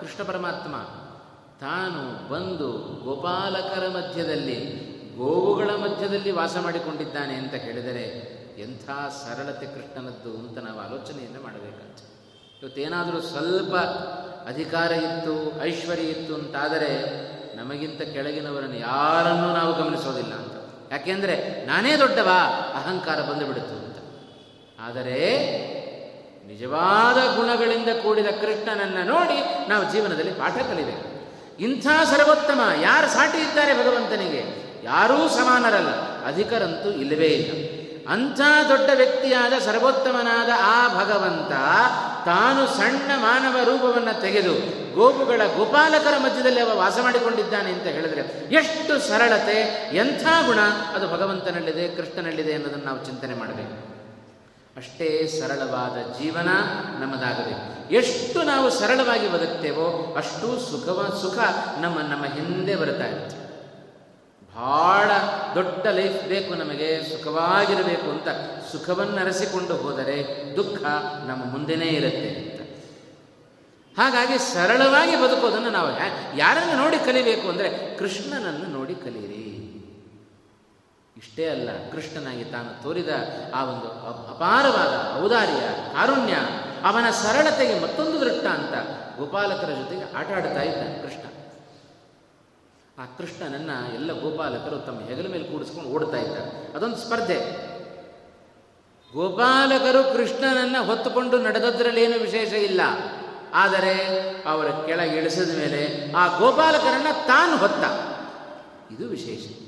ಕೃಷ್ಣ ಪರಮಾತ್ಮ. ತಾನು ಬಂದು ಗೋಪಾಲಕರ ಮಧ್ಯದಲ್ಲಿ, ಗೋವುಗಳ ಮಧ್ಯದಲ್ಲಿ ವಾಸ ಮಾಡಿಕೊಂಡಿದ್ದಾನೆ ಅಂತ ಹೇಳಿದರೆ ಎಂಥ ಸರಳತೆ ಕೃಷ್ಣನದ್ದು ಅಂತ ನಾವು ಆಲೋಚನೆಯನ್ನು ಮಾಡಬೇಕಂತ ಇವತ್ತೇನಾದರೂ ಸ್ವಲ್ಪ ಅಧಿಕಾರ ಇತ್ತು, ಐಶ್ವರ್ಯ ಇತ್ತು ಅಂತಾದರೆ ನಮಗಿಂತ ಕೆಳಗಿನವರನ್ನು ಯಾರನ್ನೂ ನಾವು ಗಮನಿಸೋದಿಲ್ಲ ಅಂತ. ಯಾಕೆಂದರೆ ನಾನೇ ದೊಡ್ಡವ, ಅಹಂಕಾರ ಬಂದುಬಿಡುತ್ತು ಅಂತ. ಆದರೆ ನಿಜವಾದ ಗುಣಗಳಿಂದ ಕೂಡಿದ ಕೃಷ್ಣನನ್ನು ನೋಡಿ ನಾವು ಜೀವನದಲ್ಲಿ ಪಾಠ ಕಲಿಬೇಕು. ಇಂಥ ಸರ್ವೋತ್ತಮ ಯಾರು ಸಾಟಿ ಇದ್ದಾರೆ ಭಗವಂತನಿಗೆ? ಯಾರೂ ಸಮಾನರಲ್ಲ, ಅಧಿಕರಂತೂ ಇಲ್ಲವೇ ಇಲ್ಲ. ಅಂಥ ದೊಡ್ಡ ವ್ಯಕ್ತಿಯಾದ ಸರ್ವೋತ್ತಮನಾದ ಆ ಭಗವಂತ ತಾನು ಸಣ್ಣ ಮಾನವ ರೂಪವನ್ನು ತೆಗೆದು ಗೋಪುಗಳ ಗೋಪಾಲಕರ ಮಧ್ಯದಲ್ಲಿ ಅವ ವಾಸ ಮಾಡಿಕೊಂಡಿದ್ದಾನೆ ಅಂತ ಹೇಳಿದ್ರೆ ಎಷ್ಟು ಸರಳತೆ, ಎಂಥ ಗುಣ ಅದು ಭಗವಂತನಲ್ಲಿದೆ, ಕೃಷ್ಣನಲ್ಲಿದೆ ಅನ್ನೋದನ್ನು ನಾವು ಚಿಂತನೆ ಮಾಡಬೇಕು. ಅಷ್ಟೇ ಸರಳವಾದ ಜೀವನ ನಮ್ಮದಾಗಬೇಕು. ಎಷ್ಟು ನಾವು ಸರಳವಾಗಿ ಬದುಕ್ತೇವೋ ಅಷ್ಟು ಸುಖವ, ಸುಖ ನಮ್ಮ ನಮ್ಮ ಹಿಂದೆ ಬರ್ತಾ ಇರುತ್ತೆ. ಬಹಳ ದೊಡ್ಡ ಲೈಫ್ ಬೇಕು ನಮಗೆ, ಸುಖವಾಗಿರಬೇಕು ಅಂತ ಸುಖವನ್ನು ಅರಸಿಕೊಂಡು ಹೋದರೆ ದುಃಖ ನಮ್ಮ ಮುಂದೆನೇ ಇರುತ್ತೆ ಅಂತ. ಹಾಗಾಗಿ ಸರಳವಾಗಿ ಬದುಕೋದನ್ನು ನಾವು ಯಾರನ್ನು ನೋಡಿ ಕಲಿಬೇಕು ಅಂದರೆ ಕೃಷ್ಣನನ್ನು ನೋಡಿ ಕಲಿಯಿರಿ. ಇಷ್ಟೇ ಅಲ್ಲ, ಕೃಷ್ಣನಾಗಿ ತಾನು ತೋರಿದ ಆ ಒಂದು ಅಪಾರವಾದ ಔದಾರ್ಯ, ಕಾರುಣ್ಯ, ಅವನ ಸರಳತೆಗೆ ಮತ್ತೊಂದು ದೃಷ್ಟ ಅಂತ ಗೋಪಾಲಕರ ಜೊತೆಗೆ ಆಟ ಆಡ್ತಾ ಇದ್ದಾನೆ ಕೃಷ್ಣ. ಆ ಕೃಷ್ಣನನ್ನ ಎಲ್ಲ ಗೋಪಾಲಕರು ತಮ್ಮ ಹೆಗಲ ಮೇಲೆ ಕೂಡಿಸ್ಕೊಂಡು ಓಡ್ತಾ ಇದ್ದಾರೆ. ಅದೊಂದು ಸ್ಪರ್ಧೆ. ಗೋಪಾಲಕರು ಕೃಷ್ಣನನ್ನು ಹೊತ್ತುಕೊಂಡು ನಡೆದದ್ರಲ್ಲಿ ಏನು ವಿಶೇಷ ಇಲ್ಲ. ಆದರೆ ಅವರ ಕೆಳಗೆ ಇಳಿಸಿದ ಮೇಲೆ ಆ ಗೋಪಾಲಕರನ್ನು ತಾನು ಹೊತ್ತ. ಇದು ವಿಶೇಷ.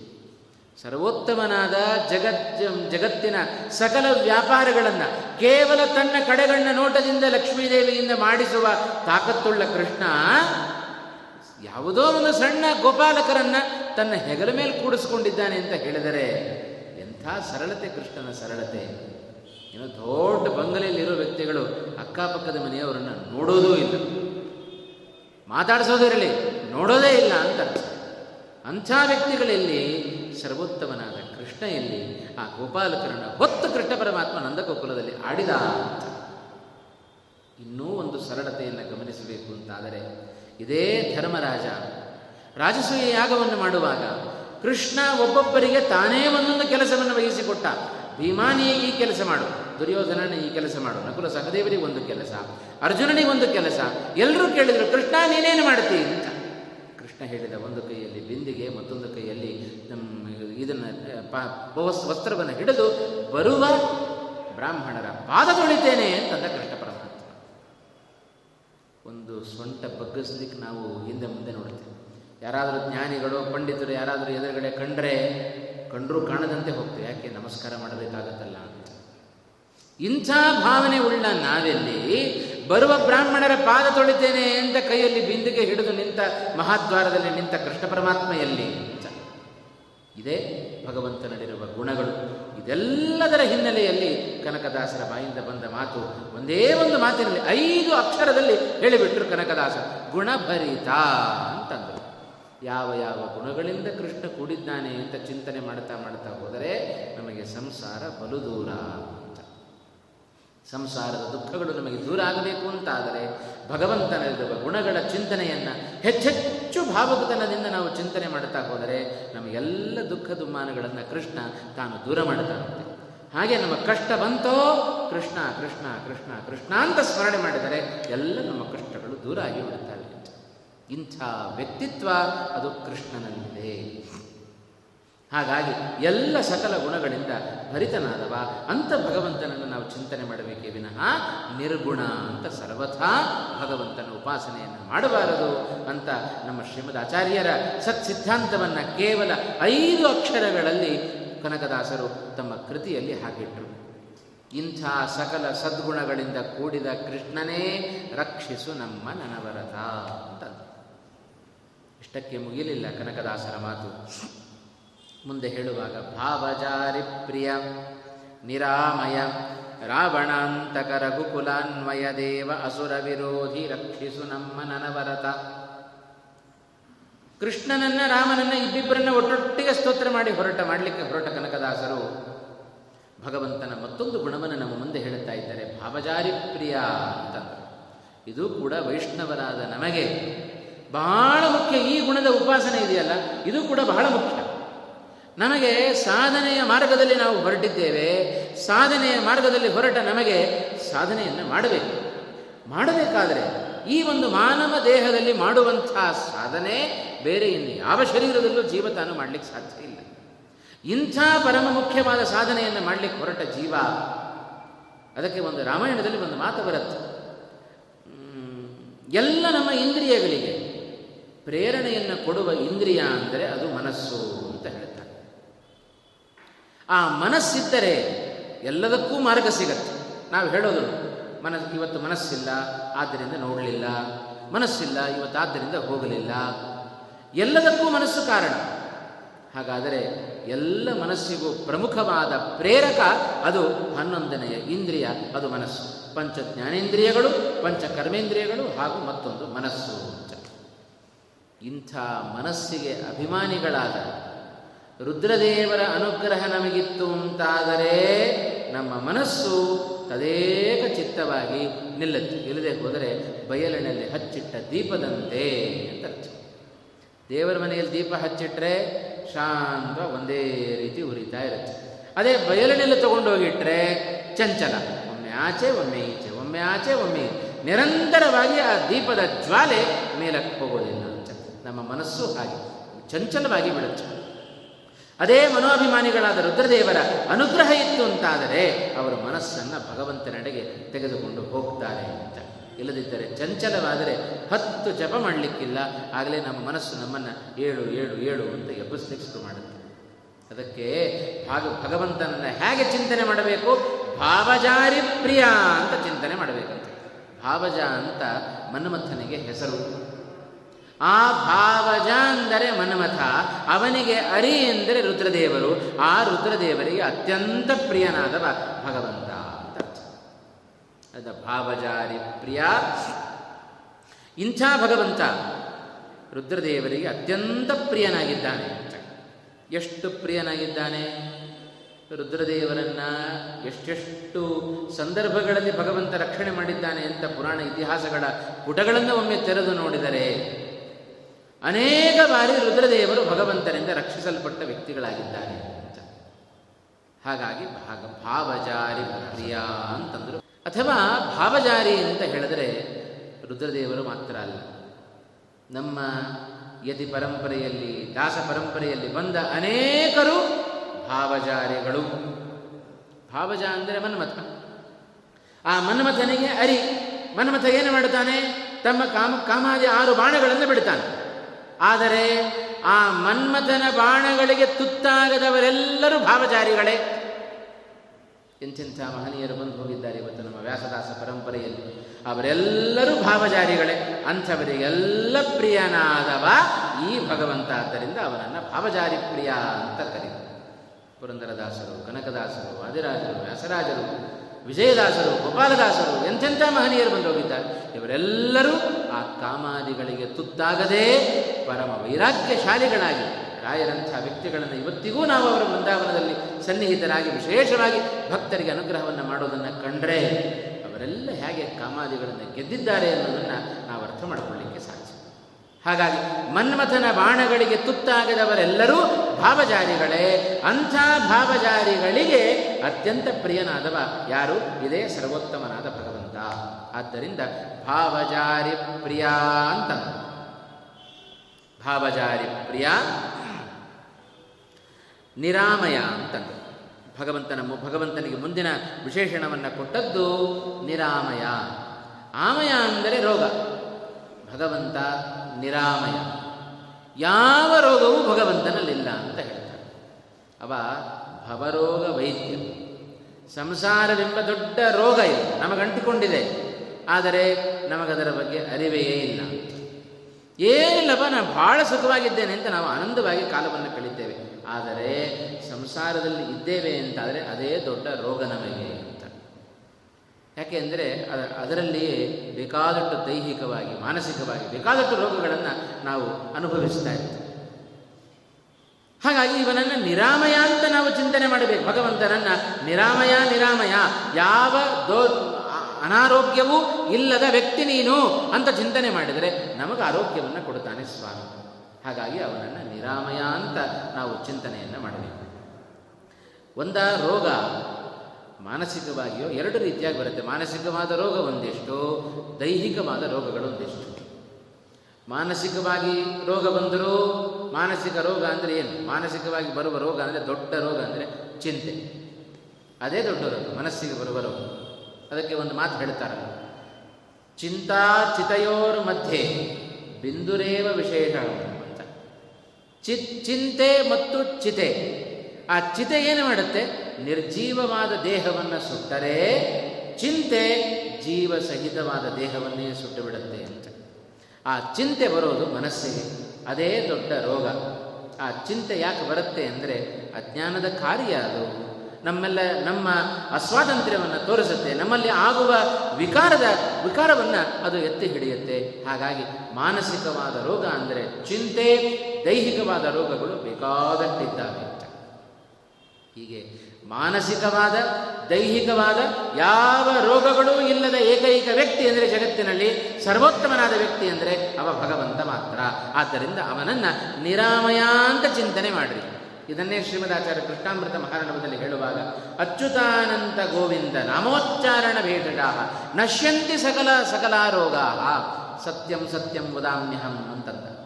ಸರ್ವೋತ್ತಮನಾದ ಜಗತ್ ಜಗತ್ತಿನ ಸಕಲ ವ್ಯಾಪಾರಗಳನ್ನು, ಕೇವಲ ತನ್ನ ಕಡೆಗಣ್ಣ ನೋಟದಿಂದ ಲಕ್ಷ್ಮೀದೇವಿಯಿಂದ ಮಾಡಿಸುವ ತಾಕತ್ತುಳ್ಳ ಕೃಷ್ಣ ಯಾವುದೋ ಒಂದು ಸಣ್ಣ ಗೋಪಾಲಕರನ್ನ ತನ್ನ ಹೆಗಲ ಮೇಲೆ ಕೂಡಿಸ್ಕೊಂಡಿದ್ದಾನೆ ಅಂತ ಹೇಳಿದರೆ ಎಂಥ ಸರಳತೆ ಕೃಷ್ಣನ ಸರಳತೆ. ಏನೋ ದೊಡ್ಡ ಬಂಗಲೆಯಲ್ಲಿರೋ ವ್ಯಕ್ತಿಗಳು ಅಕ್ಕಪಕ್ಕದ ಮನೆಯವರನ್ನು ನೋಡೋದೂ ಇಲ್ಲ. ಮಾತಾಡಿಸೋದಿರಲಿ ನೋಡೋದೇ ಇಲ್ಲ ಅಂತ ಅಂಥ ವ್ಯಕ್ತಿಗಳಲ್ಲಿ ಸರ್ವೋತ್ತಮನಾದ ಕೃಷ್ಣ ಎಲ್ಲಿ? ಆ ಗೋಪಾಲಕರನ್ನು ಹೊತ್ತು ಕೃಷ್ಣ ಪರಮಾತ್ಮ ನಂದಗೋಕುಲದಲ್ಲಿ ಆಡಿದ ಅಂತ. ಇನ್ನೂ ಒಂದು ಸರಳತೆಯನ್ನು ಗಮನಿಸಬೇಕು ಅಂತಾದರೆ ಇದೇ ಧರ್ಮರಾಜ. ರಾಜಸೂಯ ಯಾಗವನ್ನು ಮಾಡುವಾಗ ಕೃಷ್ಣ ಒಬ್ಬೊಬ್ಬರಿಗೆ ತಾನೇ ಒಂದೊಂದು ಕೆಲಸವನ್ನು ವಹಿಸಿಕೊಟ್ಟ. ಭೀಮಾನಿಗೆ ಈ ಕೆಲಸ ಮಾಡು, ದುರ್ಯೋಧನನ ಈ ಕೆಲಸ ಮಾಡು, ನಕುಲ ಸಹದೇವರಿಗೆ ಒಂದು ಕೆಲಸ, ಅರ್ಜುನನಿಗೆ ಒಂದು ಕೆಲಸ. ಎಲ್ಲರೂ ಕೇಳಿದರು, ಕೃಷ್ಣ ನೀನೇನು ಮಾಡ್ತೀ ಅಂತ. ಕೃಷ್ಣ ಹೇಳಿದ ಒಂದು ಕೈಯಲ್ಲಿ ಬಿಂದಿಗೆ, ಮತ್ತೊಂದು ಕೈಯಲ್ಲಿ ಇದನ್ನು ವಸ್ತ್ರವನ್ನು ಹಿಡಿದು ಬರುವ ಬ್ರಾಹ್ಮಣರ ಪಾದ ತೊಳಿತೇನೆ ಅಂತಂದ ಕೃಷ್ಣ. ಒಂದು ಸೊಂಟ ಬಗ್ಗಿಸ್ಲಿಕ್ಕೆ ನಾವು ಹಿಂದೆ ಮುಂದೆ ನೋಡ್ತೀವಿ. ಯಾರಾದರೂ ಜ್ಞಾನಿಗಳು ಪಂಡಿತರು ಯಾರಾದರೂ ಎದುರುಗಡೆ ಕಂಡ್ರೆ ಕಂಡರೂ ಕಾಣದಂತೆ ಹೋಗ್ತೀವಿ. ಯಾಕೆ? ನಮಸ್ಕಾರ ಮಾಡಬೇಕಾಗತ್ತಲ್ಲ. ಇಂಥ ಭಾವನೆ ಉಳ್ಳ ನಾವೆಲ್ಲಿ ಬರುವ ಬ್ರಾಹ್ಮಣರ ಪಾದ ತೊಳಿತೇನೆ ಅಂತ ಕೈಯಲ್ಲಿ ಬಿಂದಿಗೆ ಹಿಡಿದು ನಿಂತ ಮಹಾದ್ವಾರದಲ್ಲಿ ನಿಂತ ಕೃಷ್ಣ ಪರಮಾತ್ಮ ಎಲ್ಲಿ ಇದೇ ಭಗವಂತನಲ್ಲಿರುವ ಗುಣಗಳು. ಇದೆಲ್ಲದರ ಹಿನ್ನೆಲೆಯಲ್ಲಿ ಕನಕದಾಸರ ಬಾಯಿಂದ ಬಂದ ಮಾತು ಒಂದೇ ಒಂದು ಮಾತಿನಲ್ಲಿ ಐದು ಅಕ್ಷರದಲ್ಲಿ ಹೇಳಿಬಿಟ್ರು ಕನಕದಾಸ. ಗುಣಭರಿತ ಅಂತಂದರು. ಯಾವ ಯಾವ ಗುಣಗಳಿಂದ ಕೃಷ್ಣ ಕೂಡಿದ್ದಾನೆ ಅಂತ ಚಿಂತನೆ ಮಾಡ್ತಾ ಮಾಡ್ತಾ ಹೋದರೆ ನಮಗೆ ಸಂಸಾರ ಬಲು ದೂರ. ಸಂಸಾರದ ದುಃಖಗಳು ನಮಗೆ ದೂರ ಆಗಬೇಕು ಅಂತಾದರೆ ಭಗವಂತನಲ್ಲಿರುವ ಗುಣಗಳ ಚಿಂತನೆಯನ್ನು ಹೆಚ್ಚೆಚ್ಚು ಭಾವಕತನದಿಂದ ನಾವು ಚಿಂತನೆ ಮಾಡ್ತಾ ಹೋದರೆ ನಮಗೆಲ್ಲ ದುಃಖ ದುಮ್ಮಾನಗಳನ್ನು ಕೃಷ್ಣ ತಾನು ದೂರ ಮಾಡುತ್ತಾನಂತೆ ಹಾಗೆ ನಮ್ಮ ಕಷ್ಟ ಬಂತೋ ಕೃಷ್ಣ ಕೃಷ್ಣ ಕೃಷ್ಣ ಕೃಷ್ಣ ಅಂತ ಸ್ಮರಣೆ ಮಾಡಿದರೆ ಎಲ್ಲ ನಮ್ಮ ಕಷ್ಟಗಳು ದೂರ ಆಗಿ ಬಿಡುತ್ತವೆ ಇಂಥ ವ್ಯಕ್ತಿತ್ವ ಅದು ಕೃಷ್ಣನಲ್ಲಿದೆ. ಹಾಗಾಗಿ ಎಲ್ಲ ಸಕಲ ಗುಣಗಳಿಂದ ಭರಿತನಾದವ, ಅಂತ ಭಗವಂತನನ್ನು ನಾವು ಚಿಂತನೆ ಮಾಡಬೇಕೇ ವಿನಃ, ನಿರ್ಗುಣ ಅಂತ ಸರ್ವಥಾ ಭಗವಂತನ ಉಪಾಸನೆಯನ್ನು ಮಾಡಬಾರದು ಅಂತ ನಮ್ಮ ಶ್ರೀಮದ್ ಆಚಾರ್ಯರ ಸತ್ ಸಿದ್ಧಾಂತವನ್ನು ಕೇವಲ ಐದು ಅಕ್ಷರಗಳಲ್ಲಿ ಕನಕದಾಸರು ತಮ್ಮ ಕೃತಿಯಲ್ಲಿ ಹಾಕಿಟ್ಟರು ಇಂಥ ಸಕಲ ಸದ್ಗುಣಗಳಿಂದ ಕೂಡಿದ ಕೃಷ್ಣನೇ ರಕ್ಷಿಸು ನಮ್ಮ ನನವರತ ಅಂತ ಇಷ್ಟಕ್ಕೆ ಮುಗಿಲಿಲ್ಲ ಕನಕದಾಸರ ಮಾತು. ಮುಂದೆ ಹೇಳುವಾಗ, ಭಾವಜಾರಿ ಪ್ರಿಯ, ನಿರಾಮಯ, ರಾವಣಾಂತಕ ರಘುಕುಲಾನ್ವಯ ದೇವ ಅಸುರ ವಿರೋಧಿ ರಕ್ಷಿಸು ನಮ್ಮ ನನವರತ. ಕೃಷ್ಣನನ್ನ ರಾಮನನ್ನ ಇಬ್ಬಿಬ್ಬರನ್ನ ಒಟ್ಟೊಟ್ಟಿಗೆ ಸ್ತೋತ್ರ ಮಾಡಿ ಹೊರಟ, ಮಾಡಲಿಕ್ಕೆ ಹೊರಟ ಕನಕದಾಸರು ಭಗವಂತನ ಮತ್ತೊಂದು ಗುಣವನ್ನು ನಮ್ಮ ಮುಂದೆ ಹೇಳುತ್ತಾ ಇದ್ದಾರೆ, ಭಾವಜಾರಿ ಪ್ರಿಯ ಅಂತ. ಇದು ಕೂಡ ವೈಷ್ಣವರಾದ ನಮಗೆ ಬಹಳ ಮುಖ್ಯ. ಈ ಗುಣದ ಉಪಾಸನೆ ಇದೆಯಲ್ಲ, ಇದು ಕೂಡ ಬಹಳ ಮುಖ್ಯ. ನಮಗೆ ಸಾಧನೆಯ ಮಾರ್ಗದಲ್ಲಿ ನಾವು ಹೊರಟಿದ್ದೇವೆ, ಸಾಧನೆಯ ಮಾರ್ಗದಲ್ಲಿ ಹೊರಟ ನಮಗೆ ಸಾಧನೆಯನ್ನು ಮಾಡಬೇಕು. ಮಾಡಬೇಕಾದರೆ ಈ ಒಂದು ಮಾನವ ದೇಹದಲ್ಲಿ ಮಾಡುವಂಥ ಸಾಧನೆ ಬೇರೆ ಇನ್ನು ಯಾವ ಶರೀರದಲ್ಲೂ ಜೀವ ತಾನು ಮಾಡಲಿಕ್ಕೆ ಸಾಧ್ಯ ಇಲ್ಲ. ಇಂಥ ಪರಮ ಮುಖ್ಯವಾದ ಸಾಧನೆಯನ್ನು ಮಾಡಲಿಕ್ಕೆ ಹೊರಟ ಜೀವ, ಅದಕ್ಕೆ ಒಂದು ರಾಮಾಯಣದಲ್ಲಿ ಒಂದು ಮಾತು ಬರುತ್ತೆ. ಎಲ್ಲ ನಮ್ಮ ಇಂದ್ರಿಯಗಳಿಗೆ ಪ್ರೇರಣೆಯನ್ನು ಕೊಡುವ ಇಂದ್ರಿಯ ಅಂದರೆ ಅದು ಮನಸ್ಸು. ಆ ಮನಸ್ಸಿದ್ದರೆ ಎಲ್ಲದಕ್ಕೂ ಮಾರ್ಗ ಸಿಗತ್ತೆ. ನಾವು ಹೇಳೋದು, ಮನಸ್, ಇವತ್ತು ಮನಸ್ಸಿಲ್ಲ, ಆದ್ದರಿಂದ ನೋಡಲಿಲ್ಲ. ಮನಸ್ಸಿಲ್ಲ ಇವತ್ತು ಆದ್ದರಿಂದ ಹೋಗಲಿಲ್ಲ. ಎಲ್ಲದಕ್ಕೂ ಮನಸ್ಸು ಕಾರಣ. ಹಾಗಾದರೆ ಎಲ್ಲ ಮನಸ್ಸಿಗೂ ಪ್ರಮುಖವಾದ ಪ್ರೇರಕ ಅದು ಹನ್ನೊಂದನೆಯ ಇಂದ್ರಿಯ, ಅದು ಮನಸ್ಸು. ಪಂಚ ಜ್ಞಾನೇಂದ್ರಿಯಗಳು ಪಂಚ ಕರ್ಮೇಂದ್ರಿಯಗಳು ಹಾಗೂ ಮತ್ತೊಂದು ಮನಸ್ಸು. ಇಂಥ ಮನಸ್ಸಿಗೆ ಅಭಿಮಾನಿಗಳಾದ ರುದ್ರದೇವರ ಅನುಗ್ರಹ ನಮಗಿತ್ತು ಅಂತಾದರೆ ನಮ್ಮ ಮನಸ್ಸು ತದೇಕ ಚಿತ್ತವಾಗಿ ನಿಲ್ಲುತ್ತೆ. ಇಲ್ಲದೆ ಹೋದರೆ ಬಯಲಿನಲ್ಲಿ ಹಚ್ಚಿಟ್ಟ ದೀಪದಂತೆ ಅಂತ ಅರ್ಥ. ದೇವರ ಮನೆಯಲ್ಲಿ ದೀಪ ಹಚ್ಚಿಟ್ರೆ ಶಾಂತ ಒಂದೇ ರೀತಿ ಉರಿತಾ ಇರುತ್ತೆ. ಅದೇ ಬಯಲಿನಲ್ಲಿ ತಗೊಂಡೋಗಿಟ್ರೆ ಚಂಚಲ. ಒಮ್ಮೆ ಆಚೆ, ಒಮ್ಮೆ ಈಚೆ, ಒಮ್ಮೆ ಆಚೆ, ಒಮ್ಮೆ ನಿರಂತರವಾಗಿ ಆ ದೀಪದ ಜ್ವಾಲೆ ಮೇಲಕ್ಕೆ ಹೋಗೋದಿಲ್ಲ ಅಂತ. ನಮ್ಮ ಮನಸ್ಸು ಹಾಗೆ, ಚಂಚಲವಾಗಿ ಬಿಡುತ್ತೆ. ಅದೇ ಮನೋಭಿಮಾನಿಗಳಾದ ರುದ್ರದೇವರ ಅನುಗ್ರಹ ಇತ್ತು ಅಂತಾದರೆ ಅವರ ಮನಸ್ಸನ್ನು ಭಗವಂತನೆಡೆಗೆ ತೆಗೆದುಕೊಂಡು ಹೋಗ್ತಾರೆ ಅಂತ. ಇಲ್ಲದಿದ್ದರೆ ಚಂಚಲವಾದರೆ ಹತ್ತು ಜಪ ಮಾಡಲಿಕ್ಕಿಲ್ಲ. ಆಗಲೇ ನಮ್ಮ ಮನಸ್ಸು ನಮ್ಮನ್ನು ಏಳು ಏಳು ಏಳು ಅಂತ ಎಬ್ಬಿಸ್ಲಿಕ್ಕೆ ಶುರು ಮಾಡುತ್ತೆ. ಅದಕ್ಕೆ ಭಾಗ, ಭಗವಂತನನ್ನು ಹೇಗೆ ಚಿಂತನೆ ಮಾಡಬೇಕು? ಭಾವಜಾರಿ ಪ್ರಿಯ ಅಂತ ಚಿಂತನೆ ಮಾಡಬೇಕಂತೆ. ಭಾವಜ ಅಂತ ಮನ್ಮಥನಿಗೆ ಹೆಸರು. ಆ ಭಾವಜ ಅಂದರೆ ಮನ್ಮಥ, ಅವನಿಗೆ ಅರಿ ಎಂದರೆ ರುದ್ರದೇವರು, ಆ ರುದ್ರದೇವರಿಗೆ ಅತ್ಯಂತ ಪ್ರಿಯನಾದ ಭಗವಂತ ಅಂತ ಅದ ಭಾವಜಾರಿ ಪ್ರಿಯ. ಇಂಥ ಭಗವಂತ ರುದ್ರದೇವರಿಗೆ ಅತ್ಯಂತ ಪ್ರಿಯನಾಗಿದ್ದಾನೆ ಎಷ್ಟು ಪ್ರಿಯನಾಗಿದ್ದಾನೆ? ರುದ್ರದೇವರನ್ನ ಎಷ್ಟೆಷ್ಟು ಸಂದರ್ಭಗಳಲ್ಲಿ ಭಗವಂತ ರಕ್ಷಣೆ ಮಾಡಿದ್ದಾನೆ ಅಂತ ಪುರಾಣ ಇತಿಹಾಸಗಳ ಪುಟಗಳನ್ನು ಒಮ್ಮೆ ತೆರೆದು ನೋಡಿದರೆ ಅನೇಕ ಬಾರಿ ರುದ್ರದೇವರು ಭಗವಂತನಿಂದ ರಕ್ಷಿಸಲ್ಪಟ್ಟ ವ್ಯಕ್ತಿಗಳಾಗಿದ್ದಾರೆ ಅಂತ. ಹಾಗಾಗಿ ಭಾಗ ಭಾವಜಾರಿ ಭಕ್ತಿಯ ಅಂತಂದರು. ಅಥವಾ ಭಾವಜಾರಿ ಅಂತ ಹೇಳಿದರೆ ರುದ್ರದೇವರು ಮಾತ್ರ ಅಲ್ಲ. ನಮ್ಮ ಯತಿ ಪರಂಪರೆಯಲ್ಲಿ, ದಾಸ ಪರಂಪರೆಯಲ್ಲಿ ಬಂದ ಅನೇಕರು ಭಾವಜಾರಿಗಳು. ಭಾವಜ ಅಂದರೆ ಮನ್ಮಥ. ಆ ಮನ್ಮಥನಿಗೆ ಅರಿ. ಮನ್ಮಥ ಏನು ಮಾಡುತ್ತಾನೆ? ತಮ್ಮ ಕಾಮ ಕಾಮಾದಿ ಆರು ಬಾಣಗಳನ್ನು ಬಿಡ್ತಾನೆ ಆದರೆ ಆ ಮನ್ಮಥನ ಬಾಣಗಳಿಗೆ ತುತ್ತಾಗದವರೆಲ್ಲರೂ ಭಾವಜಾರಿಗಳೇ. ಎಂತೆಂಥ ಮಹನೀಯರು ಬಂದು ಹೋಗಿದ್ದಾರೆ ಇವತ್ತು ನಮ್ಮ ವ್ಯಾಸದಾಸ ಪರಂಪರೆಯಲ್ಲಿ. ಅವರೆಲ್ಲರೂ ಭಾವಜಾರಿಗಳೇ. ಅಂಥವರಿಗೆಲ್ಲ ಪ್ರಿಯನಾದವ ಈ ಭಗವಂತ. ಆದ್ದರಿಂದ ಅವನನ್ನು ಭಾವಜಾರಿ ಪ್ರಿಯ ಅಂತ ಕರೀತಾರೆ. ಪುರಂದರದಾಸರು, ಕನಕದಾಸರು, ಆದಿರಾಜರು, ವ್ಯಾಸರಾಜರು ವಿಜಯದಾಸರು, ಗೋಪಾಲದಾಸರು, ಎಂಥೆಂಥ ಮಹನೀಯರು ಬಂದು ಹೋಗಿದ್ದಾರೆ. ಇವರೆಲ್ಲರೂ ಆ ಕಾಮಾದಿಗಳಿಗೆ ತುತ್ತಾಗದೇ ಪರಮ ವೈರಾಗ್ಯಶಾಲಿಗಳಾಗಿ ರಾಯರಂಥ ವ್ಯಕ್ತಿಗಳನ್ನು ಇವತ್ತಿಗೂ ನಾವು ಅವರ ಬೃಂದಾವನದಲ್ಲಿ ಸನ್ನಿಹಿತರಾಗಿ ವಿಶೇಷವಾಗಿ ಭಕ್ತರಿಗೆ ಅನುಗ್ರಹವನ್ನು ಮಾಡೋದನ್ನು ಕಂಡ್ರೆ ಅವರೆಲ್ಲ ಹೇಗೆ ಕಾಮಾದಿಗಳನ್ನು ಗೆದ್ದಿದ್ದಾರೆ ಅನ್ನೋದನ್ನು ನಾವು ಅರ್ಥ ಮಾಡಿಕೊಳ್ಳಿಕ್ಕೆ ಸಾಧ್ಯ ಹಾಗಾಗಿ ಮನ್ಮಥನ ಬಾಣಗಳಿಗೆ ತುತ್ತಾಗದವರೆಲ್ಲರೂ ಭಾವಜಾರಿಗಳೇ. ಅಂಥ ಭಾವಜಾರಿಗಳಿಗೆ ಅತ್ಯಂತ ಪ್ರಿಯನಾದವ ಯಾರು? ಇದೇ ಸರ್ವೋತ್ತಮನಾದ ಭಗವಂತ. ಆದ್ದರಿಂದ ಭಾವಜಾರಿ ಪ್ರಿಯ ಅಂತ. ಭಾವಜಾರಿ ಪ್ರಿಯ, ನಿರಾಮಯ ಅಂತಂದು ಭಗವಂತನ ಭಗವಂತನಿಗೆ ಮುಂದಿನ ವಿಶೇಷಣವನ್ನು ಕೊಟ್ಟದ್ದು ನಿರಾಮಯ. ಆಮಯ ಅಂದರೆ ರೋಗ. ಭಗವಂತ ನಿರಾಮಯ. ಯಾವ ರೋಗವೂ ಭಗವಂತನಲ್ಲಿಲ್ಲ ಅಂತ ಹೇಳ್ತಾರೆ. ಅವ ಭವರೋಗ ವೈದ್ಯ. ಸಂಸಾರವೆಂಬ ದೊಡ್ಡ ರೋಗ ಇದು, ನಮಗಂಟಿಕೊಂಡಿದೆ. ಆದರೆ ನಮಗದರ ಬಗ್ಗೆ ಅರಿವೆಯೇ ಇಲ್ಲ. ಏನಿಲ್ಲಪ್ಪ, ನಾನು ಭಾಳ ಸುಖವಾಗಿದ್ದೇನೆ ಅಂತ ನಾವು ಆನಂದವಾಗಿ ಕಾಲವನ್ನು ಕಳಿತೇವೆ. ಆದರೆ ಸಂಸಾರದಲ್ಲಿ ಇದ್ದೇವೆ ಅಂತಾದರೆ ಅದೇ ದೊಡ್ಡ ರೋಗ ನಮಗೆ. ಅಂತ ಯಾಕೆ ಅಂದರೆ ಅದರಲ್ಲಿಯೇ ಬೇಕಾದಷ್ಟು ದೈಹಿಕವಾಗಿ, ಮಾನಸಿಕವಾಗಿ ಬೇಕಾದಷ್ಟು ರೋಗಗಳನ್ನು ನಾವು ಅನುಭವಿಸ್ತಾ ಇರ್ತೇವೆ. ಹಾಗಾಗಿ ಇವನನ್ನು ನಿರಾಮಯ ಅಂತ ನಾವು ಚಿಂತನೆ ಮಾಡಬೇಕು. ಭಗವಂತನನ್ನು ನಿರಾಮಯ ನಿರಾಮಯ, ಯಾವ ದೋ ಅನಾರೋಗ್ಯವೂ ಇಲ್ಲದ ವ್ಯಕ್ತಿ ನೀನು ಅಂತ ಚಿಂತನೆ ಮಾಡಿದರೆ ನಮಗೆ ಆರೋಗ್ಯವನ್ನು ಕೊಡುತ್ತಾನೆ ಸ್ವಾಮಿ. ಹಾಗಾಗಿ ಅವನನ್ನು ನಿರಾಮಯ ಅಂತ ನಾವು ಚಿಂತನೆಯನ್ನು ಮಾಡಬೇಕು. ಒಂದ ರೋಗ ಮಾನಸಿಕವಾಗಿಯೋ ಎರಡು ರೀತಿಯಾಗಿ ಬರುತ್ತೆ. ಮಾನಸಿಕವಾದ ರೋಗ ಒಂದಿಷ್ಟು, ದೈಹಿಕವಾದ ರೋಗಗಳು ಒಂದಿಷ್ಟು. ಮಾನಸಿಕವಾಗಿ ರೋಗ ಬಂದರೂ ಮಾನಸಿಕ ರೋಗ ಅಂದರೆ ಏನು? ಮಾನಸಿಕವಾಗಿ ಬರುವ ರೋಗ ಅಂದರೆ ದೊಡ್ಡ ರೋಗ ಅಂದರೆ ಚಿಂತೆ. ಅದೇ ದೊಡ್ಡ ರೋಗ, ಮನಸ್ಸಿಗೆ ಬರುವ ರೋಗ. ಅದಕ್ಕೆ ಒಂದು ಮಾತು ಹೇಳ್ತಾರೆ. ಚಿಂತಾ ಚಿತಯೋರ್ ಮಧ್ಯೆ ಬಿಂದುರೇವ ವಿಶೇಷ ಅಂತ. ಚಿತ್ ಚಿಂತೆ ಮತ್ತು ಚಿತೆ. ಆ ಚಿತೆ ಏನು ಮಾಡುತ್ತೆ? ನಿರ್ಜೀವವಾದ ದೇಹವನ್ನು ಸುಟ್ಟರೆ ಚಿಂತೆ ಜೀವ ಸಹಿತವಾದ ದೇಹವನ್ನೇ ಸುಟ್ಟು ಬಿಡುತ್ತೆ ಅಂತ. ಆ ಚಿಂತೆ ಬರೋದು ಮನಸ್ಸಿಗೆ. ಅದೇ ದೊಡ್ಡ ರೋಗ. ಆ ಚಿಂತೆ ಯಾಕೆ ಬರುತ್ತೆ ಅಂದರೆ ಅಜ್ಞಾನದ ಕಾರ್ಯ ಅದು. ನಮ್ಮೆಲ್ಲ ನಮ್ಮ ಅಸ್ವಾತಂತ್ರ್ಯವನ್ನು ತೋರಿಸುತ್ತೆ. ನಮ್ಮಲ್ಲಿ ಆಗುವ ವಿಕಾರದ ವಿಕಾರವನ್ನು ಅದು ಎತ್ತಿ ಹಿಡಿಯುತ್ತೆ. ಹಾಗಾಗಿ ಮಾನಸಿಕವಾದ ರೋಗ ಅಂದರೆ ಚಿಂತೆ, ದೈಹಿಕವಾದ ರೋಗಗಳು ಬೇಕಾದಟ್ಟಿದ್ದಾವೆ ಹೀಗೆ ಮಾನಸಿಕವಾದ, ದೈಹಿಕವಾದ ಯಾವ ರೋಗಗಳೂ ಇಲ್ಲದ ಏಕೈಕ ವ್ಯಕ್ತಿ ಅಂದರೆ ಜಗತ್ತಿನಲ್ಲಿ ಸರ್ವೋತ್ತಮನಾದ ವ್ಯಕ್ತಿ ಅಂದರೆ ಅವ ಭಗವಂತ ಮಾತ್ರ. ಆದ್ದರಿಂದ ಅವನನ್ನು ನಿರಾಮಯ ಅಂತ ಚಿಂತನೆ ಮಾಡಿರಿ. ಇದನ್ನೇ ಶ್ರೀಮದಾಚಾರ್ಯ ಕೃಷ್ಣಾಮೃತ ಮಹಾರಣವದಲ್ಲಿ ಹೇಳುವಾಗ ಅಚ್ಯುತಾನಂದ ಗೋವಿಂದ ನಾಮೋಚ್ಚಾರಣ ಭೇಟಾ ನಶ್ಯಂತಿ ಸಕಲ ಸಕಲಾರೋಗಾ ಸತ್ಯಂ ಸತ್ಯಂ ವದಾಮ್ಯಹಂ ಅಂತಂದ.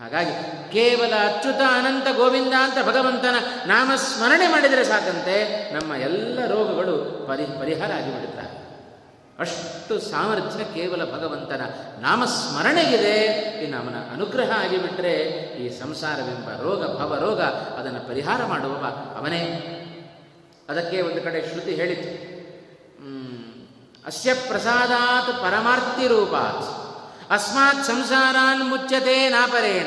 ಹಾಗಾಗಿ ಕೇವಲ ಅಚ್ಯುತ ಅನಂತ ಗೋವಿಂದ ಅಂತ ಭಗವಂತನ ನಾಮಸ್ಮರಣೆ ಮಾಡಿದರೆ ಸಾಕಂತೆ ನಮ್ಮ ಎಲ್ಲ ರೋಗಗಳು ಪರಿ ಪರಿಹಾರ ಆಗಿಬಿಡುತ್ತಾರೆ ಅಷ್ಟು ಸಾಮರ್ಥ್ಯ ಕೇವಲ ಭಗವಂತನ ನಾಮಸ್ಮರಣೆಗಿದೆ. ಇನ್ನು ಅವನ ಅನುಗ್ರಹ ಆಗಿಬಿಟ್ರೆ ಈ ಸಂಸಾರವೆಂಬ ರೋಗ ಭವ ರೋಗ ಅದನ್ನು ಪರಿಹಾರ ಮಾಡುವವ ಅವನೇ. ಅದಕ್ಕೆ ಒಂದು ಕಡೆ ಶ್ರುತಿ ಹೇಳಿತು ಅಸ್ಯ ಪ್ರಸಾದಾತ್ ಪರಮಾರ್ಥಿ ರೂಪಾತ್. ಅಸ್ಮಾತ್ ಸಂಸಾರಾನ್ ಮುಚ್ಚತೆ ನಾಪರೇಣ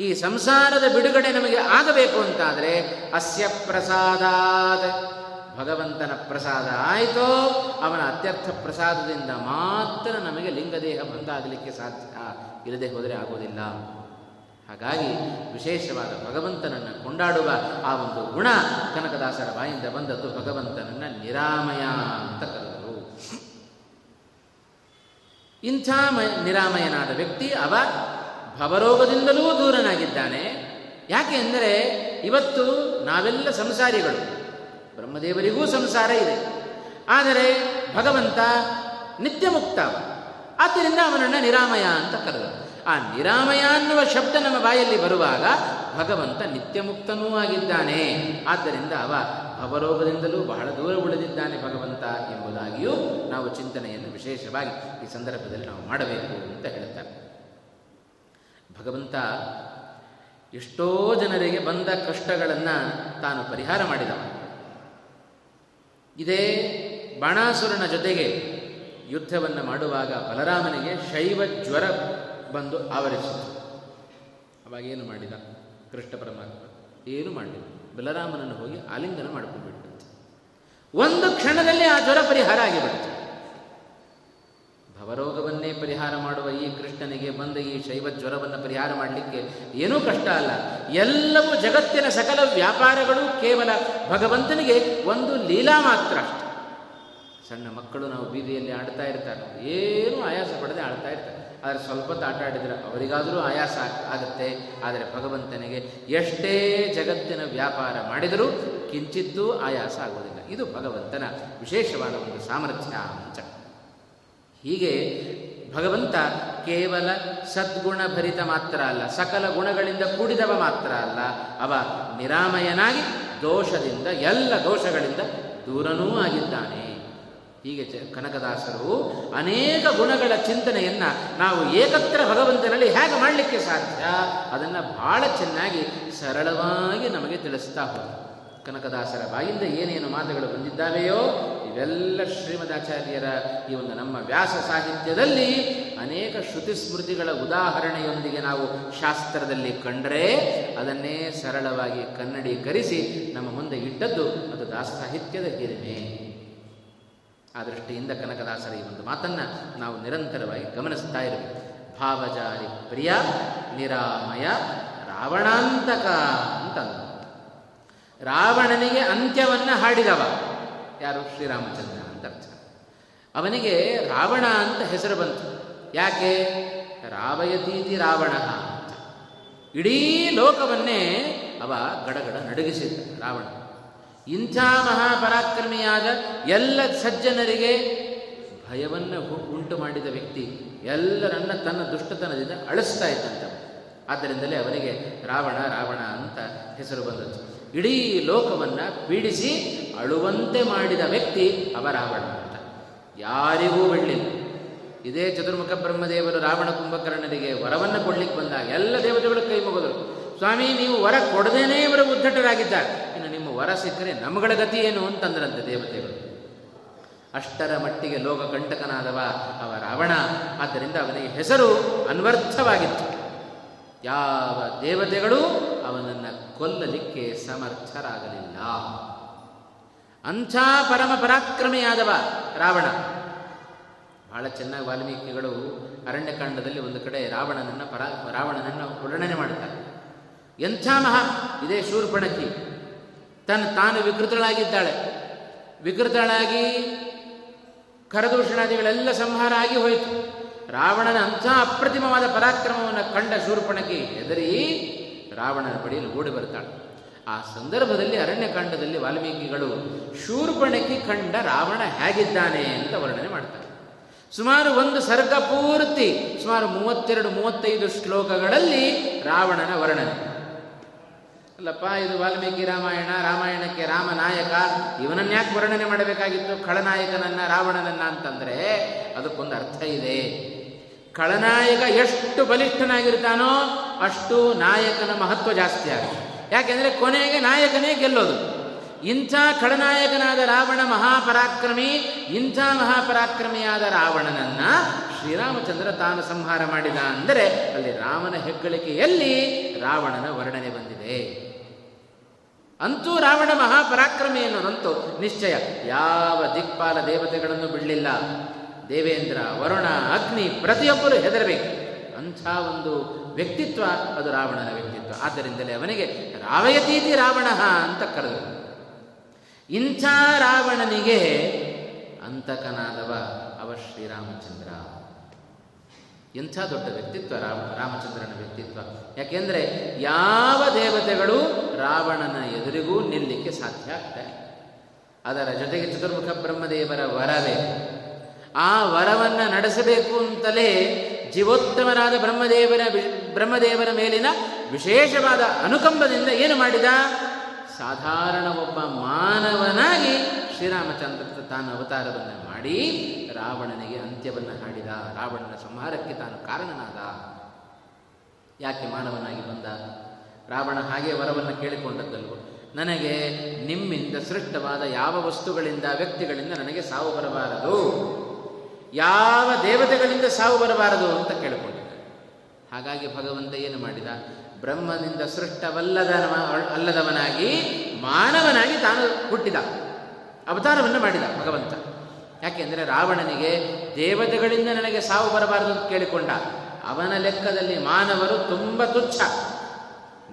ಈ ಸಂಸಾರದ ಬಿಡುಗಡೆ ನಮಗೆ ಆಗಬೇಕು ಅಂತಾದರೆ ಅಸ್ಯ ಪ್ರಸಾದಾತ್. ಭಗವಂತನ ಪ್ರಸಾದ ಆಯಿತೋ, ಅವನ ಅತ್ಯರ್ಥ ಪ್ರಸಾದದಿಂದ ಮಾತ್ರ ನಮಗೆ ಲಿಂಗದೇಹ ಬಂದಾಗಲಿಕ್ಕೆ ಸಾಧ್ಯ ಇಲ್ಲದೆ ಹೋದರೆ ಆಗೋದಿಲ್ಲ. ಹಾಗಾಗಿ ವಿಶೇಷವಾದ ಭಗವಂತನನ್ನು ಕೊಂಡಾಡುವ ಆ ಒಂದು ಗುಣ ಕನಕದಾಸರ ಬಾಯಿಂದ ಬಂದದ್ದು ಭಗವಂತನನ್ನು ನಿರಾಮಯ ಅಂತ ಕರೆದರು ಇಂಥ ಮ, ನಿರಾಮಯನಾದ ವ್ಯಕ್ತಿ ಅವ ಭವರೋಗದಿಂದಲೂ ದೂರನಾಗಿದ್ದಾನೆ. ಯಾಕೆ ಅಂದರೆ ಇವತ್ತು ನಾವೆಲ್ಲ ಸಂಸಾರಿಗಳು. ಬ್ರಹ್ಮದೇವರಿಗೂ ಸಂಸಾರ ಇದೆ. ಆದರೆ ಭಗವಂತ ನಿತ್ಯ ಮುಕ್ತ ಆದ್ದರಿಂದ ಅವನನ್ನು ನಿರಾಮಯ ಅಂತ ಕರೆದರು. ಆ ನಿರಾಮಯ ಅನ್ನುವ ಶಬ್ದ ನಮ್ಮ ಬಾಯಲ್ಲಿ ಬರುವಾಗ ಭಗವಂತ ನಿತ್ಯ ಮುಕ್ತನೂ ಆಗಿದ್ದಾನೆ. ಆದ್ದರಿಂದ ಅವ ಭವರೋಗದಿಂದಲೂ ಬಹಳ ದೂರ ಉಳಿದಿದ್ದಾನೆ ಭಗವಂತ ಎಂಬುದಾಗಿಯೂ ನಾವು ಚಿಂತನೆಯನ್ನು ವಿಶೇಷವಾಗಿ ಈ ಸಂದರ್ಭದಲ್ಲಿ ನಾವು ಮಾಡಬೇಕು ಅಂತ ಹೇಳ್ತಾರೆ. ಭಗವಂತ ಎಷ್ಟೋ ಜನರಿಗೆ ಬಂದ ಕಷ್ಟಗಳನ್ನು ತಾನು ಪರಿಹಾರ ಮಾಡಿದವ ಇದೇ ಬಾಣಾಸುರನ ಜೊತೆಗೆ ಯುದ್ಧವನ್ನು ಮಾಡುವಾಗ ಬಲರಾಮನಿಗೆ ಶೈವ ಜ್ವರ ಬಂದು ಆವರಿಸಿತು. ಅವಾಗೇನು ಮಾಡಿದ? ಕೃಷ್ಣ ಪರಮಾತ್ಮ, ಏನು ಮಾಡಲಿಲ್ಲ? ಬಲರಾಮನನ್ನು ಹೋಗಿ ಆಲಿಂಗನ ಮಾಡಿಕೊಂಡ್ಬಿಟ್ಟಂತೆ ಒಂದು ಕ್ಷಣದಲ್ಲಿ ಆ ಜ್ವರ ಪರಿಹಾರ ಆಗಿಬಿಡುತ್ತೆ ಭವರೋಗವನ್ನೇ ಪರಿಹಾರ ಮಾಡುವ ಈ ಕೃಷ್ಣನಿಗೆ ಬಂದ ಈ ಶೈವ ಜ್ವರವನ್ನು ಪರಿಹಾರ ಮಾಡಲಿಕ್ಕೆ ಏನೂ ಕಷ್ಟ ಅಲ್ಲ. ಎಲ್ಲವೂ ಜಗತ್ತಿನ ಸಕಲ ವ್ಯಾಪಾರಗಳು ಕೇವಲ ಭಗವಂತನಿಗೆ ಒಂದು ಲೀಲಾ ಮಾತ್ರ ಸಣ್ಣ ಮಕ್ಕಳು ನಾವು ಬೀದಿಯಲ್ಲಿ ಆಡ್ತಾ ಇರ್ತಾರೆ. ಏನೂ ಆಯಾಸ ಪಡದೆ ಆಡ್ತಾ ಇರ್ತಾರೆ. ಆದರೆ ಸ್ವಲ್ಪ ಆಟ ಆಡಿದರೆ ಅವರಿಗಾದರೂ ಆಯಾಸ ಆಗುತ್ತೆ. ಆದರೆ ಭಗವಂತನಿಗೆ ಎಷ್ಟೇ ಜಗತ್ತಿನ ವ್ಯಾಪಾರ ಮಾಡಿದರೂ ಕಿಂಚಿದ್ದೂ ಆಯಾಸ ಆಗೋದಿಲ್ಲ. ಇದು ಭಗವಂತನ ವಿಶೇಷವಾದ ಒಂದು ಸಾಮರ್ಥ್ಯ ಅಂತ. ಹೀಗೆ ಭಗವಂತ ಕೇವಲ ಸದ್ಗುಣ ಭರಿತ ಮಾತ್ರ ಅಲ್ಲ, ಸಕಲ ಗುಣಗಳಿಂದ ಕೂಡಿದವ ಮಾತ್ರ ಅಲ್ಲ. ಅವ ನಿರಾಮಯನಾಗಿ ದೋಷದಿಂದ, ಎಲ್ಲ ದೋಷಗಳಿಂದ ದೂರನೂ ಆಗಿದ್ದಾನೆ. ಹೀಗೆ ಕನಕದಾಸರು ಅನೇಕ ಗುಣಗಳ ಚಿಂತನೆಯನ್ನು ನಾವು ಏಕತ್ರ ಭಗವಂತನಲ್ಲಿ ಹೇಗೆ ಮಾಡಲಿಕ್ಕೆ ಸಾಧ್ಯ? ಅದನ್ನು ಬಹಳ ಚೆನ್ನಾಗಿ ಸರಳವಾಗಿ ನಮಗೆ ತಿಳಿಸ್ತಾ ಹೋದ ಕನಕದಾಸರ ಬಾಯಿಂದ ಏನೇನು ಮಾತುಗಳು ಬಂದಿದ್ದಾವೆಯೋ, ಇವೆಲ್ಲ ಶ್ರೀಮದಾಚಾರ್ಯರ ಈ ಒಂದು ನಮ್ಮ ವ್ಯಾಸ ಸಾಹಿತ್ಯದಲ್ಲಿ ಅನೇಕ ಶ್ರುತಿ ಸ್ಮೃತಿಗಳ ಉದಾಹರಣೆಯೊಂದಿಗೆ ನಾವು ಶಾಸ್ತ್ರದಲ್ಲಿ ಕಂಡರೆ ಅದನ್ನೇ ಸರಳವಾಗಿ ಕನ್ನಡೀಕರಿಸಿ ನಮ್ಮ ಮುಂದೆ ಇಟ್ಟದ್ದು ಅದು ದಾಸ ಸಾಹಿತ್ಯದ ಹಿರಿಮೆ. ಆ ದೃಷ್ಟಿಯಿಂದ ಕನಕದಾಸರ ಈ ಒಂದು ಮಾತನ್ನು ನಾವು ನಿರಂತರವಾಗಿ ಗಮನಿಸ್ತಾ ಇರಬೇಕು ಭಾವಜಾರಿ ಪ್ರಿಯ, ನಿರಾಮಯ, ರಾವಣಾಂತಕ ಅಂತಂದು ರಾವಣನಿಗೆ ಅಂತ್ಯವನ್ನು ಹಾಡಿದವ. ಯಾರು? ಶ್ರೀರಾಮಚಂದ್ರ ಅಂತ ಅರ್ಥ. ಅವನಿಗೆ ರಾವಣ ಅಂತ ಹೆಸರು ಬಂತು. ಯಾಕೆ? ರಾವಯತೀತಿ ರಾವಣ ಅಂತ. ಇಡೀ ಲೋಕವನ್ನೇ ಅವ ಗಡಗಡ ನಡುಗಿಸಿದ್ದ ರಾವಣ. ಇಂಥ ಮಹಾಪರಾಕ್ರಮಿಯಾದ ಎಲ್ಲ ಸಜ್ಜನರಿಗೆ ಭಯವನ್ನು ಉಂಟು ಮಾಡಿದ ವ್ಯಕ್ತಿ ಎಲ್ಲರನ್ನ ತನ್ನ ದುಷ್ಟತನದಿಂದ ಅಳಿಸ್ತಾ ಇದ್ದಂತ. ಆದ್ದರಿಂದಲೇ ಅವನಿಗೆ ರಾವಣ ರಾವಣ ಅಂತ ಹೆಸರು ಬಂದದ್ದು. ಇಡೀ ಲೋಕವನ್ನು ಪೀಡಿಸಿ ಅಳುವಂತೆ ಮಾಡಿದ ವ್ಯಕ್ತಿ ಅವ ರಾವಣ ಅಂತ. ಯಾರಿಗೂ ಬಿಡಲಿಲ್ಲ ಇದೇ ಚತುರ್ಮುಖ ಬ್ರಹ್ಮದೇವರು ರಾವಣ ಕುಂಭಕರ್ಣರಿಗೆ ವರವನ್ನು ಕೊಡ್ಲಿಕ್ಕೆ ಬಂದಾಗ ಎಲ್ಲ ದೇವತೆಗಳು ಕೈ ಮುಗಿದರು. ಸ್ವಾಮಿ, ನೀವು ವರ ಕೊಡದೇನೇ ಇವರು ಉದ್ದಟರಾಗಿದ್ದಾರೆ ವರ ಸಿಕ್ಕರೆ ನಮಗಳ ಗತಿ ಏನು ಅಂತಂದ್ರಂತೆ ದೇವತೆಗಳು. ಅಷ್ಟರ ಮಟ್ಟಿಗೆ ಲೋಕ ಕಂಟಕನಾದವ ಅವ ರಾವಣ. ಆದ್ದರಿಂದ ಅವನಿಗೆ ಹೆಸರು ಅನ್ವರ್ಥವಾಗಿತ್ತು. ಯಾವ ದೇವತೆಗಳು ಅವನನ್ನು ಕೊಲ್ಲಲಿಕ್ಕೆ ಸಮರ್ಥರಾಗಲಿಲ್ಲ. ಅಂಥ ಪರಮ ಪರಾಕ್ರಮಿಯಾದವ ರಾವಣ. ಬಹಳ ಚೆನ್ನಾಗಿ ವಾಲ್ಮೀಕಿಗಳು ಅರಣ್ಯಕಾಂಡದಲ್ಲಿ ಒಂದು ಕಡೆ ರಾವಣನನ್ನು ಪರಾ ರಾವಣನನ್ನು ವರ್ಣನೆ ಮಾಡುತ್ತಾರೆ. ಎಂಥ ಮಹಾ, ಇದೇ ಶೂರ್ಪಣಕಿ. ತನ್ನ ತಾನು ವಿಕೃತಳಾಗಿದ್ದಾಳೆ. ವಿಕೃತಳಾಗಿ ಕರದೂಷಣಾದಿಗಳೆಲ್ಲ ಸಂಹಾರ ಆಗಿ ಹೋಯಿತು. ರಾವಣನ ಅಂಥ ಅಪ್ರತಿಮವಾದ ಪರಾಕ್ರಮವನ್ನು ಕಂಡ ಶೂರ್ಪಣಕಿ ಹೆದರಿ ರಾವಣನ ಬಳಿಯಲ್ಲಿ ಓಡಿ ಬರ್ತಾಳೆ ಆ ಸಂದರ್ಭದಲ್ಲಿ ಅರಣ್ಯಕಾಂಡದಲ್ಲಿ ವಾಲ್ಮೀಕಿಗಳು ಶೂರ್ಪಣಕಿ ಕಂಡ ರಾವಣ ಹೇಗಿದ್ದಾನೆ ಅಂತ ವರ್ಣನೆ ಮಾಡ್ತಾರೆ. ಸುಮಾರು ಒಂದು ಸರ್ಗ ಪೂರ್ತಿ, ಸುಮಾರು ಮೂವತ್ತೆರಡು, ಮೂವತ್ತೈದು ಶ್ಲೋಕಗಳಲ್ಲಿ ರಾವಣನ ವರ್ಣನೆ. ಅಲ್ಲಪ್ಪ, ಇದು ವಾಲ್ಮೀಕಿ ರಾಮಾಯಣ, ರಾಮಾಯಣಕ್ಕೆ ರಾಮ ನಾಯಕ ಇವನನ್ನ ಯಾಕೆ ವರ್ಣನೆ ಮಾಡಬೇಕಾಗಿತ್ತು? ಖಳನಾಯಕನನ್ನ, ರಾವಣನನ್ನ ಅಂತಂದ್ರೆ ಅದಕ್ಕೊಂದು ಅರ್ಥ ಇದೆ. ಖಳನಾಯಕ ಎಷ್ಟು ಬಲಿಷ್ಠನಾಗಿರ್ತಾನೋ ಅಷ್ಟು ನಾಯಕನ ಮಹತ್ವ ಜಾಸ್ತಿ ಆಗುತ್ತೆ. ಯಾಕೆಂದ್ರೆ ಕೊನೆಗೆ ನಾಯಕನೇ ಗೆಲ್ಲೋದು. ಇಂಥ ಖಳನಾಯಕನಾದ ರಾವಣ ಮಹಾಪರಾಕ್ರಮಿ, ಇಂಥ ಮಹಾಪರಾಕ್ರಮಿಯಾದ ರಾವಣನನ್ನ ಶ್ರೀರಾಮಚಂದ್ರ ತಾನು ಸಂಹಾರ ಮಾಡಿದ ಅಂದರೆ ಅಲ್ಲಿ ರಾಮನ ಹೆಗ್ಗಳಿಕೆಯಲ್ಲಿ ರಾವಣನ ವರ್ಣನೆ ಬಂದಿದೆ. ಅಂತೂ ರಾವಣ ಮಹಾಪರಾಕ್ರಮಿ ಅನ್ನೋದಂತೂ ನಿಶ್ಚಯ ಯಾವ ದಿಕ್ಪಾಲ ದೇವತೆಗಳನ್ನು ಬಿಡಲಿಲ್ಲ. ದೇವೇಂದ್ರ, ವರುಣ, ಅಗ್ನಿ ಪ್ರತಿಯೊಬ್ಬರು ಹೆದರಬೇಕು. ಅಂಥ ಒಂದು ವ್ಯಕ್ತಿತ್ವ ಅದು ರಾವಣನ ವ್ಯಕ್ತಿತ್ವ. ಆದ್ದರಿಂದಲೇ ಅವನಿಗೆ ರಾವಯತೀತಿ ರಾವಣ ಅಂತ ಕರೆದರು. ಇಂಥ ರಾವಣನಿಗೆ ಅಂತಕನಾದವ ಅವ ಶ್ರೀರಾಮಚಂದ್ರ. ಎಂಥ ದೊಡ್ಡ ವ್ಯಕ್ತಿತ್ವ? ರಾಮ, ರಾಮಚಂದ್ರನ ವ್ಯಕ್ತಿತ್ವ. ಯಾಕೆಂದರೆ ಯಾವ ದೇವತೆಗಳು ರಾವಣನ ಎದುರಿಗೂ ನಿಲ್ಲಿಕ್ಕೆ ಸಾಧ್ಯ ಆಗ್ತದೆ ಅದರ ಜೊತೆಗೆ ಚತುರ್ಮುಖ ಬ್ರಹ್ಮದೇವರ ವರವೇ. ಆ ವರವನ್ನು ನಡೆಸಬೇಕು ಅಂತಲೇ ಜೀವೋತ್ತಮರಾದ ಬ್ರಹ್ಮದೇವರ ಬ್ರಹ್ಮದೇವರ ಮೇಲಿನ ವಿಶೇಷವಾದ ಅನುಕಂಪದಿಂದ ಏನು ಮಾಡಿದ? ಸಾಧಾರಣ ಒಬ್ಬ ಮಾನವನಾಗಿ ಶ್ರೀರಾಮಚಂದ್ರ ತಾನು ಅವತಾರವನ್ನು ಮಾಡಿ ರಾವಣನಿಗೆ ಅಂತ್ಯವನ್ನು ಹಾಡಿದ ರಾವಣನ ಸಂಹಾರಕ್ಕೆ ತಾನು ಕಾರಣನಾದ. ಯಾಕೆ ಮಾನವನಾಗಿ ಬಂದ? ರಾವಣ ಹಾಗೆ ವರವನ್ನು ಕೇಳಿಕೊಂಡದ್ದಲ್ವ? ನನಗೆ ನಿಮ್ಮಿಂದ ಸೃಷ್ಟವಾದ ಯಾವ ವಸ್ತುಗಳಿಂದ ವ್ಯಕ್ತಿಗಳಿಂದ ನನಗೆ ಸಾವು ಬರಬಾರದು? ಯಾವ ದೇವತೆಗಳಿಂದ ಸಾವು ಬರಬಾರದು ಅಂತ ಕೇಳಿಕೊಂಡಿದ್ದ. ಹಾಗಾಗಿ ಭಗವಂತ ಏನು ಮಾಡಿದ? ಬ್ರಹ್ಮನಿಂದ ಸೃಷ್ಟವಲ್ಲದ ಅಲ್ಲದವನಾಗಿ ಮಾನವನಾಗಿ ತಾನು ಹುಟ್ಟಿದ. ಅವತಾರವನ್ನು ಮಾಡಿದ ಭಗವಂತ. ಯಾಕೆಂದರೆ ರಾವಣನಿಗೆ ದೇವತೆಗಳಿಂದ ನನಗೆ ಸಾವು ಬರಬಾರದು ಅಂತ ಕೇಳಿಕೊಂಡ. ಅವನ ಲೆಕ್ಕದಲ್ಲಿ ಮಾನವರು ತುಂಬ ತುಚ್ಛ.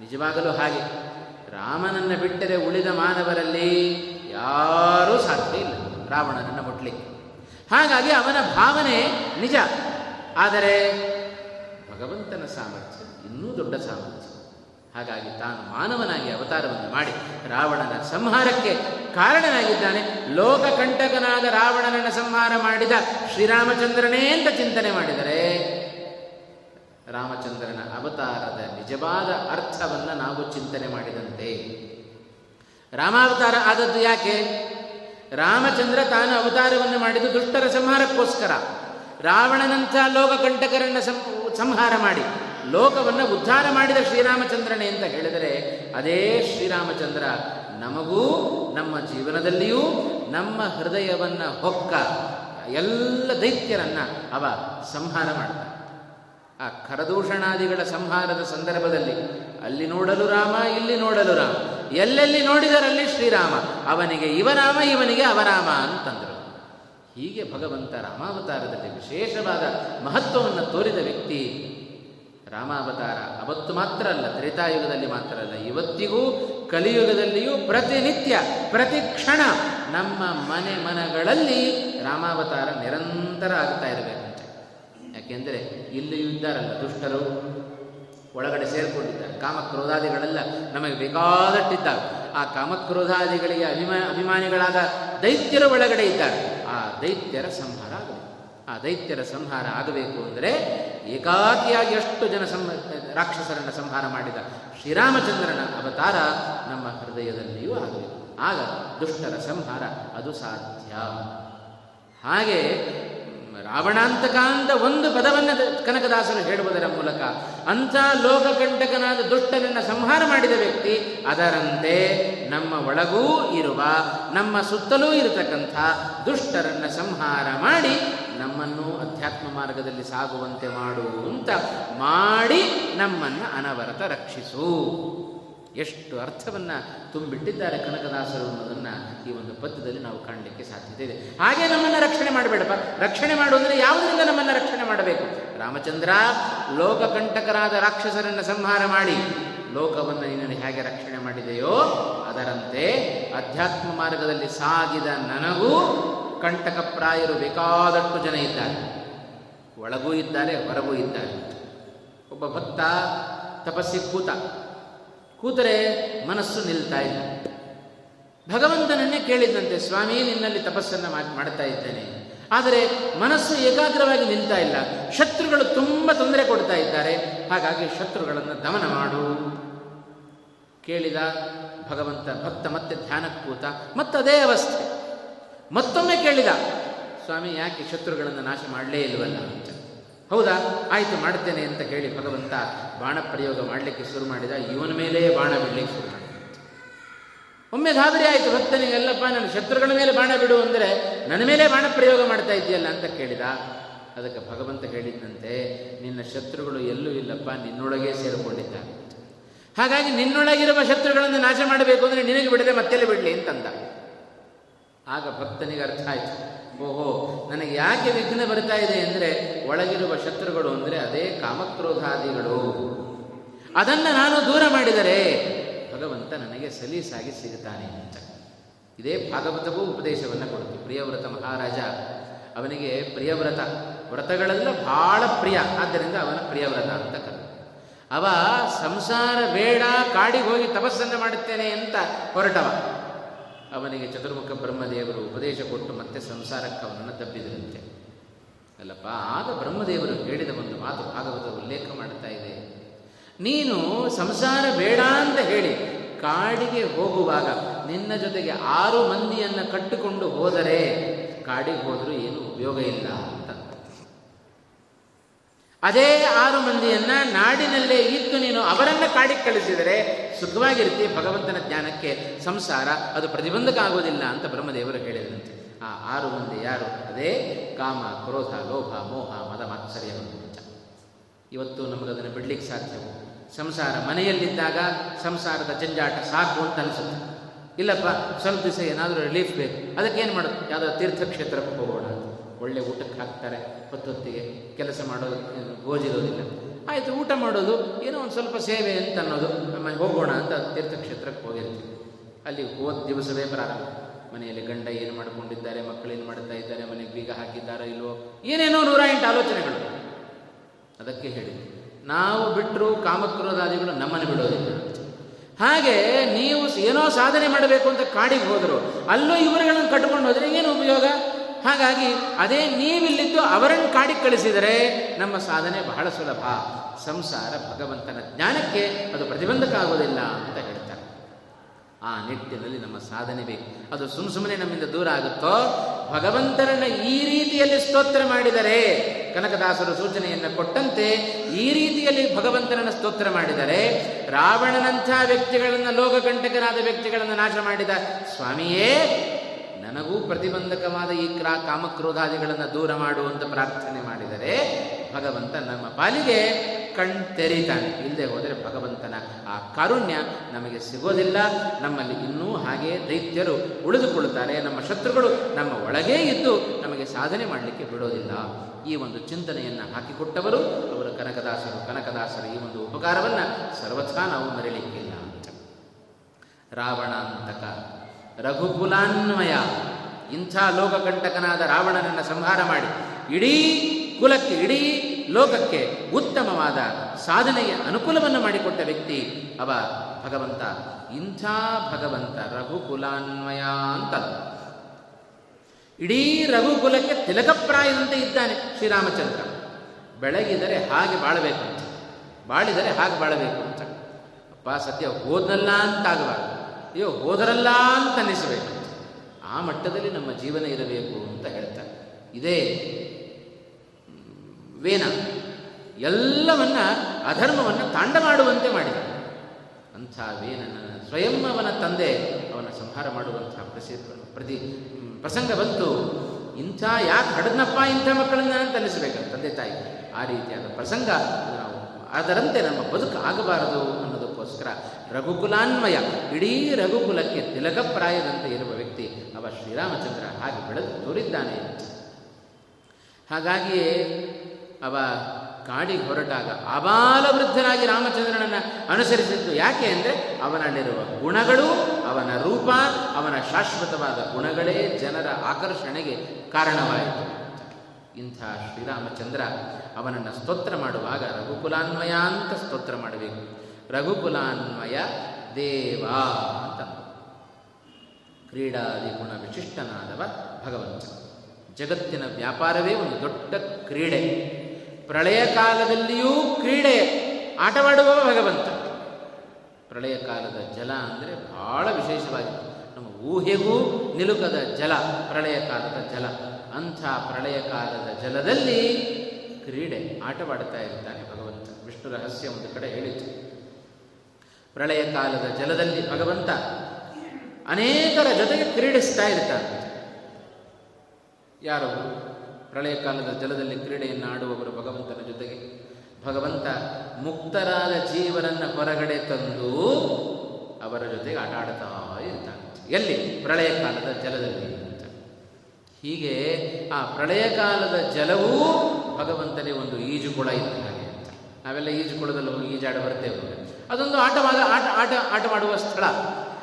ನಿಜವಾಗಲೂ ಹಾಗೆ. ರಾಮನನ್ನು ಬಿಟ್ಟರೆ ಉಳಿದ ಮಾನವರಲ್ಲಿ ಯಾರೂ ಸಾಧ್ಯ ಇಲ್ಲ ರಾವಣನನ್ನು ಮುಟ್ಲಿಕ್ಕೆ. ಹಾಗಾಗಿ ಅವನ ಭಾವನೆ ನಿಜ. ಆದರೆ ಭಗವಂತನ ಸಾಮರ್ಥ್ಯ ಇನ್ನೂ ದೊಡ್ಡ ಸಾಮರ್ಥ್ಯ. ಹಾಗಾಗಿ ತಾನು ಮಾನವನಾಗಿ ಅವತಾರವನ್ನು ಮಾಡಿ ರಾವಣನ ಸಂಹಾರಕ್ಕೆ ಕಾರಣನಾಗಿದ್ದಾನೆ. ಲೋಕಕಂಟಕನಾದ ರಾವಣನನ್ನು ಸಂಹಾರ ಮಾಡಿದ ಶ್ರೀರಾಮಚಂದ್ರನೇ ಅಂತ ಚಿಂತನೆ ಮಾಡಿದರೆ ರಾಮಚಂದ್ರನ ಅವತಾರದ ನಿಜವಾದ ಅರ್ಥವನ್ನು ನಾವು ಚಿಂತನೆ ಮಾಡಿದಂತೆ. ರಾಮಾವತಾರ ಆದದ್ದು ಯಾಕೆ? ರಾಮಚಂದ್ರ ತಾನು ಅವತಾರವನ್ನು ಮಾಡಿದ್ದು ದುಷ್ಟರ ಸಂಹಾರಕ್ಕೋಸ್ಕರ. ರಾವಣನಂಥ ಲೋಕಕಂಟಕರನ್ನು ಸಂಹಾರ ಮಾಡಿ. ಲೋಕವನ್ನು ಉದ್ಧಾರ ಮಾಡಿದ ಶ್ರೀರಾಮಚಂದ್ರನೇ ಅಂತ ಹೇಳಿದರೆ ಅದೇ ಶ್ರೀರಾಮಚಂದ್ರ ನಮಗೂ ನಮ್ಮ ಜೀವನದಲ್ಲಿಯೂ ನಮ್ಮ ಹೃದಯವನ್ನು ಹೊಕ್ಕ ಎಲ್ಲ ದೈತ್ಯರನ್ನು ಅವ ಸಂಹಾರ ಮಾಡ್ತಾನೆ. ಆ ಖರದೂಷಣಾದಿಗಳ ಸಂಹಾರದ ಸಂದರ್ಭದಲ್ಲಿ ಅಲ್ಲಿ ನೋಡಲು ರಾಮ, ಇಲ್ಲಿ ನೋಡಲು ರಾಮ, ಎಲ್ಲೆಲ್ಲಿ ನೋಡಿದರಲ್ಲಿ ಶ್ರೀರಾಮ, ಅವನಿಗೆ ಇವರಾಮ ಇವನಿಗೆ ಅವರಾಮ ಅಂತಂದರು. ಹೀಗೆ ಭಗವಂತ ರಾಮಾವತಾರದಲ್ಲಿ ವಿಶೇಷವಾದ ಮಹತ್ವವನ್ನು ತೋರಿದ ವ್ಯಕ್ತಿ ರಾಮಾವತಾರ. ಅವತ್ತು ಮಾತ್ರ ಅಲ್ಲ, ತ್ರೇತಾಯುಗದಲ್ಲಿ ಮಾತ್ರ ಅಲ್ಲ. ಇವತ್ತಿಗೂ ಕಲಿಯುಗದಲ್ಲಿಯೂ ಪ್ರತಿನಿತ್ಯ ಪ್ರತಿ ಕ್ಷಣ ನಮ್ಮ ಮನೆ ಮನಗಳಲ್ಲಿ ರಾಮಾವತಾರ ನಿರಂತರ ಆಗ್ತಾ ಇರಬೇಕಂತೆ. ಯಾಕೆಂದರೆ ಇಲ್ಲಿಯೂ ಇದ್ದಾರಲ್ಲ ದುಷ್ಟರು, ಒಳಗಡೆ ಸೇರಿಕೊಂಡಿದ್ದಾರೆ. ಕಾಮಕ್ರೋಧಾದಿಗಳೆಲ್ಲ ನಮಗೆ ಬೇಕಾದಟ್ಟಿದ್ದಾವೆ ಆ ಕಾಮಕ್ರೋಧಾದಿಗಳಿಗೆ ಅಭಿಮಾ, ಅಭಿಮಾನಿಗಳಾದ ದೈತ್ಯರ ಒಳಗಡೆ ಇದ್ದಾರೆ. ಆ ದೈತ್ಯರ ಸಂಹಾರ ಆ ದೈತ್ಯರ ಸಂಹಾರ ಆಗಬೇಕು ಅಂದರೆ ಏಕಾಕಿಯಾಗಿ ಎಷ್ಟು ಜನ ಸಂ ರಾಕ್ಷಸರನ್ನು ಸಂಹಾರ ಮಾಡಿದ ಶ್ರೀರಾಮಚಂದ್ರನ ಅವತಾರ ನಮ್ಮ ಹೃದಯದಲ್ಲಿಯೂ ಆಗಬೇಕು. ಆಗ ದುಷ್ಟರ ಸಂಹಾರ ಅದು ಸಾಧ್ಯ. ಹಾಗೆ ರಾವಣಾಂತಕಾಂತ ಒಂದು ಪದವನ್ನು ಕನಕದಾಸರು ಹೇಳುವುದರ ಮೂಲಕ ಅಂಥ ಲೋಕಕಂಟಕನಾದ ದುಷ್ಟನನ್ನು ಸಂಹಾರ ಮಾಡಿದ ವ್ಯಕ್ತಿ ಅದರಂತೆ ನಮ್ಮ ಒಳಗೂ ಇರುವ ನಮ್ಮ ಸುತ್ತಲೂ ಇರತಕ್ಕಂಥ ದುಷ್ಟರನ್ನು ಸಂಹಾರ ಮಾಡಿ ನಮ್ಮನ್ನು ಅಧ್ಯಾತ್ಮ ಮಾರ್ಗದಲ್ಲಿ ಸಾಗುವಂತೆ ಮಾಡು ಅಂತ ಮಾಡಿ ನಮ್ಮನ್ನು ಅನವರತ ರಕ್ಷಿಸು. ಎಷ್ಟು ಅರ್ಥವನ್ನು ತುಂಬಿಟ್ಟಿದ್ದಾರೆ ಕನಕದಾಸರು ಅನ್ನೋದನ್ನು ಈ ಒಂದು ಪದ್ಯದಲ್ಲಿ ನಾವು ಕಾಣಲಿಕ್ಕೆ ಸಾಧ್ಯತೆ ಇದೆ. ಹಾಗೆ ನಮ್ಮನ್ನು ರಕ್ಷಣೆ ಮಾಡಬೇಡಪ್ಪ. ರಕ್ಷಣೆ ಮಾಡುವುದರಲ್ಲಿ ಯಾವುದರಿಂದ ನಮ್ಮನ್ನು ರಕ್ಷಣೆ ಮಾಡಬೇಕು? ರಾಮಚಂದ್ರ, ಲೋಕಕಂಟಕರಾದ ರಾಕ್ಷಸರನ್ನು ಸಂಹಾರ ಮಾಡಿ. ಲೋಕವನ್ನು ನಿನ್ನನ್ನು ಹೇಗೆ ರಕ್ಷಣೆ ಮಾಡಿದೆಯೋ ಅದರಂತೆ ಅಧ್ಯಾತ್ಮ ಮಾರ್ಗದಲ್ಲಿ ಸಾಗಿದ ನನಗೂ ಕಂಟಕಪ್ರಾಯರು ಬೇಕಾದಷ್ಟು ಜನ ಇದ್ದಾರೆ. ಒಳಗೂ ಇದ್ದಾರೆ, ಹೊರಗೂ ಇದ್ದಾರೆ. ಒಬ್ಬ ಭಕ್ತ ತಪಸ್ಸಿ ಕೂತ, ಕೂತರೆ ಮನಸ್ಸು ನಿಲ್ತಾ ಇಲ್ಲ. ಭಗವಂತನನ್ನೇ ಕೇಳಿದಂತೆ ಸ್ವಾಮಿ, ನಿನ್ನಲ್ಲಿ ತಪಸ್ಸನ್ನು ಮಾಡ್ತಾ ಇದ್ದೇನೆ. ಆದರೆ ಮನಸ್ಸು ಏಕಾಗ್ರವಾಗಿ ನಿಲ್ತಾ ಇಲ್ಲ. ಶತ್ರುಗಳು ತುಂಬ ತೊಂದರೆ ಕೊಡ್ತಾ ಇದ್ದಾರೆ. ಹಾಗಾಗಿ ಶತ್ರುಗಳನ್ನು ದಮನ ಮಾಡು. ಕೇಳಿದ ಭಗವಂತ, ಭಕ್ತ ಮತ್ತೆ ಧ್ಯಾನಕ್ಕೆ ಕೂತ, ಮತ್ತದೇ ಅವಸ್ಥೆ. ಮತ್ತೊಮ್ಮೆ ಕೇಳಿದ, ಸ್ವಾಮಿ, ಯಾಕೆ ಶತ್ರುಗಳನ್ನು ನಾಶ ಮಾಡಲೇ ಇಲ್ವಲ್ಲ? ಅಂತ. ಹೌದಾ? ಆಯಿತು, ಮಾಡ್ತೇನೆ ಅಂತ ಹೇಳಿ ಭಗವಂತ ಬಾಣ ಪ್ರಯೋಗ ಮಾಡಲಿಕ್ಕೆ ಶುರು ಮಾಡಿದ, ಇವನ ಮೇಲೆ ಬಾಣ ಬಿಡಲಿಕ್ಕೆ ಶುರು ಮಾಡಿದ. ಒಮ್ಮೆ ಗಾಬರಿ ಆಯಿತು, ಭಕ್ತನಿಗೆ ಎಲ್ಲಪ್ಪ ನನ್ನ ಶತ್ರುಗಳ ಮೇಲೆ ಬಾಣ ಬಿಡು ಅಂದರೆ ನನ್ನ ಮೇಲೆ ಬಾಣ ಪ್ರಯೋಗ ಮಾಡ್ತಾ ಇದೆಯಲ್ಲ ಅಂತ ಕೇಳಿದ. ಅದಕ್ಕೆ ಭಗವಂತ ಹೇಳಿದ್ದಂತೆ ನಿನ್ನ ಶತ್ರುಗಳು ಎಲ್ಲೂ ಇಲ್ಲಪ್ಪ, ನಿನ್ನೊಳಗೆ ಸೇರಿಕೊಂಡಿದ್ದಾರೆ. ಹಾಗಾಗಿ ನಿನ್ನೊಳಗಿರುವ ಶತ್ರುಗಳನ್ನು ನಾಶ ಮಾಡಬೇಕು ಅಂದರೆ ನಿನಗೆ ಬಿಡದೆ ಮತ್ತೆಲ್ಲ ಬಿಡಲಿ? ಅಂತಂದ. ಆಗ ಭಕ್ತನಿಗೆ ಅರ್ಥ ಆಯಿತು. ಓಹೋ, ನನಗೆ ಯಾಕೆ ವಿಘ್ನ ಬರ್ತಾ ಇದೆ ಅಂದರೆ ಒಳಗಿರುವ ಶತ್ರುಗಳು ಅಂದರೆ ಅದೇ ಕಾಮಕ್ರೋಧಾದಿಗಳು. ಅದನ್ನು ನಾನು ದೂರ ಮಾಡಿದರೆ ಭಗವಂತ ನನಗೆ ಸಲೀಸಾಗಿ ಸಿಗುತ್ತಾನೆ ಅಂತ. ಇದೇ ಭಾಗವತವೂ ಉಪದೇಶವನ್ನು ಕೊಡುತ್ತೆ. ಪ್ರಿಯವ್ರತ ಮಹಾರಾಜ, ಅವನಿಗೆ ಪ್ರಿಯವ್ರತ. ವ್ರತಗಳೆಲ್ಲ ಬಹಳ ಪ್ರಿಯ. ಆದ್ದರಿಂದ ಅವನ ಪ್ರಿಯವ್ರತ ಅಂತ ಕರೆ ಅವ ಸಂಸಾರ ಬೇಡ, ಕಾಡಿಗೆ ಹೋಗಿ ತಪಸ್ಸನ್ನು ಮಾಡುತ್ತೇನೆ ಅಂತ ಹೊರಟವ. ಅವನಿಗೆ ಚತುರ್ಮುಖ ಬ್ರಹ್ಮದೇವರು ಉಪದೇಶ ಕೊಟ್ಟು ಮತ್ತೆ ಸಂಸಾರಕ್ಕೆ ಅವನನ್ನು ತಬ್ಬಿದರಂತೆ. ಅಲ್ಲಪ್ಪ, ಆಗ ಬ್ರಹ್ಮದೇವರು ಹೇಳಿದ ಒಂದು ಮಾತು ಭಾಗವತ ಉಲ್ಲೇಖ ಮಾಡ್ತಾ ಇದೆ. ನೀನು ಸಂಸಾರ ಬೇಡ ಅಂತ ಹೇಳಿ ಕಾಡಿಗೆ ಹೋಗುವಾಗ ನಿನ್ನ ಜೊತೆಗೆ ಆರು ಮಂದಿಯನ್ನು ಕಟ್ಟಿಕೊಂಡು ಹೋದರೆ ಕಾಡಿಗೆ ಹೋದರೂ ಏನು ಉಪಯೋಗ ಇಲ್ಲ. ಅದೇ ಆರು ಮಂದಿಯನ್ನ ನಾಡಿನಲ್ಲೇ ಇದ್ದು ನೀನು ಅವರನ್ನು ಕಾಡಿಗೆ ಕಳಿಸಿದರೆ ಸುಖವಾಗಿರ್ತಿ ಭಗವಂತನ ಜ್ಞಾನಕ್ಕೆ ಸಂಸಾರ, ಅದು ಪ್ರತಿಬಂಧಕ ಆಗೋದಿಲ್ಲ ಅಂತ ಬ್ರಹ್ಮದೇವರು ಹೇಳಿದಂತೆ. ಆ ಆರು ಮಂದಿ ಯಾರು? ಅದೇ ಕಾಮ, ಕ್ರೋಧ, ಲೋಭ, ಮೋಹ, ಮದ ಮಾತ್ಸರ್ಯ ಅಂತ ಇವತ್ತು ನಮಗದನ್ನು ಬಿಡ್ಲಿಕ್ಕೆ ಸಾಧ್ಯವು ಸಂಸಾರ ಮನೆಯಲ್ಲಿದ್ದಾಗ ಸಂಸಾರದ ಜಂಜಾಟ ಸಾಕು ಅಂತ ಅನಿಸುತ್ತೆ. ಇಲ್ಲಪ್ಪ, ಸ್ವಲ್ಪ ದಿವಸ ಏನಾದರೂ ರಿಲೀಫ್ ಬೇಕು. ಅದಕ್ಕೇನು ಮಾಡೋದು? ಯಾವುದೋ ತೀರ್ಥಕ್ಷೇತ್ರಕ್ಕೆ ಹೋಗೋಣ ಒಳ್ಳೆ ಊಟಕ್ಕೆ ಹಾಕ್ತಾರೆ. ಹೊತ್ತೊತ್ತಿಗೆ ಕೆಲಸ ಮಾಡೋದು ಗೋಜಿರೋದಿಲ್ಲ ಆಯಿತು, ಊಟ ಮಾಡೋದು, ಏನೋ ಒಂದು ಸ್ವಲ್ಪ ಸೇವೆ ಅಂತ ಅನ್ನೋದು, ನಮ್ಮ ಹೋಗೋಣ ಅಂತ ತೀರ್ಥಕ್ಷೇತ್ರಕ್ಕೆ ಹೋಗಿರ್ತೀವಿ. ಅಲ್ಲಿ ಹೋದ ದಿವಸವೇ ಪ್ರಾರಂಭ. ಮನೆಯಲ್ಲಿ ಗಂಡ ಏನು ಮಾಡ್ಕೊಂಡಿದ್ದಾರೆ ಮಕ್ಕಳು ಏನು ಮಾಡ್ತಾ ಇದ್ದಾರೆ, ಮನೆಗೆ ಬೀಗ ಹಾಕಿದ್ದಾರೋ ಇಲ್ವೋ, ಏನೇನೋ ನೂರ ಎಂಟು ಆಲೋಚನೆಗಳು. ಅದಕ್ಕೆ ಹೇಳಿ ನಾವು ಬಿಟ್ಟರು ಕಾಮಕ್ರೋಧಾದಿಗಳು ನಮ್ಮನ್ನು ಬಿಡೋದಿಲ್ಲ. ಹಾಗೆ ನೀವು ಏನೋ ಸಾಧನೆ ಮಾಡಬೇಕು ಅಂತ ಕಾಡಿಗೆ ಹೋದರು, ಅಲ್ಲೂ ಇವರುಗಳನ್ನು ಕಟ್ಕೊಂಡು ಹೋದರೆ ಏನು ಉಪಯೋಗ? ಹಾಗಾಗಿ ಅದೇ ನೀವಿಲ್ಲಿದ್ದು ಅವರನ್ನು ಕಾಡಿ ಕಳಿಸಿದರೆ ನಮ್ಮ ಸಾಧನೆ ಬಹಳ ಸುಲಭ. ಸಂಸಾರ ಭಗವಂತನ ಜ್ಞಾನಕ್ಕೆ ಅದು ಪ್ರತಿಬಂಧಕ ಆಗೋದಿಲ್ಲ ಅಂತ ಹೇಳ್ತಾರೆ. ಆ ನಿಟ್ಟಿನಲ್ಲಿ ನಮ್ಮ ಸಾಧನೆ ಬೇಕು. ಅದು ಸುಮ್ ಸುಮ್ಮನೆ ನಮ್ಮಿಂದ ದೂರ ಆಗುತ್ತೋ? ಭಗವಂತರನ್ನು ಈ ರೀತಿಯಲ್ಲಿ ಸ್ತೋತ್ರ ಮಾಡಿದರೆ, ಕನಕದಾಸರು ಸೂಚನೆಯನ್ನು ಕೊಟ್ಟಂತೆ ಈ ರೀತಿಯಲ್ಲಿ ಭಗವಂತನನ್ನು ಸ್ತೋತ್ರ ಮಾಡಿದರೆ, ರಾವಣನಂಥ ವ್ಯಕ್ತಿಗಳನ್ನು ಲೋಕಕಂಟಕರಾದ ವ್ಯಕ್ತಿಗಳನ್ನು ನಾಶ ಮಾಡಿದ ಸ್ವಾಮಿಯೇ ನನಗೂ ಪ್ರತಿಬಂಧಕವಾದ ಈ ಕ್ರಾ ಕಾಮಕ್ರೋಧಾದಿಗಳನ್ನು ದೂರ ಮಾಡುವಂತ ಪ್ರಾರ್ಥನೆ ಮಾಡಿದರೆ ಭಗವಂತ ನಮ್ಮ ಪಾಲಿಗೆ ಕಣ್ ತೆರೀತಾನೆ. ಇಲ್ಲದೆ ಹೋದರೆ ಭಗವಂತನ ಆ ಕಾರುಣ್ಯ ನಮಗೆ ಸಿಗೋದಿಲ್ಲ. ನಮ್ಮಲ್ಲಿ ಇನ್ನೂ ಹಾಗೆ ದೈತ್ಯರು ಉಳಿದುಕೊಳ್ಳುತ್ತಾರೆ. ನಮ್ಮ ಶತ್ರುಗಳು ನಮ್ಮ ಒಳಗೇ ಇದ್ದು ನಮಗೆ ಸಾಧನೆ ಮಾಡಲಿಕ್ಕೆ ಬಿಡೋದಿಲ್ಲ. ಈ ಒಂದು ಚಿಂತನೆಯನ್ನು ಹಾಕಿಕೊಟ್ಟವರು ಅವರು ಕನಕದಾಸರು. ಕನಕದಾಸರ ಈ ಒಂದು ಉಪಕಾರವನ್ನು ಸರ್ವಥಾ ನಾವು ಮರೆಯಲಿಕ್ಕಿಲ್ಲ ಅಂತ ರಾವಣ ಅಂತಕ ರಘುಕುಲಾನ್ವಯ. ಇಂಥ ಲೋಕಕಂಟಕನಾದ ರಾವಣನನ್ನು ಸಂಹಾರ ಮಾಡಿ ಇಡೀ ಕುಲಕ್ಕೆ, ಇಡೀ ಲೋಕಕ್ಕೆ ಉತ್ತಮವಾದ ಸಾಧನೆಯ ಅನುಕೂಲವನ್ನು ಮಾಡಿಕೊಟ್ಟ ವ್ಯಕ್ತಿ ಅವ ಭಗವಂತ. ಇಂಥ ಭಗವಂತ ರಘುಕುಲಾನ್ವಯ ಅಂತ. ಇಡೀ ರಘುಕುಲಕ್ಕೆ ತಿಲಕಪ್ರಾಯದಂತೆ ಇದ್ದಾನೆ ಶ್ರೀರಾಮಚಂದ್ರ. ಬೆಳಗಿದರೆ ಹಾಗೆ ಬಾಳಬೇಕು ಅಂತ. ಬಾಳಿದರೆ ಹಾಗೆ ಬಾಳಬೇಕು ಅಂತ. ಅಪ್ಪ ಸತ್ಯ ಹೋದಲ್ಲ ಅಂತಾಗಬಾರ್ದು ಅಯ್ಯೋ, ಹೋದರಲ್ಲ ಅಂತ ಅನ್ನಿಸಬೇಕು. ಆ ಮಟ್ಟದಲ್ಲಿ ನಮ್ಮ ಜೀವನ ಇರಬೇಕು ಅಂತ ಹೇಳ್ತಾರೆ. ಇದೇ ವೇನ. ಎಲ್ಲವನ್ನ ಅಧರ್ಮವನ್ನು ತಾಂಡ ಮಾಡುವಂತೆ ಮಾಡಿದ. ಅಂಥ ವೇನನ ಸ್ವಯಂ ಅವನ ತಂದೆ ಅವನ ಸಂಹಾರ ಮಾಡುವಂಥ ಪ್ರಸಿ, ಪ್ರತಿ ಪ್ರಸಂಗ ಬಂತು. ಇಂಥ ಯಾಕೆ ಹಡದ್ನಪ್ಪ ಇಂಥ ಮಕ್ಕಳನ್ನ ಅಂತ ಅನ್ನಿಸ್ಬೇಕು. ತಂದೆ ತಾಯಿ, ಆ ರೀತಿಯಾದ ಪ್ರಸಂಗ ನಾವು ಅದರಂತೆ ನಮ್ಮ ಬದುಕು ಆಗಬಾರದು ಅನ್ನೋದಕ್ಕೋಸ್ಕರ ರಘುಕುಲಾನ್ವಯ, ಇಡೀ ರಘುಕುಲಕ್ಕೆ ತಿಲಕಪ್ರಾಯದಂತೆ ಇರುವ ವ್ಯಕ್ತಿ ಅವ ಶ್ರೀರಾಮಚಂದ್ರ ಹಾಗೆ ಬೆಳೆದು ತೋರಿದ್ದಾನೆ. ಹಾಗಾಗಿಯೇ ಅವ ಕಾಡಿಗೆ ಹೊರಟಾಗ ಅಬಾಲ ವೃದ್ಧನಾಗಿ ರಾಮಚಂದ್ರನನ್ನು ಅನುಸರಿಸಿದ್ದು ಯಾಕೆ ಅಂದರೆ ಅವನಲ್ಲಿರುವ ಗುಣಗಳು, ಅವನ ರೂಪ, ಅವನ ಶಾಶ್ವತವಾದ ಗುಣಗಳೇ ಜನರ ಆಕರ್ಷಣೆಗೆ ಕಾರಣವಾಯಿತು. ಇಂಥ ಶ್ರೀರಾಮಚಂದ್ರ ಅವನನ್ನು ಸ್ತೋತ್ರ ಮಾಡುವಾಗ ರಘುಕುಲಾನ್ವಯ ಅಂತ ಸ್ತೋತ್ರ ಮಾಡಬೇಕು. ರಘುಕುಲಾನ್ವಯ ದೇವ ಅಂತ. ಕ್ರೀಡಾದಿ ಗುಣ ವಿಶಿಷ್ಟನಾದವ ಭಗವಂತ. ಜಗತ್ತಿನ ವ್ಯಾಪಾರವೇ ಒಂದು ದೊಡ್ಡ ಕ್ರೀಡೆ. ಪ್ರಳಯ ಕಾಲದಲ್ಲಿಯೂ ಕ್ರೀಡೆ ಆಟವಾಡುವ ಭಗವಂತ. ಪ್ರಳಯ ಕಾಲದ ಜಲ ಅಂದರೆ ಬಹಳ ವಿಶೇಷವಾಗಿದೆ ನಮ್ಮ ಊಹೆಗೂ ನಿಲುಕದ ಜಲ, ಪ್ರಳಯ ಕಾಲದ ಜಲ. ಅಂಥ ಪ್ರಳಯ ಕಾಲದ ಜಲದಲ್ಲಿ ಕ್ರೀಡೆ ಆಟವಾಡ್ತಾ ಇರ್ತಾನೆ ಭಗವಂತ. ವಿಷ್ಣು ರಹಸ್ಯ ಒಂದು ಕಡೆ ಹೇಳಿತು. ಪ್ರಳಯ ಕಾಲದ ಜಲದಲ್ಲಿ ಭಗವಂತ ಅನೇಕರ ಜೊತೆಗೆ ಕ್ರೀಡಿಸ್ತಾ ಇರ್ತಾರೆ ಯಾರು? ಪ್ರಳಯ ಕಾಲದ ಜಲದಲ್ಲಿ ಕ್ರೀಡೆಯನ್ನು ಆಡುವವರು ಭಗವಂತನ ಜೊತೆಗೆ. ಭಗವಂತ ಮುಕ್ತರಾದ ಜೀವನನ್ನು ಹೊರಗಡೆ ತಂದು ಅವರ ಜೊತೆಗೆ ಆಟ ಆಡ್ತಾ ಇರ್ತಾನೆ. ಎಲ್ಲಿ? ಪ್ರಳಯ ಕಾಲದ ಜಲದಲ್ಲಿ. ಹೀಗೆ ಆ ಪ್ರಳಯ ಕಾಲದ ಜಲವೂ ಭಗವಂತನೇ ಒಂದು ಈಜುಕೊಳ ಇತ್ತು. ನಾವೆಲ್ಲ ಈಜುಕೊಳದಲ್ಲಿ ಹೋಗಿ ಈಜಾಡ ಬರ್ತೇವೆ ಅದೊಂದು ಆಟವಾದ, ಆಟ ಆಟ, ಆಟವಾಡುವ ಸ್ಥಳ.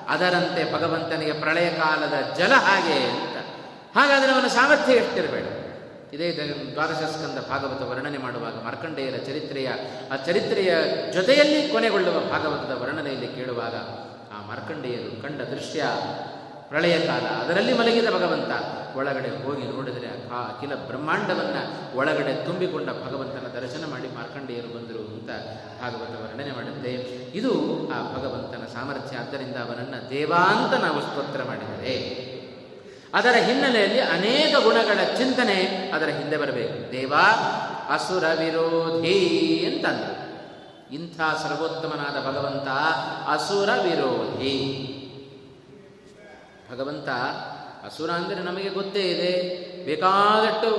ಅದರಂತೆ ಭಗವಂತನಿಗೆ ಪ್ರಳಯ ಕಾಲದ ಜಲ ಹಾಗೆ ಅಂತ. ಹಾಗಾದರೆ ಅವನ ಸಾಮರ್ಥ್ಯ ಎಷ್ಟಿರಬೇಡ. ಇದೇ ದ್ವಾದಶ ಸ್ಕಂದ ಭಾಗವತ ವರ್ಣನೆ ಮಾಡುವಾಗ ಮಾರ್ಕಂಡೇಯರ ಚರಿತ್ರೆಯ, ಆ ಚರಿತ್ರೆಯ ಜೊತೆಯಲ್ಲಿ ಕೊನೆಗೊಳ್ಳುವ ಭಾಗವತದ ವರ್ಣನೆಯಲ್ಲಿ ಕೇಳುವಾಗ ಆ ಮಾರ್ಕಂಡೇಯರು ಕಂಡ ದೃಶ್ಯ ಪ್ರಳಯ ಕಾಲ. ಅದರಲ್ಲಿ ಮಲಗಿದ ಭಗವಂತ ಒಳಗಡೆ ಹೋಗಿ ನೋಡಿದರೆ ಆ ಅಖಿಲ ಬ್ರಹ್ಮಾಂಡವನ್ನು ಒಳಗಡೆ ತುಂಬಿಕೊಂಡ ಭಗವಂತನ ದರ್ಶನ ಮಾಡಿ ಮಾರ್ಕಂಡೆಯರು ಬಂದರು ಅಂತ ಭಾಗವತ ವರ್ಣನೆ ಮಾಡುತ್ತೆ. ಇದು ಆ ಭಗವಂತನ ಸಾಮರ್ಥ್ಯ. ಆದ್ದರಿಂದ ಅವನನ್ನು ದೇವಾಂತ ನಾವು ಸ್ತೋತ್ರ ಮಾಡಿದರೆ ಅದರ ಹಿನ್ನೆಲೆಯಲ್ಲಿ ಅನೇಕ ಗುಣಗಳ ಚಿಂತನೆ ಅದರ ಹಿಂದೆ ಬರಬೇಕು. ದೇವ, ಅಸುರ ವಿರೋಧಿ ಅಂತಂದರು. ಇಂಥ ಸರ್ವೋತ್ತಮನಾದ ಭಗವಂತ ಅಸುರ ವಿರೋಧಿ. ಭಗವಂತ, ಅಸುರ ಅಂದರೆ ನಮಗೆ ಗೊತ್ತೇ ಇದೆ. ಬೇಕಾದಷ್ಟು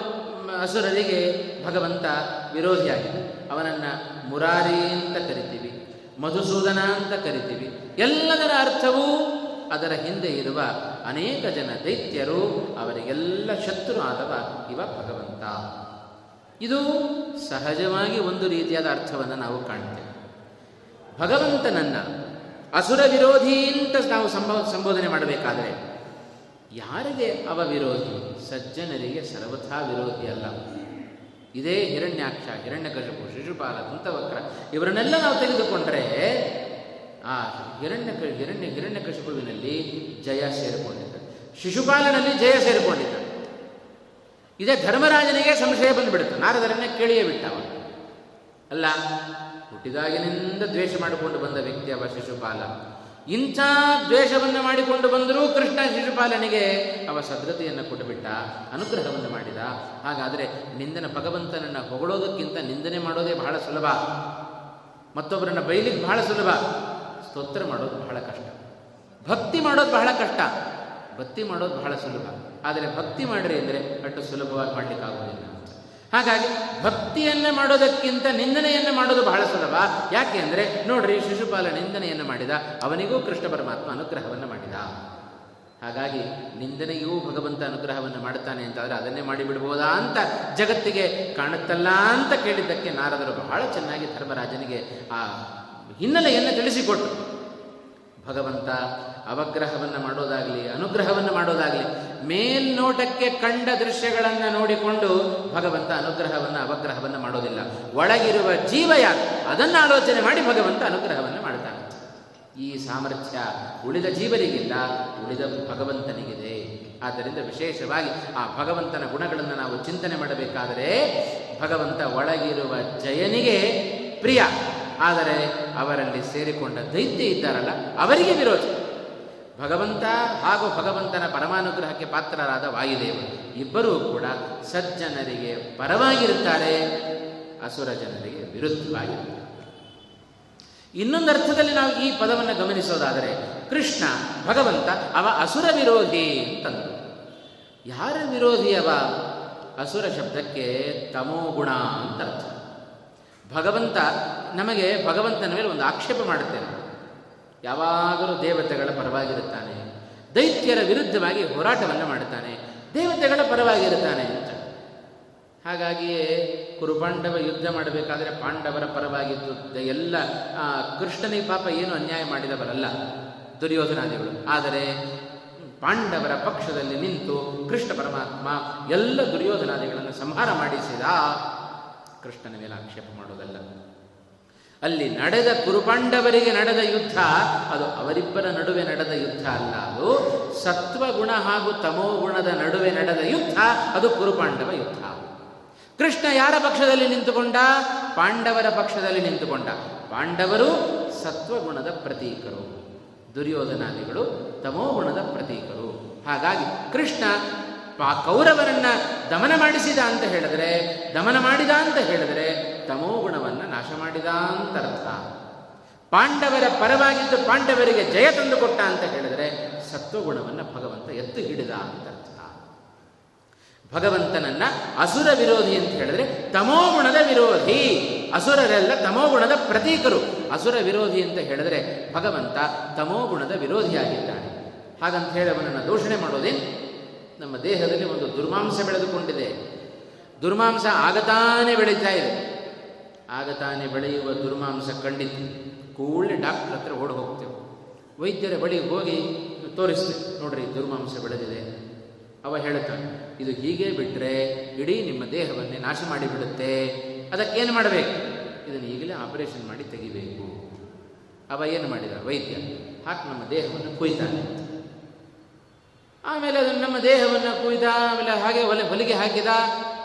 ಅಸುರರಿಗೆ ಭಗವಂತ ವಿರೋಧಿಯಾಗಿದೆ. ಅವನನ್ನು ಮುರಾರಿ ಅಂತ ಕರಿತೀವಿ, ಮಧುಸೂದನ ಅಂತ ಕರಿತೀವಿ. ಎಲ್ಲದರ ಅರ್ಥವೂ ಅದರ ಹಿಂದೆ ಇರುವ ಅನೇಕ ಜನ ದೈತ್ಯರು, ಅವರಿಗೆಲ್ಲ ಶತ್ರು ಆದವ ಇವ ಭಗವಂತ. ಇದು ಸಹಜವಾಗಿ ಒಂದು ರೀತಿಯಾದ ಅರ್ಥವನ್ನು ನಾವು ಕಾಣ್ತೇವೆ. ಭಗವಂತನನ್ನ ಅಸುರ ವಿರೋಧಿ ಅಂತ ನಾವು ಸಂಬೋ ಸಂಬೋಧನೆ ಮಾಡಬೇಕಾದರೆ, ಯಾರಿಗೆ ಅವ ವಿರೋಧಿ ಸಜ್ಜನರಿಗೆ ಸರ್ವಥಾ ವಿರೋಧಿ ಅಲ್ಲ. ಇದೇ ಹಿರಣ್ಯಾಕ್ಷ, ಹಿರಣ್ಯಕಶಪು, ಶಿಶುಪಾಲ ಕುಂತವಕ್ರ ಇವರನ್ನೆಲ್ಲ ನಾವು ತೆಗೆದುಕೊಂಡರೆ, ಆ ಹಿರಣ್ಯ ಹಿರಣ್ಯ, ಹಿರಣ್ಯಕಶಪುವಿನಲ್ಲಿ ಜಯ ಸೇರಿಕೊಂಡಿದ್ದ. ಶಿಶುಪಾಲನಲ್ಲಿ ಜಯ ಸೇರಿಕೊಂಡಿದ್ದ. ಇದೇ ಧರ್ಮರಾಜನಿಗೆ ಸಂಶಯ ಬಂದುಬಿಡುತ್ತೆ. ನಾರದರನ್ನೇ ಕೇಳಿಯೇ ಬಿಟ್ಟವ ಅಲ್ಲ ಹುಟ್ಟಿದಾಗಿನಿಂದ ದ್ವೇಷ ಮಾಡಿಕೊಂಡು ಬಂದ ವ್ಯಕ್ತಿ ಅವ ಶಿಶುಪಾಲ. ಇಂಥ ದ್ವೇಷವನ್ನು ಮಾಡಿಕೊಂಡು ಬಂದರೂ ಕೃಷ್ಣ ಶಿಶುಪಾಲನಿಗೆ ಅವ ಸದ್ರತೆಯನ್ನು ಕೊಟ್ಟುಬಿಟ್ಟ, ಅನುಗ್ರಹವನ್ನು ಮಾಡಿದ. ಹಾಗಾದರೆ ನಿಂದನ ಭಗವಂತನನ್ನು ಹೊಗಳೋದಕ್ಕಿಂತ ನಿಂದನೆ ಮಾಡೋದೇ ಬಹಳ ಸುಲಭ. ಮತ್ತೊಬ್ಬರನ್ನ ಬೈಲಿಕ್ಕೆ ಬಹಳ ಸುಲಭ. ಸ್ತೋತ್ರ ಮಾಡೋದು ಬಹಳ ಕಷ್ಟ. ಭಕ್ತಿ ಮಾಡೋದು ಬಹಳ ಕಷ್ಟ. ಭಕ್ತಿ ಮಾಡೋದು ಬಹಳ ಸುಲಭ. ಆದರೆ ಭಕ್ತಿ ಮಾಡಿರಿ ಅಂದರೆ ಅಷ್ಟು ಸುಲಭವಾಗಿ ಮಾಡಲಿಕ್ಕಾಗೋದಿಲ್ಲ. ಹಾಗಾಗಿ ಭಕ್ತಿಯನ್ನು ಮಾಡೋದಕ್ಕಿಂತ ನಿಂದನೆಯನ್ನು ಮಾಡೋದು ಬಹಳ ಸುಲಭ. ಯಾಕೆ ಅಂದರೆ, ನೋಡ್ರಿ ಶಿಶುಪಾಲ ನಿಂದನೆಯನ್ನು ಮಾಡಿದ, ಅವನಿಗೂ ಕೃಷ್ಣ ಪರಮಾತ್ಮ ಅನುಗ್ರಹವನ್ನು ಮಾಡಿದ. ಹಾಗಾಗಿ ನಿಂದನೆಯೂ ಭಗವಂತ ಅನುಗ್ರಹವನ್ನು ಮಾಡುತ್ತಾನೆ ಅಂತಾದರೆ ಅದನ್ನೇ ಮಾಡಿಬಿಡ್ಬೋದಾ ಅಂತ ಜಗತ್ತಿಗೆ ಕಾಣುತ್ತಲ್ಲ ಅಂತ ಕೇಳಿದ್ದಕ್ಕೆ ನಾರದರು ಬಹಳ ಚೆನ್ನಾಗಿ ಧರ್ಮರಾಜನಿಗೆ ಆ ಹಿನ್ನೆಲೆಯನ್ನು ತಿಳಿಸಿಕೊಟ್ಟು ಭಗವಂತ ಅವಗ್ರಹವನ್ನು ಮಾಡೋದಾಗಲಿ, ಅನುಗ್ರಹವನ್ನು ಮಾಡೋದಾಗಲಿ, ಮೇಲ್ನೋಟಕ್ಕೆ ಕಂಡ ದೃಶ್ಯಗಳನ್ನು ನೋಡಿಕೊಂಡು ಭಗವಂತ ಅನುಗ್ರಹವನ್ನು, ಅವಗ್ರಹವನ್ನು ಮಾಡೋದಿಲ್ಲ. ಒಳಗಿರುವ ಜೀವ ಯಾರು? ಅದನ್ನು ಆಲೋಚನೆ ಮಾಡಿ ಭಗವಂತ ಅನುಗ್ರಹವನ್ನು ಮಾಡ್ತಾನೆ. ಈ ಸಾಮರ್ಥ್ಯ ಉಳಿದ ಜೀವರಿಗಿಲ್ಲ, ಉಳಿದ ಭಗವಂತನಿಗಿದೆ. ಆದ್ದರಿಂದ ವಿಶೇಷವಾಗಿ ಆ ಭಗವಂತನ ಗುಣಗಳನ್ನು ನಾವು ಚಿಂತನೆ ಮಾಡಬೇಕಾದರೆ ಭಗವಂತ ಒಳಗಿರುವ ಜಯನಿಗೆ ಪ್ರಿಯ. ಆದರೆ ಅವರಲ್ಲಿ ಸೇರಿಕೊಂಡ ದೈತ್ಯ ಇದ್ದಾರಲ್ಲ, ಅವರಿಗೆ ವಿರೋಧ. ಭಗವಂತ ಹಾಗೂ ಭಗವಂತನ ಪರಮಾನುಗ್ರಹಕ್ಕೆ ಪಾತ್ರರಾದ ವಾಯುದೇವರು ಇಬ್ಬರೂ ಕೂಡ ಸಜ್ಜನರಿಗೆ ಪರವಾಗಿರುತ್ತಾರೆ, ಅಸುರ ಜನರಿಗೆ ವಿರುದ್ಧವಾಗಿರುತ್ತಾರೆ. ಇನ್ನೊಂದು ಅರ್ಥದಲ್ಲಿ ನಾವು ಈ ಪದವನ್ನು ಗಮನಿಸೋದಾದರೆ, ಕೃಷ್ಣ, ಭಗವಂತ, ಅವ ಅಸುರ ವಿರೋಧಿ ಅಂತಂದರು. ಯಾರ ವಿರೋಧಿ ಅವ? ಅಸುರ ಶಬ್ದಕ್ಕೆ ತಮೋಗುಣ ಅಂತ ಅರ್ಥ. ಭಗವಂತ ನಮಗೆ ಭಗವಂತನ ಮೇಲೆ ಒಂದು ಆಕ್ಷೇಪ ಮಾಡುತ್ತೇನೆ. ಯಾವಾಗಲೂ ದೇವತೆಗಳ ಪರವಾಗಿರುತ್ತಾನೆ. ದೈತ್ಯರ ವಿರುದ್ಧವಾಗಿ ಹೋರಾಟವನ್ನು ಮಾಡುತ್ತಾನೆ. ದೇವತೆಗಳ ಪರವಾಗಿರುತ್ತಾನೆ ಅಂತ. ಹಾಗಾಗಿಯೇ ಕುರುಪಾಂಡವ ಯುದ್ಧ ಮಾಡಬೇಕಾದರೆ ಪಾಂಡವರ ಪರವಾಗಿದ್ದು ಎಲ್ಲ ಕೃಷ್ಣನಿಗೆ ಪಾಪ ಏನು ಅನ್ಯಾಯ ಮಾಡಿದವರಲ್ಲ, ದುರ್ಯೋಧನಾದಿಗಳು. ಆದರೆ ಪಾಂಡವರ ಪಕ್ಷದಲ್ಲಿ ನಿಂತು ಕೃಷ್ಣ ಪರಮಾತ್ಮ ಎಲ್ಲ ದುರ್ಯೋಧನಾದಿಗಳನ್ನು ಸಂಹಾರ ಮಾಡಿಸಿದ ಕೃಷ್ಣನ ಮೇಲೆ ಆಕ್ಷೇಪ ಮಾಡೋದಲ್ಲ. ಅಲ್ಲಿ ನಡೆದ ಕುರುಪಾಂಡವರಿಗೆ ನಡೆದ ಯುದ್ಧ, ಅದು ಅವರಿಬ್ಬರ ನಡುವೆ ನಡೆದ ಯುದ್ಧ ಅಲ್ಲ, ಅದು ಸತ್ವಗುಣ ಹಾಗೂ ತಮೋಗುಣದ ನಡುವೆ ನಡೆದ ಯುದ್ಧ, ಅದು ಕುರುಪಾಂಡವ ಯುದ್ಧ. ಕೃಷ್ಣ ಯಾರ ಪಕ್ಷದಲ್ಲಿ ನಿಂತುಕೊಂಡ? ಪಾಂಡವರ ಪಕ್ಷದಲ್ಲಿ ನಿಂತುಕೊಂಡ. ಪಾಂಡವರು ಸತ್ವಗುಣದ ಪ್ರತೀಕರು. ದುರ್ಯೋಧನಾದಿಗಳು ತಮೋಗುಣದ ಪ್ರತೀಕರು. ಹಾಗಾಗಿ ಕೃಷ್ಣ ಪಾ ಕೌರವರನ್ನ ದಮನ ಮಾಡಿಸಿದ ಅಂತ ಹೇಳಿದ್ರೆ, ದಮನ ಮಾಡಿದ ಅಂತ ಹೇಳಿದರೆ ತಮೋಗುಣವನ್ನು ನಾಶ ಮಾಡಿದ ಅಂತ ಅರ್ಥ. ಪಾಂಡವರ ಪರವಾಗಿದ್ದು ಪಾಂಡವರಿಗೆ ಜಯ ತಂದುಕೊಟ್ಟ ಅಂತ ಹೇಳಿದರೆ ಸತ್ವಗುಣವನ್ನು ಭಗವಂತ ಎತ್ತು ಹಿಡಿದ ಅಂತ ಅರ್ಥ. ಭಗವಂತನನ್ನ ಅಸುರ ವಿರೋಧಿ ಅಂತ ಹೇಳಿದ್ರೆ ತಮೋಗುಣದ ವಿರೋಧಿ. ಅಸುರರೆಲ್ಲ ತಮೋಗುಣದ ಪ್ರತೀಕರು. ಅಸುರ ವಿರೋಧಿ ಅಂತ ಹೇಳಿದ್ರೆ, ಭಗವಂತ ತಮೋಗುಣದ ವಿರೋಧಿಯಾಗಿದ್ದಾನೆ. ಹಾಗಂತ ಹೇಳಿ ಅವನನ್ನು ದೂಷಣೆ ನಮ್ಮ ದೇಹದಲ್ಲಿ ಒಂದು ದುರ್ಮಾಂಸ ಬೆಳೆದುಕೊಂಡಿದೆ. ದುರ್ಮಾಂಸ ಆಗತಾನೆ ಬೆಳೀತಾ ಇದೆ. ಆಗತಾನೆ ಬೆಳೆಯುವ ದುರ್ಮಾಂಸ ಕಂಡಿತ್ತು ಕೂಡಲೇ ಡಾಕ್ಟರ್ ಹತ್ರ ಓಡಿ ಹೋಗ್ತೇವೆ. ವೈದ್ಯರ ಬಳಿ ಹೋಗಿ ತೋರಿಸ್ತೇವೆ ನೋಡ್ರಿ, ದುರ್ಮಾಂಸ ಬೆಳೆದಿದೆ. ಅವ ಹೇಳುತ್ತಾನೆ ಇದು ಹೀಗೆ ಬಿಟ್ಟರೆ ಇಡೀ ನಿಮ್ಮ ದೇಹವನ್ನೇ ನಾಶ ಮಾಡಿಬಿಡುತ್ತೆ. ಅದಕ್ಕೇನು ಮಾಡಬೇಕು? ಇದನ್ನು ಈಗಲೇ ಆಪರೇಷನ್ ಮಾಡಿ ತೆಗಿಬೇಕು. ಅವ ಏನು ಮಾಡಿದ? ವೈದ್ಯ, ಹಾಕಿ ನಮ್ಮ ದೇಹವನ್ನು ಕುಯ್ತಾನೆ. ಆಮೇಲೆ ಅದನ್ನು ನಮ್ಮ ದೇಹವನ್ನು ಕುಯ್ದ, ಆಮೇಲೆ ಹಾಗೆ ಒಲೆ ಹೊಲಿಗೆ ಹಾಕಿದ,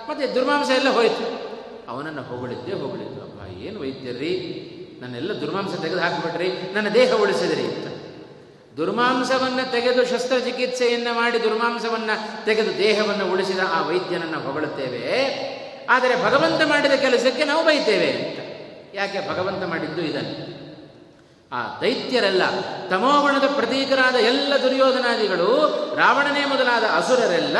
ಮತ್ತು ದುರ್ಮಾಂಸ ಎಲ್ಲ ಹೋಯಿತು. ಅವನನ್ನು ಹೊಗಳಿದ್ದೆ ಹೊಗಳಿದ್ದು ಅಪ್ಪ, ಏನು ವೈದ್ಯರ್ರಿ ನನ್ನೆಲ್ಲ ದುರ್ಮಾಂಸ ತೆಗೆದು ಹಾಕಿಬಿಟ್ರಿ. ನನ್ನ ದೇಹ ಉಳಿಸಿದ್ರಿ ಅಂತ. ದುರ್ಮಾಂಸವನ್ನು ತೆಗೆದು ಶಸ್ತ್ರಚಿಕಿತ್ಸೆಯನ್ನು ಮಾಡಿ ದುರ್ಮಾಂಸವನ್ನು ತೆಗೆದು ದೇಹವನ್ನು ಉಳಿಸಿದ ಆ ವೈದ್ಯನನ್ನು ಹೊಗಳುತ್ತೇವೆ. ಆದರೆ ಭಗವಂತ ಮಾಡಿದ ಕೆಲಸಕ್ಕೆ ನಾವು ಬೈತೇವೆ ಅಂತ. ಯಾಕೆ? ಭಗವಂತ ಮಾಡಿದ್ದು ಇದನ್ನು. ಆ ದೈತ್ಯರೆಲ್ಲ ತಮೋಗುಣದ ಪ್ರತೀಕರಾದ ಎಲ್ಲ ದುರ್ಯೋಧನಾದಿಗಳು, ರಾವಣನೇ ಮೊದಲಾದ ಅಸುರರೆಲ್ಲ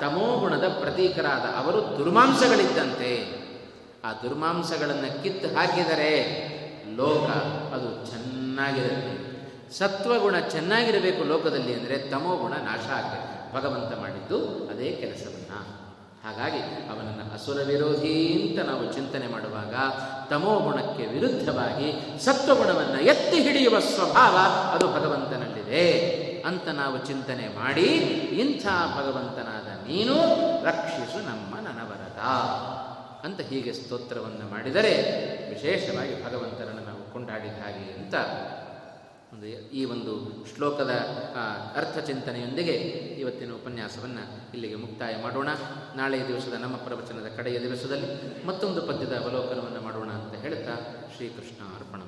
ತಮೋಗುಣದ ಪ್ರತೀಕರಾದ ಅವರು ದುರ್ಮಾಂಸಗಳಿದ್ದಂತೆ. ಆ ದುರ್ಮಾಂಸಗಳನ್ನು ಕಿತ್ತು ಹಾಕಿದರೆ ಲೋಕ ಅದು ಚೆನ್ನಾಗಿರುತ್ತೆ ಸತ್ವಗುಣ ಚೆನ್ನಾಗಿರಬೇಕು ಲೋಕದಲ್ಲಿ ಅಂದರೆ ತಮೋಗುಣ ನಾಶ ಆಗಬೇಕು. ಭಗವಂತ ಮಾಡಿದ್ದು ಅದೇ ಕೆಲಸವನ್ನು. ಹಾಗಾಗಿ ಅವನನ್ನು ಅಸುರ ವಿರೋಧಿ ಅಂತ ನಾವು ಚಿಂತನೆ ಮಾಡುವಾಗ ತಮೋ ಗುಣಕ್ಕೆ ವಿರುದ್ಧವಾಗಿ ಸತ್ವಗುಣವನ್ನು ಎತ್ತಿ ಹಿಡಿಯುವ ಸ್ವಭಾವ ಅದು ಭಗವಂತನಲ್ಲಿದೆ ಅಂತ ನಾವು ಚಿಂತನೆ ಮಾಡಿ ಇಂಥ ಭಗವಂತನಾದ ನೀನು ರಕ್ಷಿಸು ನಮ್ಮ ನನವರದ ಅಂತ ಹೀಗೆ ಸ್ತೋತ್ರವನ್ನು ಮಾಡಿದರೆ ವಿಶೇಷವಾಗಿ ಭಗವಂತನನ್ನು ನಾವು ಕೊಂಡಾಡಿದ ಹಾಗೆ ಅಂತ ಈ ಒಂದು ಶ್ಲೋಕದ ಅರ್ಥ ಚಿಂತನೆಯೊಂದಿಗೆ ಇವತ್ತಿನ ಉಪನ್ಯಾಸವನ್ನು ಇಲ್ಲಿಗೆ ಮುಕ್ತಾಯ ಮಾಡೋಣ. ನಾಳೆಯ ದಿವಸದ ನಮ್ಮ ಪ್ರವಚನದ ಕಡೆಯ ದಿವಸದಲ್ಲಿ ಮತ್ತೊಂದು ಪದ್ಯದ ಅವಲೋಕನವನ್ನು ಮಾಡೋಣ ಅಂತ ಹೇಳುತ್ತಾ ಶ್ರೀಕೃಷ್ಣ ಅರ್ಪಣ